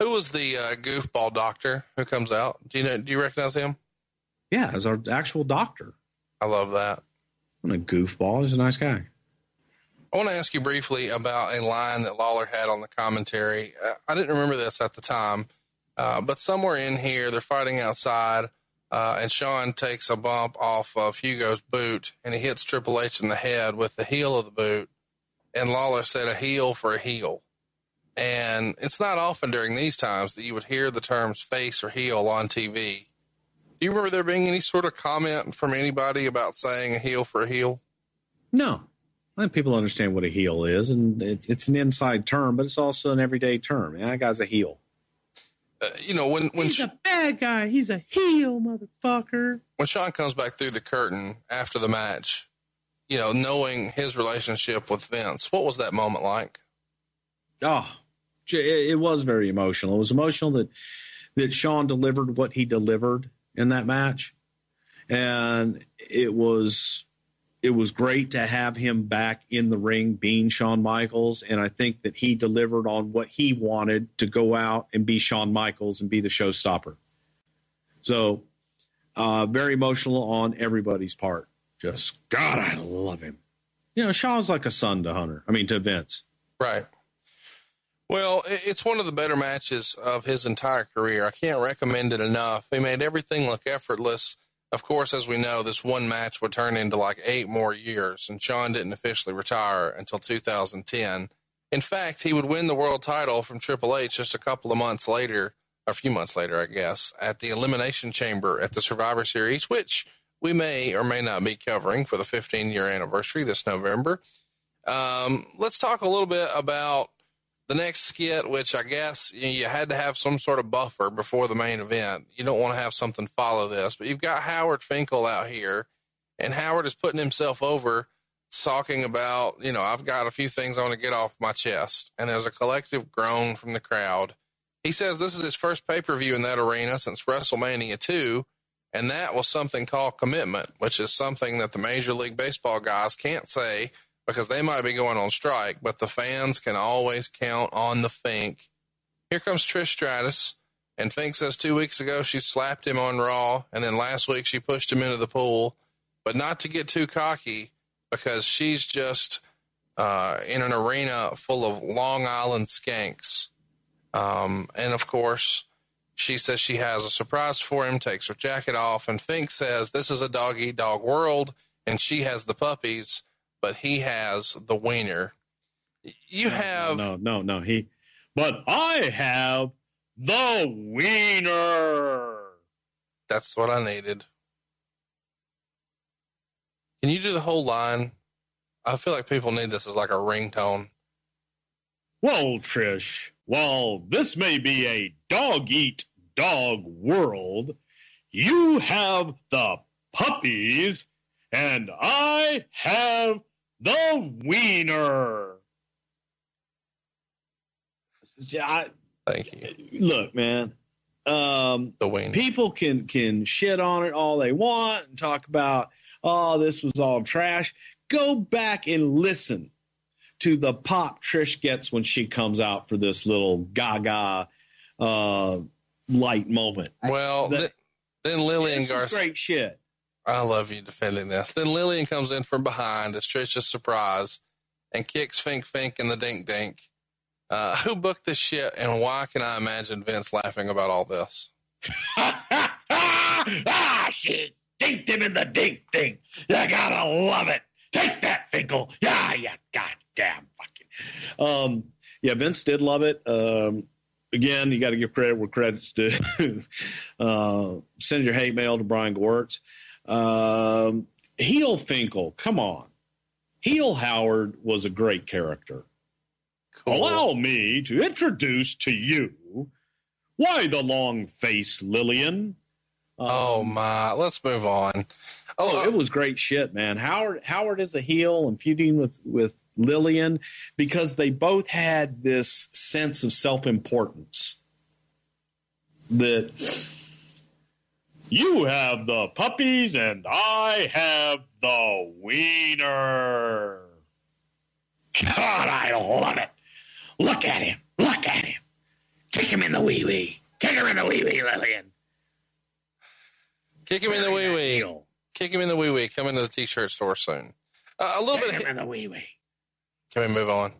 Who was the uh, goofball doctor who comes out? Do you know? Do you recognize him? Yeah, as our actual doctor. I love that. What a goofball. He's a nice guy. I want to ask you briefly about a line that Lawler had on the commentary. Uh, I didn't remember this at the time, uh, but somewhere in here, they're fighting outside, uh, and Shawn takes a bump off of Hugo's boot, and he hits Triple H in the head with the heel of the boot. And Lawler said, a heel for a heel. And it's not often during these times that you would hear the terms face or heel on TV. Do you remember there being any sort of comment from anybody about saying a heel for a heel? No. I think people understand what a heel is, and it, it's an inside term, but it's also an everyday term. that guy's a heel. Uh, you know, when when he's a bad guy, he's a heel, motherfucker. When Shawn comes back through the curtain after the match, you know, knowing his relationship with Vince, what was that moment like? Oh, it was very emotional. It was emotional that that Shawn delivered what he delivered in that match, and it was it was great to have him back in the ring being Shawn Michaels, and I think that he delivered on what he wanted to go out and be Shawn Michaels and be the showstopper. So, uh, very emotional on everybody's part. Just God, I love him. You know, Shawn's like a son to Hunter. I mean, to Vince. Right. Well, it's one of the better matches of his entire career. I can't recommend it enough. He made everything look effortless. Of course, as we know, this one match would turn into like eight more years, and Shawn didn't officially retire until 2010. In fact, he would win the world title from Triple H just a couple of months later, a few months later, I guess, at the Elimination Chamber at the Survivor Series, which we may or may not be covering for the 15 year anniversary this November. Um, let's talk a little bit about the next skit, which I guess you, you, had to have some sort of buffer before the main event. You don't want to have something follow this, but you've got Howard Finkel out here, and Howard is putting himself over, talking about, you know, I've got a few things I want to get off my chest, and there's a collective groan from the crowd. He says this is his first pay per view in that arena since WrestleMania 2, and that was something called commitment, which is something that the Major League Baseball guys can't say because they might be going on strike, but the fans can always count on the Fink. Here comes Trish Stratus, and Fink says two weeks ago she slapped him on Raw, and then last week she pushed him into the pool, but not to get too cocky because she's just uh, in an arena full of Long Island skanks. Um, and of course, she says she has a surprise for him, takes her jacket off, and Fink says this is a dog eat dog world, and she has the puppies but he has the wiener. You have no, no, no. He, but I have the wiener. That's what I needed. Can you do the whole line? I feel like people need this as like a ringtone. Well, Trish, while this may be a dog eat dog world, you have the puppies and I have the wiener. I, Thank you. Look, man. Um, the wiener. People can can shit on it all they want and talk about, oh, this was all trash. Go back and listen to the pop Trish gets when she comes out for this little Gaga uh, light moment. Well, th- then Lillian Garcia. Great shit. I love you defending this. Then Lillian comes in from behind as Trisha's surprise and kicks Fink Fink in the dink dink. Uh, who booked this shit and why can I imagine Vince laughing about all this? [LAUGHS] ah, she dinked him in the dink dink. You gotta love it. Take that, Finkel. Yeah, yeah, goddamn fucking. Um, yeah, Vince did love it. Um, again, you got to give credit where credit's due. [LAUGHS] uh, send your hate mail to Brian Gewirtz. Um, Heel Finkel, come on. Heel Howard was a great character. Cool. Allow me to introduce to you why the long face, Lillian. Um, oh my, let's move on. Oh, it was great shit, man. Howard Howard is a heel and feuding with with Lillian because they both had this sense of self importance that you have the puppies and I have the wiener. God, I love it. Look at him. Look at him. Kick him in the wee wee. Kick him in the wee wee, Lillian. Kick him in the wee wee. Kick him in the wee wee. Coming to the t-shirt store soon. Uh, a little Kick bit him in the wee wee. Can we move on?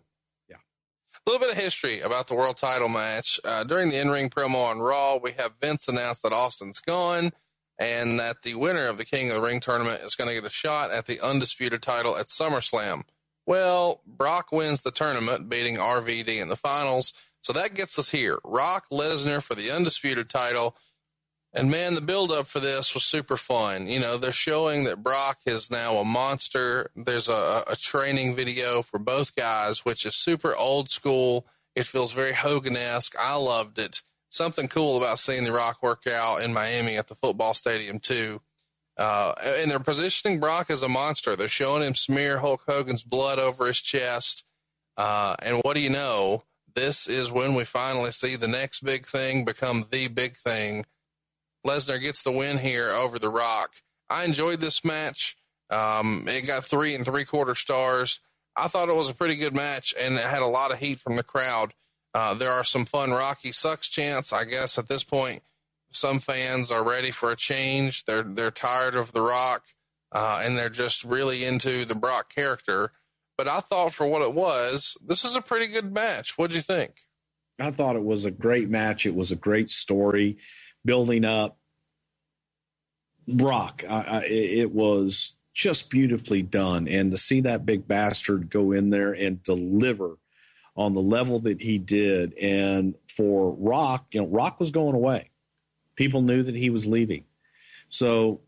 Yeah. A little bit of history about the world title match. Uh, during the in-ring promo on Raw, we have Vince announce that Austin's gone and that the winner of the King of the Ring tournament is going to get a shot at the undisputed title at SummerSlam. Well, Brock wins the tournament, beating RVD in the finals. So that gets us here. Rock Lesnar for the undisputed title. And man, the build up for this was super fun. You know, they're showing that Brock is now a monster. There's a, a training video for both guys, which is super old school. It feels very Hogan esque. I loved it. Something cool about seeing The Rock work out in Miami at the football stadium, too. Uh, and they're positioning Brock as a monster. They're showing him smear Hulk Hogan's blood over his chest. Uh, and what do you know? This is when we finally see the next big thing become the big thing Lesnar gets the win here over The Rock. I enjoyed this match. Um, it got three and three quarter stars. I thought it was a pretty good match and it had a lot of heat from the crowd. Uh, there are some fun Rocky sucks chants. I guess at this point, some fans are ready for a change. They're they're tired of The Rock, uh, and they're just really into the Brock character. But I thought for what it was, this is a pretty good match. What'd you think? I thought it was a great match. It was a great story building up rock. I, I, it was just beautifully done, and to see that big bastard go in there and deliver on the level that he did, and for Rock, you know, Rock was going away. People knew that he was leaving, so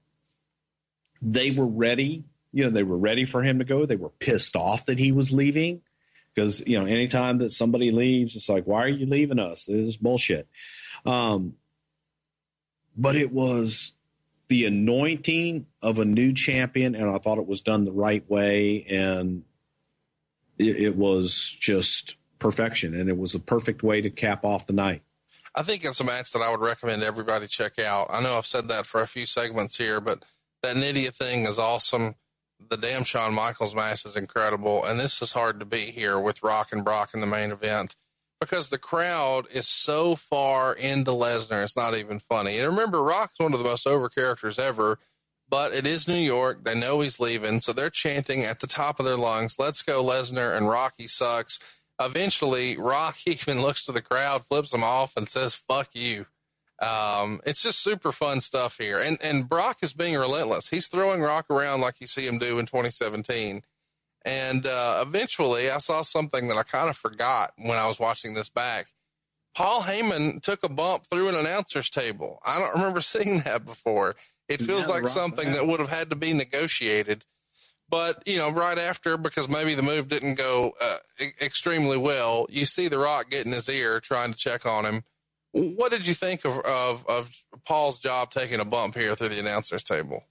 they were ready. You know, they were ready for him to go. They were pissed off that he was leaving because you know, anytime that somebody leaves, it's like, why are you leaving us? This is bullshit. Um, but it was the anointing of a new champion, and I thought it was done the right way, and it, it was just perfection, and it was a perfect way to cap off the night. I think it's a match that I would recommend everybody check out. I know I've said that for a few segments here, but that Nidia thing is awesome. The damn Shawn Michaels match is incredible, and this is hard to beat here with Rock and Brock in the main event because the crowd is so far into Lesnar, it's not even funny. And remember, Rock's one of the most over characters ever, but it is New York. They know he's leaving, so they're chanting at the top of their lungs, "Let's go, Lesnar!" and Rocky sucks. Eventually, Rock [LAUGHS] even looks to the crowd, flips them off, and says, "Fuck you." Um, it's just super fun stuff here, and and Brock is being relentless. He's throwing Rock around like you see him do in 2017 and uh, eventually, I saw something that I kind of forgot when I was watching this back. Paul Heyman took a bump through an announcer's table. I don't remember [LAUGHS] seeing that before. It feels yeah, like something that would have had to be negotiated. But, you know, right after, because maybe the move didn't go uh, e- extremely well, you see The Rock getting his ear trying to check on him. What did you think of, of, of Paul's job taking a bump here through the announcer's table?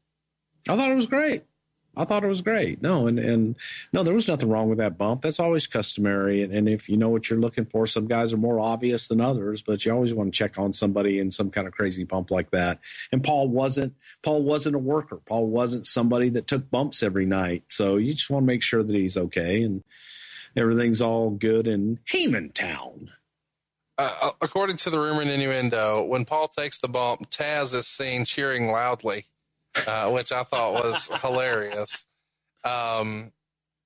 I thought it was great. I thought it was great. No, and, and no, there was nothing wrong with that bump. That's always customary. And, and if you know what you're looking for, some guys are more obvious than others, but you always want to check on somebody in some kind of crazy bump like that. And Paul wasn't, Paul wasn't a worker. Paul wasn't somebody that took bumps every night. So you just want to make sure that he's okay and everything's all good in Heyman Town. Uh, according to the rumor and innuendo, when Paul takes the bump, Taz is seen cheering loudly uh, which I thought was [LAUGHS] hilarious. Um,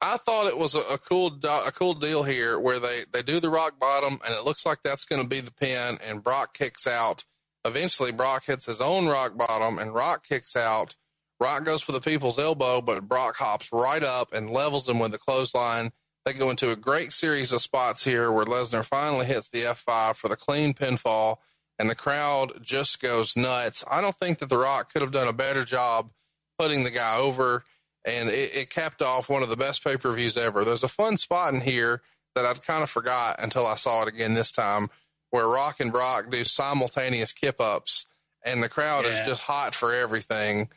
I thought it was a, a cool do- a cool deal here where they they do the rock bottom and it looks like that's going to be the pin and Brock kicks out. Eventually, Brock hits his own rock bottom and Rock kicks out. Rock goes for the people's elbow, but Brock hops right up and levels him with the clothesline. They go into a great series of spots here where Lesnar finally hits the F5 for the clean pinfall, and the crowd just goes nuts. I don't think that The Rock could have done a better job putting the guy over, and it, it capped off one of the best pay per views ever. There's a fun spot in here that I'd kind of forgot until I saw it again this time, where Rock and Brock do simultaneous kip ups, and the crowd Yeah. is just hot for everything.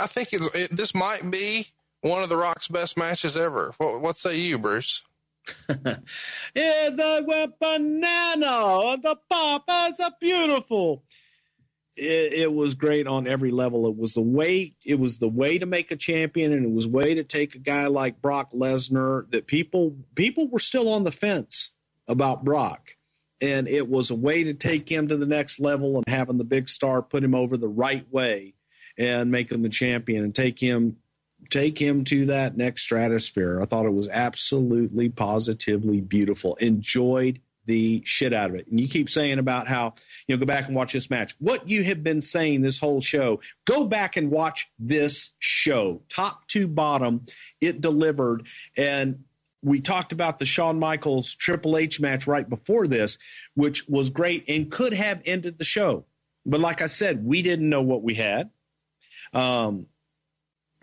I think it's, it, this might be one of the Rock's best matches ever. What, what say you, Bruce? [LAUGHS] Yeah, the banana. The papas are beautiful. It, it was great on every level. It was the way. It was the way to make a champion, and it was way to take a guy like Brock Lesnar that people people were still on the fence about Brock, and it was a way to take him to the next level and having the big star put him over the right way and make him the champion and take him take him to that next stratosphere. I thought it was absolutely positively beautiful. Enjoyed the shit out of it. And you keep saying about how, you know, go back and watch this match. What you have been saying this whole show, go back and watch this show. Top to bottom, it delivered. And we talked about the Shawn Michaels Triple H match right before this, which was great and could have ended the show. But like I said, we didn't know what we had. Um,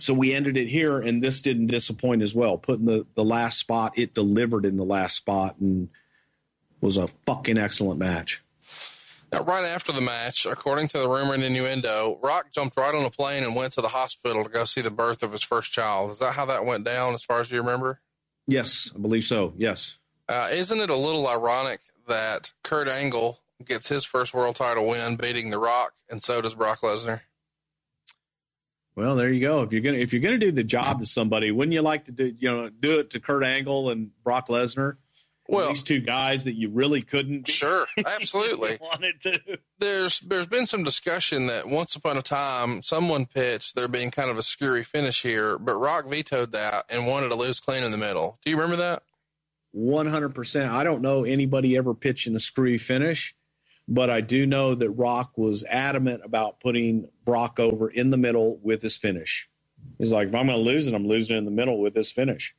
so we ended it here, and this didn't disappoint as well. Putting the, the last spot, it delivered in the last spot and was a fucking excellent match. Now, right after the match, according to the rumor and innuendo, Rock jumped right on a plane and went to the hospital to go see the birth of his first child. Is that how that went down, as far as you remember? Yes, I believe so. Yes. Uh, isn't it a little ironic that Kurt Angle gets his first world title win beating The Rock, and so does Brock Lesnar? Well, there you go. If you're gonna if you're gonna do the job to somebody, wouldn't you like to do you know do it to Kurt Angle and Brock Lesnar? Well, these two guys that you really couldn't. Sure, [LAUGHS] absolutely. wanted to. There's there's been some discussion that once upon a time someone pitched there being kind of a screwy finish here, but Rock vetoed that and wanted to lose clean in the middle. Do you remember that? One hundred percent. I don't know anybody ever pitching a screwy finish, but I do know that Rock was adamant about putting Brock over in the middle with his finish. He's like, if I'm going to lose it, I'm losing in the middle with this finish.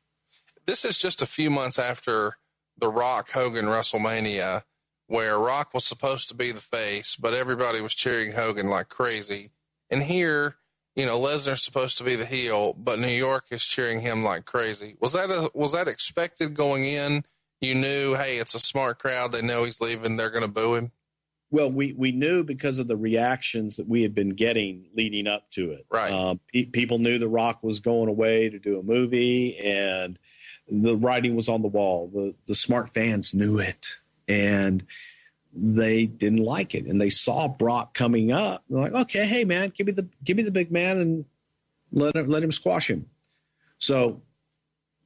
This is just a few months after the Rock Hogan WrestleMania, where Rock was supposed to be the face, but everybody was cheering Hogan like crazy. And here, you know, Lesnar's supposed to be the heel, but New York is cheering him like crazy. Was that a, was that expected going in? You knew, hey, it's a smart crowd. They know he's leaving. They're going to boo him. Well, we, we knew because of the reactions that we had been getting leading up to it. Right. Uh, pe- people knew The Rock was going away to do a movie, and the writing was on the wall. The the smart fans knew it, and they didn't like it, and they saw Brock coming up. They're like, okay, hey man, give me the give me the big man and let him, let him squash him. So,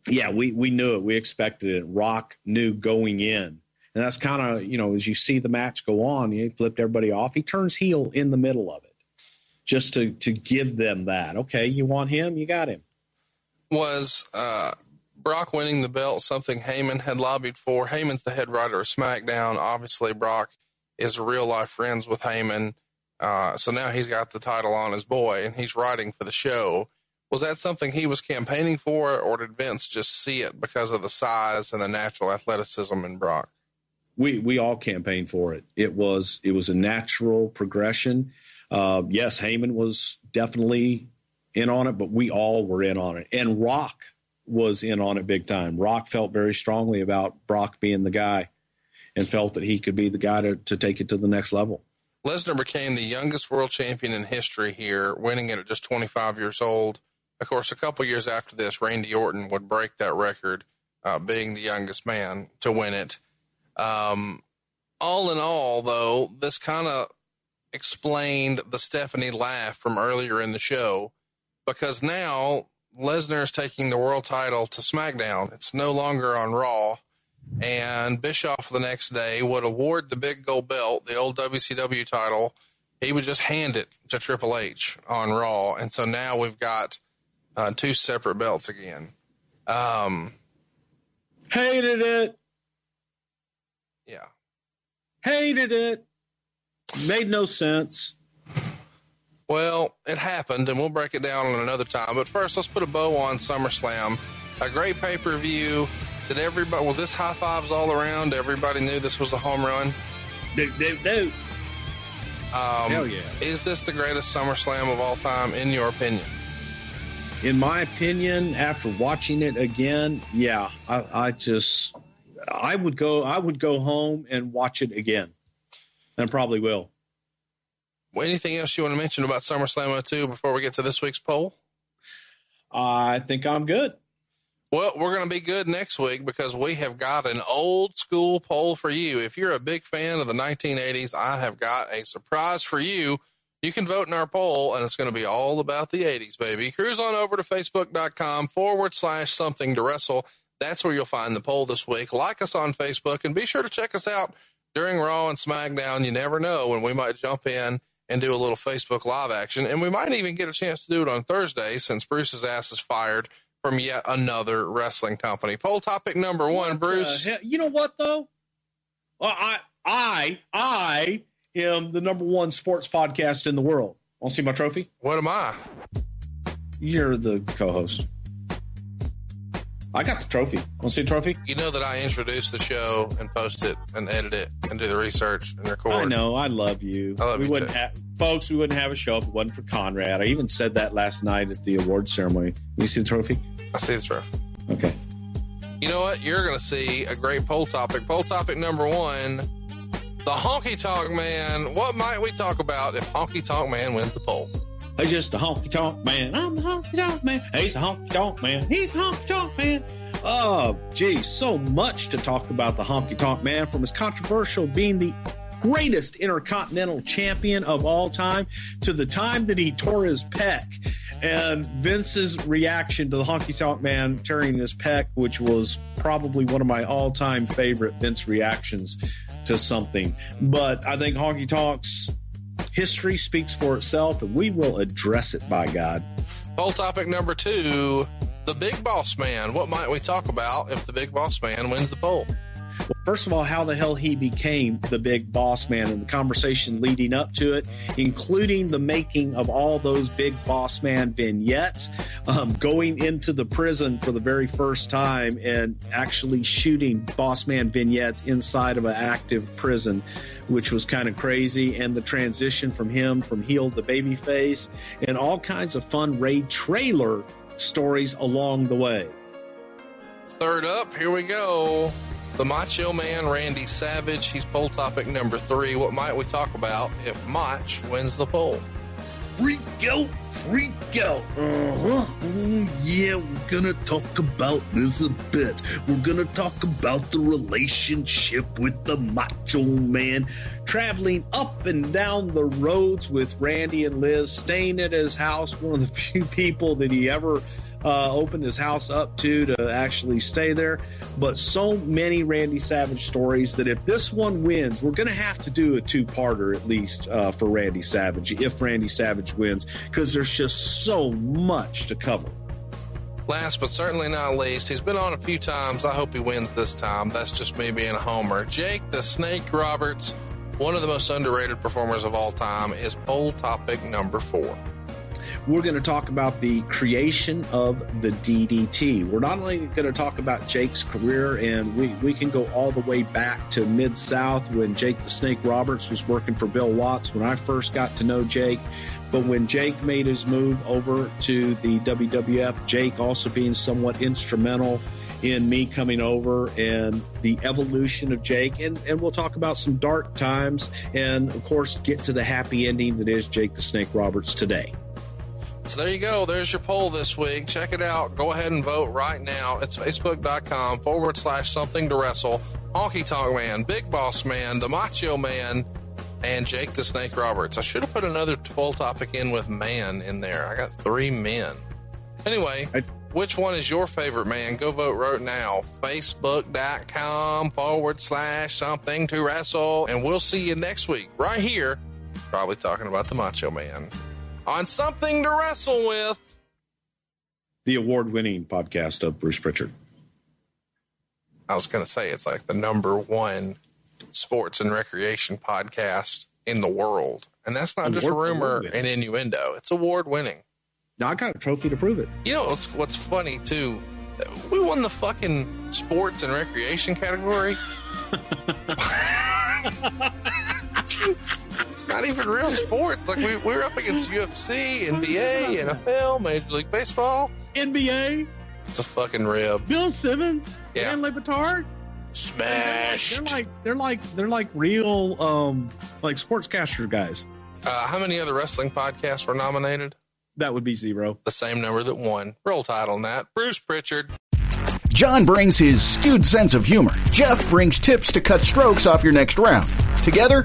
yeah, we we knew it. We expected it. Rock knew going in. And that's kind of, you know, as you see the match go on, he flipped everybody off. He turns heel in the middle of it just to, to give them that. Okay, you want him? You got him. Was uh, Brock winning the belt something Heyman had lobbied for? Heyman's the head writer of SmackDown. Obviously, Brock is real life friends with Heyman. Uh, so now he's got the title on his boy and he's writing for the show. Was that something he was campaigning for, or did Vince just see it because of the size and the natural athleticism in Brock? We we all campaigned for it. It was it was a natural progression. Uh, yes, Heyman was definitely in on it, but we all were in on it, and Rock was in on it big time. Rock felt very strongly about Brock being the guy, and felt that he could be the guy to, to take it to the next level. Lesnar became the youngest world champion in history here, winning it at just 25 years old. Of course, a couple years after this, Randy Orton would break that record, uh, being the youngest man to win it. Um, all in all, though, this kind of explained the Stephanie laugh from earlier in the show because now Lesnar is taking the world title to SmackDown. It's no longer on Raw. And Bischoff the next day would award the big gold belt, the old WCW title, he would just hand it to Triple H on Raw. And so now we've got uh, two separate belts again. Um, Hated it. Hated it. Made no sense. Well, it happened, and we'll break it down on another time. But first, let's put a bow on SummerSlam. A great pay per view. Did everybody was this high fives all around? Everybody knew this was a home run. Do do do. Um, Hell yeah. Is this the greatest SummerSlam of all time, in your opinion? In my opinion, after watching it again, yeah, I, I just I would go I would go home and watch it again, and probably will. Well, anything else you want to mention about SummerSlam 02 before we get to this week's poll? I think I'm good. Well, we're going to be good next week because we have got an old school poll for you. If you're a big fan of the 1980s, I have got a surprise for you. You can vote in our poll, and it's going to be all about the 80s, baby. Cruise on over to facebook.com forward slash something to wrestle. That's where you'll find the poll this week. Like us on Facebook, and be sure to check us out during Raw and SmackDown. You never know when we might jump in and do a little Facebook live action, and we might even get a chance to do it on Thursday since Bruce's ass is fired from yet another wrestling company. Poll topic number one, What Bruce. You know what though? Well, I I I am the number one sports podcast in the world. Want to see my trophy? What am I? You're the co-host. I got the trophy. Want to see the trophy? You know that I introduce the show and post it and edit it and do the research and record. I know. I love you. I love we you wouldn't too. have, folks. We wouldn't have a show if it wasn't for Conrad. I even said that last night at the award ceremony. You see the trophy? I see the trophy. Okay. You know what? You're going to see a great poll topic. Poll topic number one the Honky Tonk Man. What might we talk about if Honky Tonk Man wins the poll? He's just a honky tonk man. I'm the honky tonk man. He's a honky tonk man. He's a honky tonk man. Oh, gee, so much to talk about the honky tonk man from his controversial being the greatest intercontinental champion of all time to the time that he tore his pec and Vince's reaction to the honky tonk man tearing his pec, which was probably one of my all time favorite Vince reactions to something. But I think honky tonks history speaks for itself and we will address it by God. Poll topic number two the Big Boss Man. What might we talk about if the Big Boss Man wins the poll? Well, first of all, how the hell he became the big boss man and the conversation leading up to it, including the making of all those big boss man vignettes, um, going into the prison for the very first time and actually shooting boss man vignettes inside of an active prison, which was kind of crazy. And the transition from him from heel to baby face and all kinds of fun raid trailer stories along the way. Third up, here we go. The Macho Man, Randy Savage. He's poll topic number three. What might we talk about if Mach wins the poll? Freak out, freak out. Uh huh. Oh, yeah, we're gonna talk about this a bit. We're gonna talk about the relationship with the Macho Man, traveling up and down the roads with Randy and Liz, staying at his house, one of the [LAUGHS] few people that he ever uh, opened his house up to to actually stay there. But so many Randy Savage stories that if this one wins, we're going to have to do a two parter at least uh, for Randy Savage if Randy Savage wins, because there's just so much to cover. Last but certainly not least, he's been on a few times. I hope he wins this time. That's just me being a homer. Jake the Snake Roberts, one of the most underrated performers of all time, is poll topic number four. We're going to talk about the creation of the DDT. We're not only going to talk about Jake's career, and we, we can go all the way back to Mid South when Jake the Snake Roberts was working for Bill Watts when I first got to know Jake. But when Jake made his move over to the WWF, Jake also being somewhat instrumental in me coming over and the evolution of Jake. And, and we'll talk about some dark times and, of course, get to the happy ending that is Jake the Snake Roberts today. So there you go. There's your poll this week. Check it out. Go ahead and vote right now. It's facebook.com forward slash something to wrestle. Honky Tonk Man, Big Boss Man, The Macho Man, and Jake the Snake Roberts. I should have put another poll topic in with man in there. I got three men. Anyway, which one is your favorite man? Go vote right now. Facebook.com forward slash something to wrestle. And we'll see you next week right here Probably talking about the Macho Man. On something to wrestle with. The award winning podcast of Bruce Pritchard. I was going to say it's like the number one sports and recreation podcast in the world. And that's not just Award- rumor and innuendo. It's award winning. Now I got a trophy to prove it. You know what's what's funny too? We won the fucking sports and recreation category. [LAUGHS] [LAUGHS] it's not even real sports. Like we we're up against UFC, NBA, NFL, Major League Baseball. NBA, It's a fucking rib. Bill Simmons, Yeah. Dan Le Batard. Smash. They're like they're like they're like real um like sportscaster guys. Uh, how many other wrestling podcasts were nominated? That would be zero. The same number that won. Roll title on that. Bruce Pritchard. John brings his skewed sense of humor. Jeff brings tips to cut strokes off your next round. Together,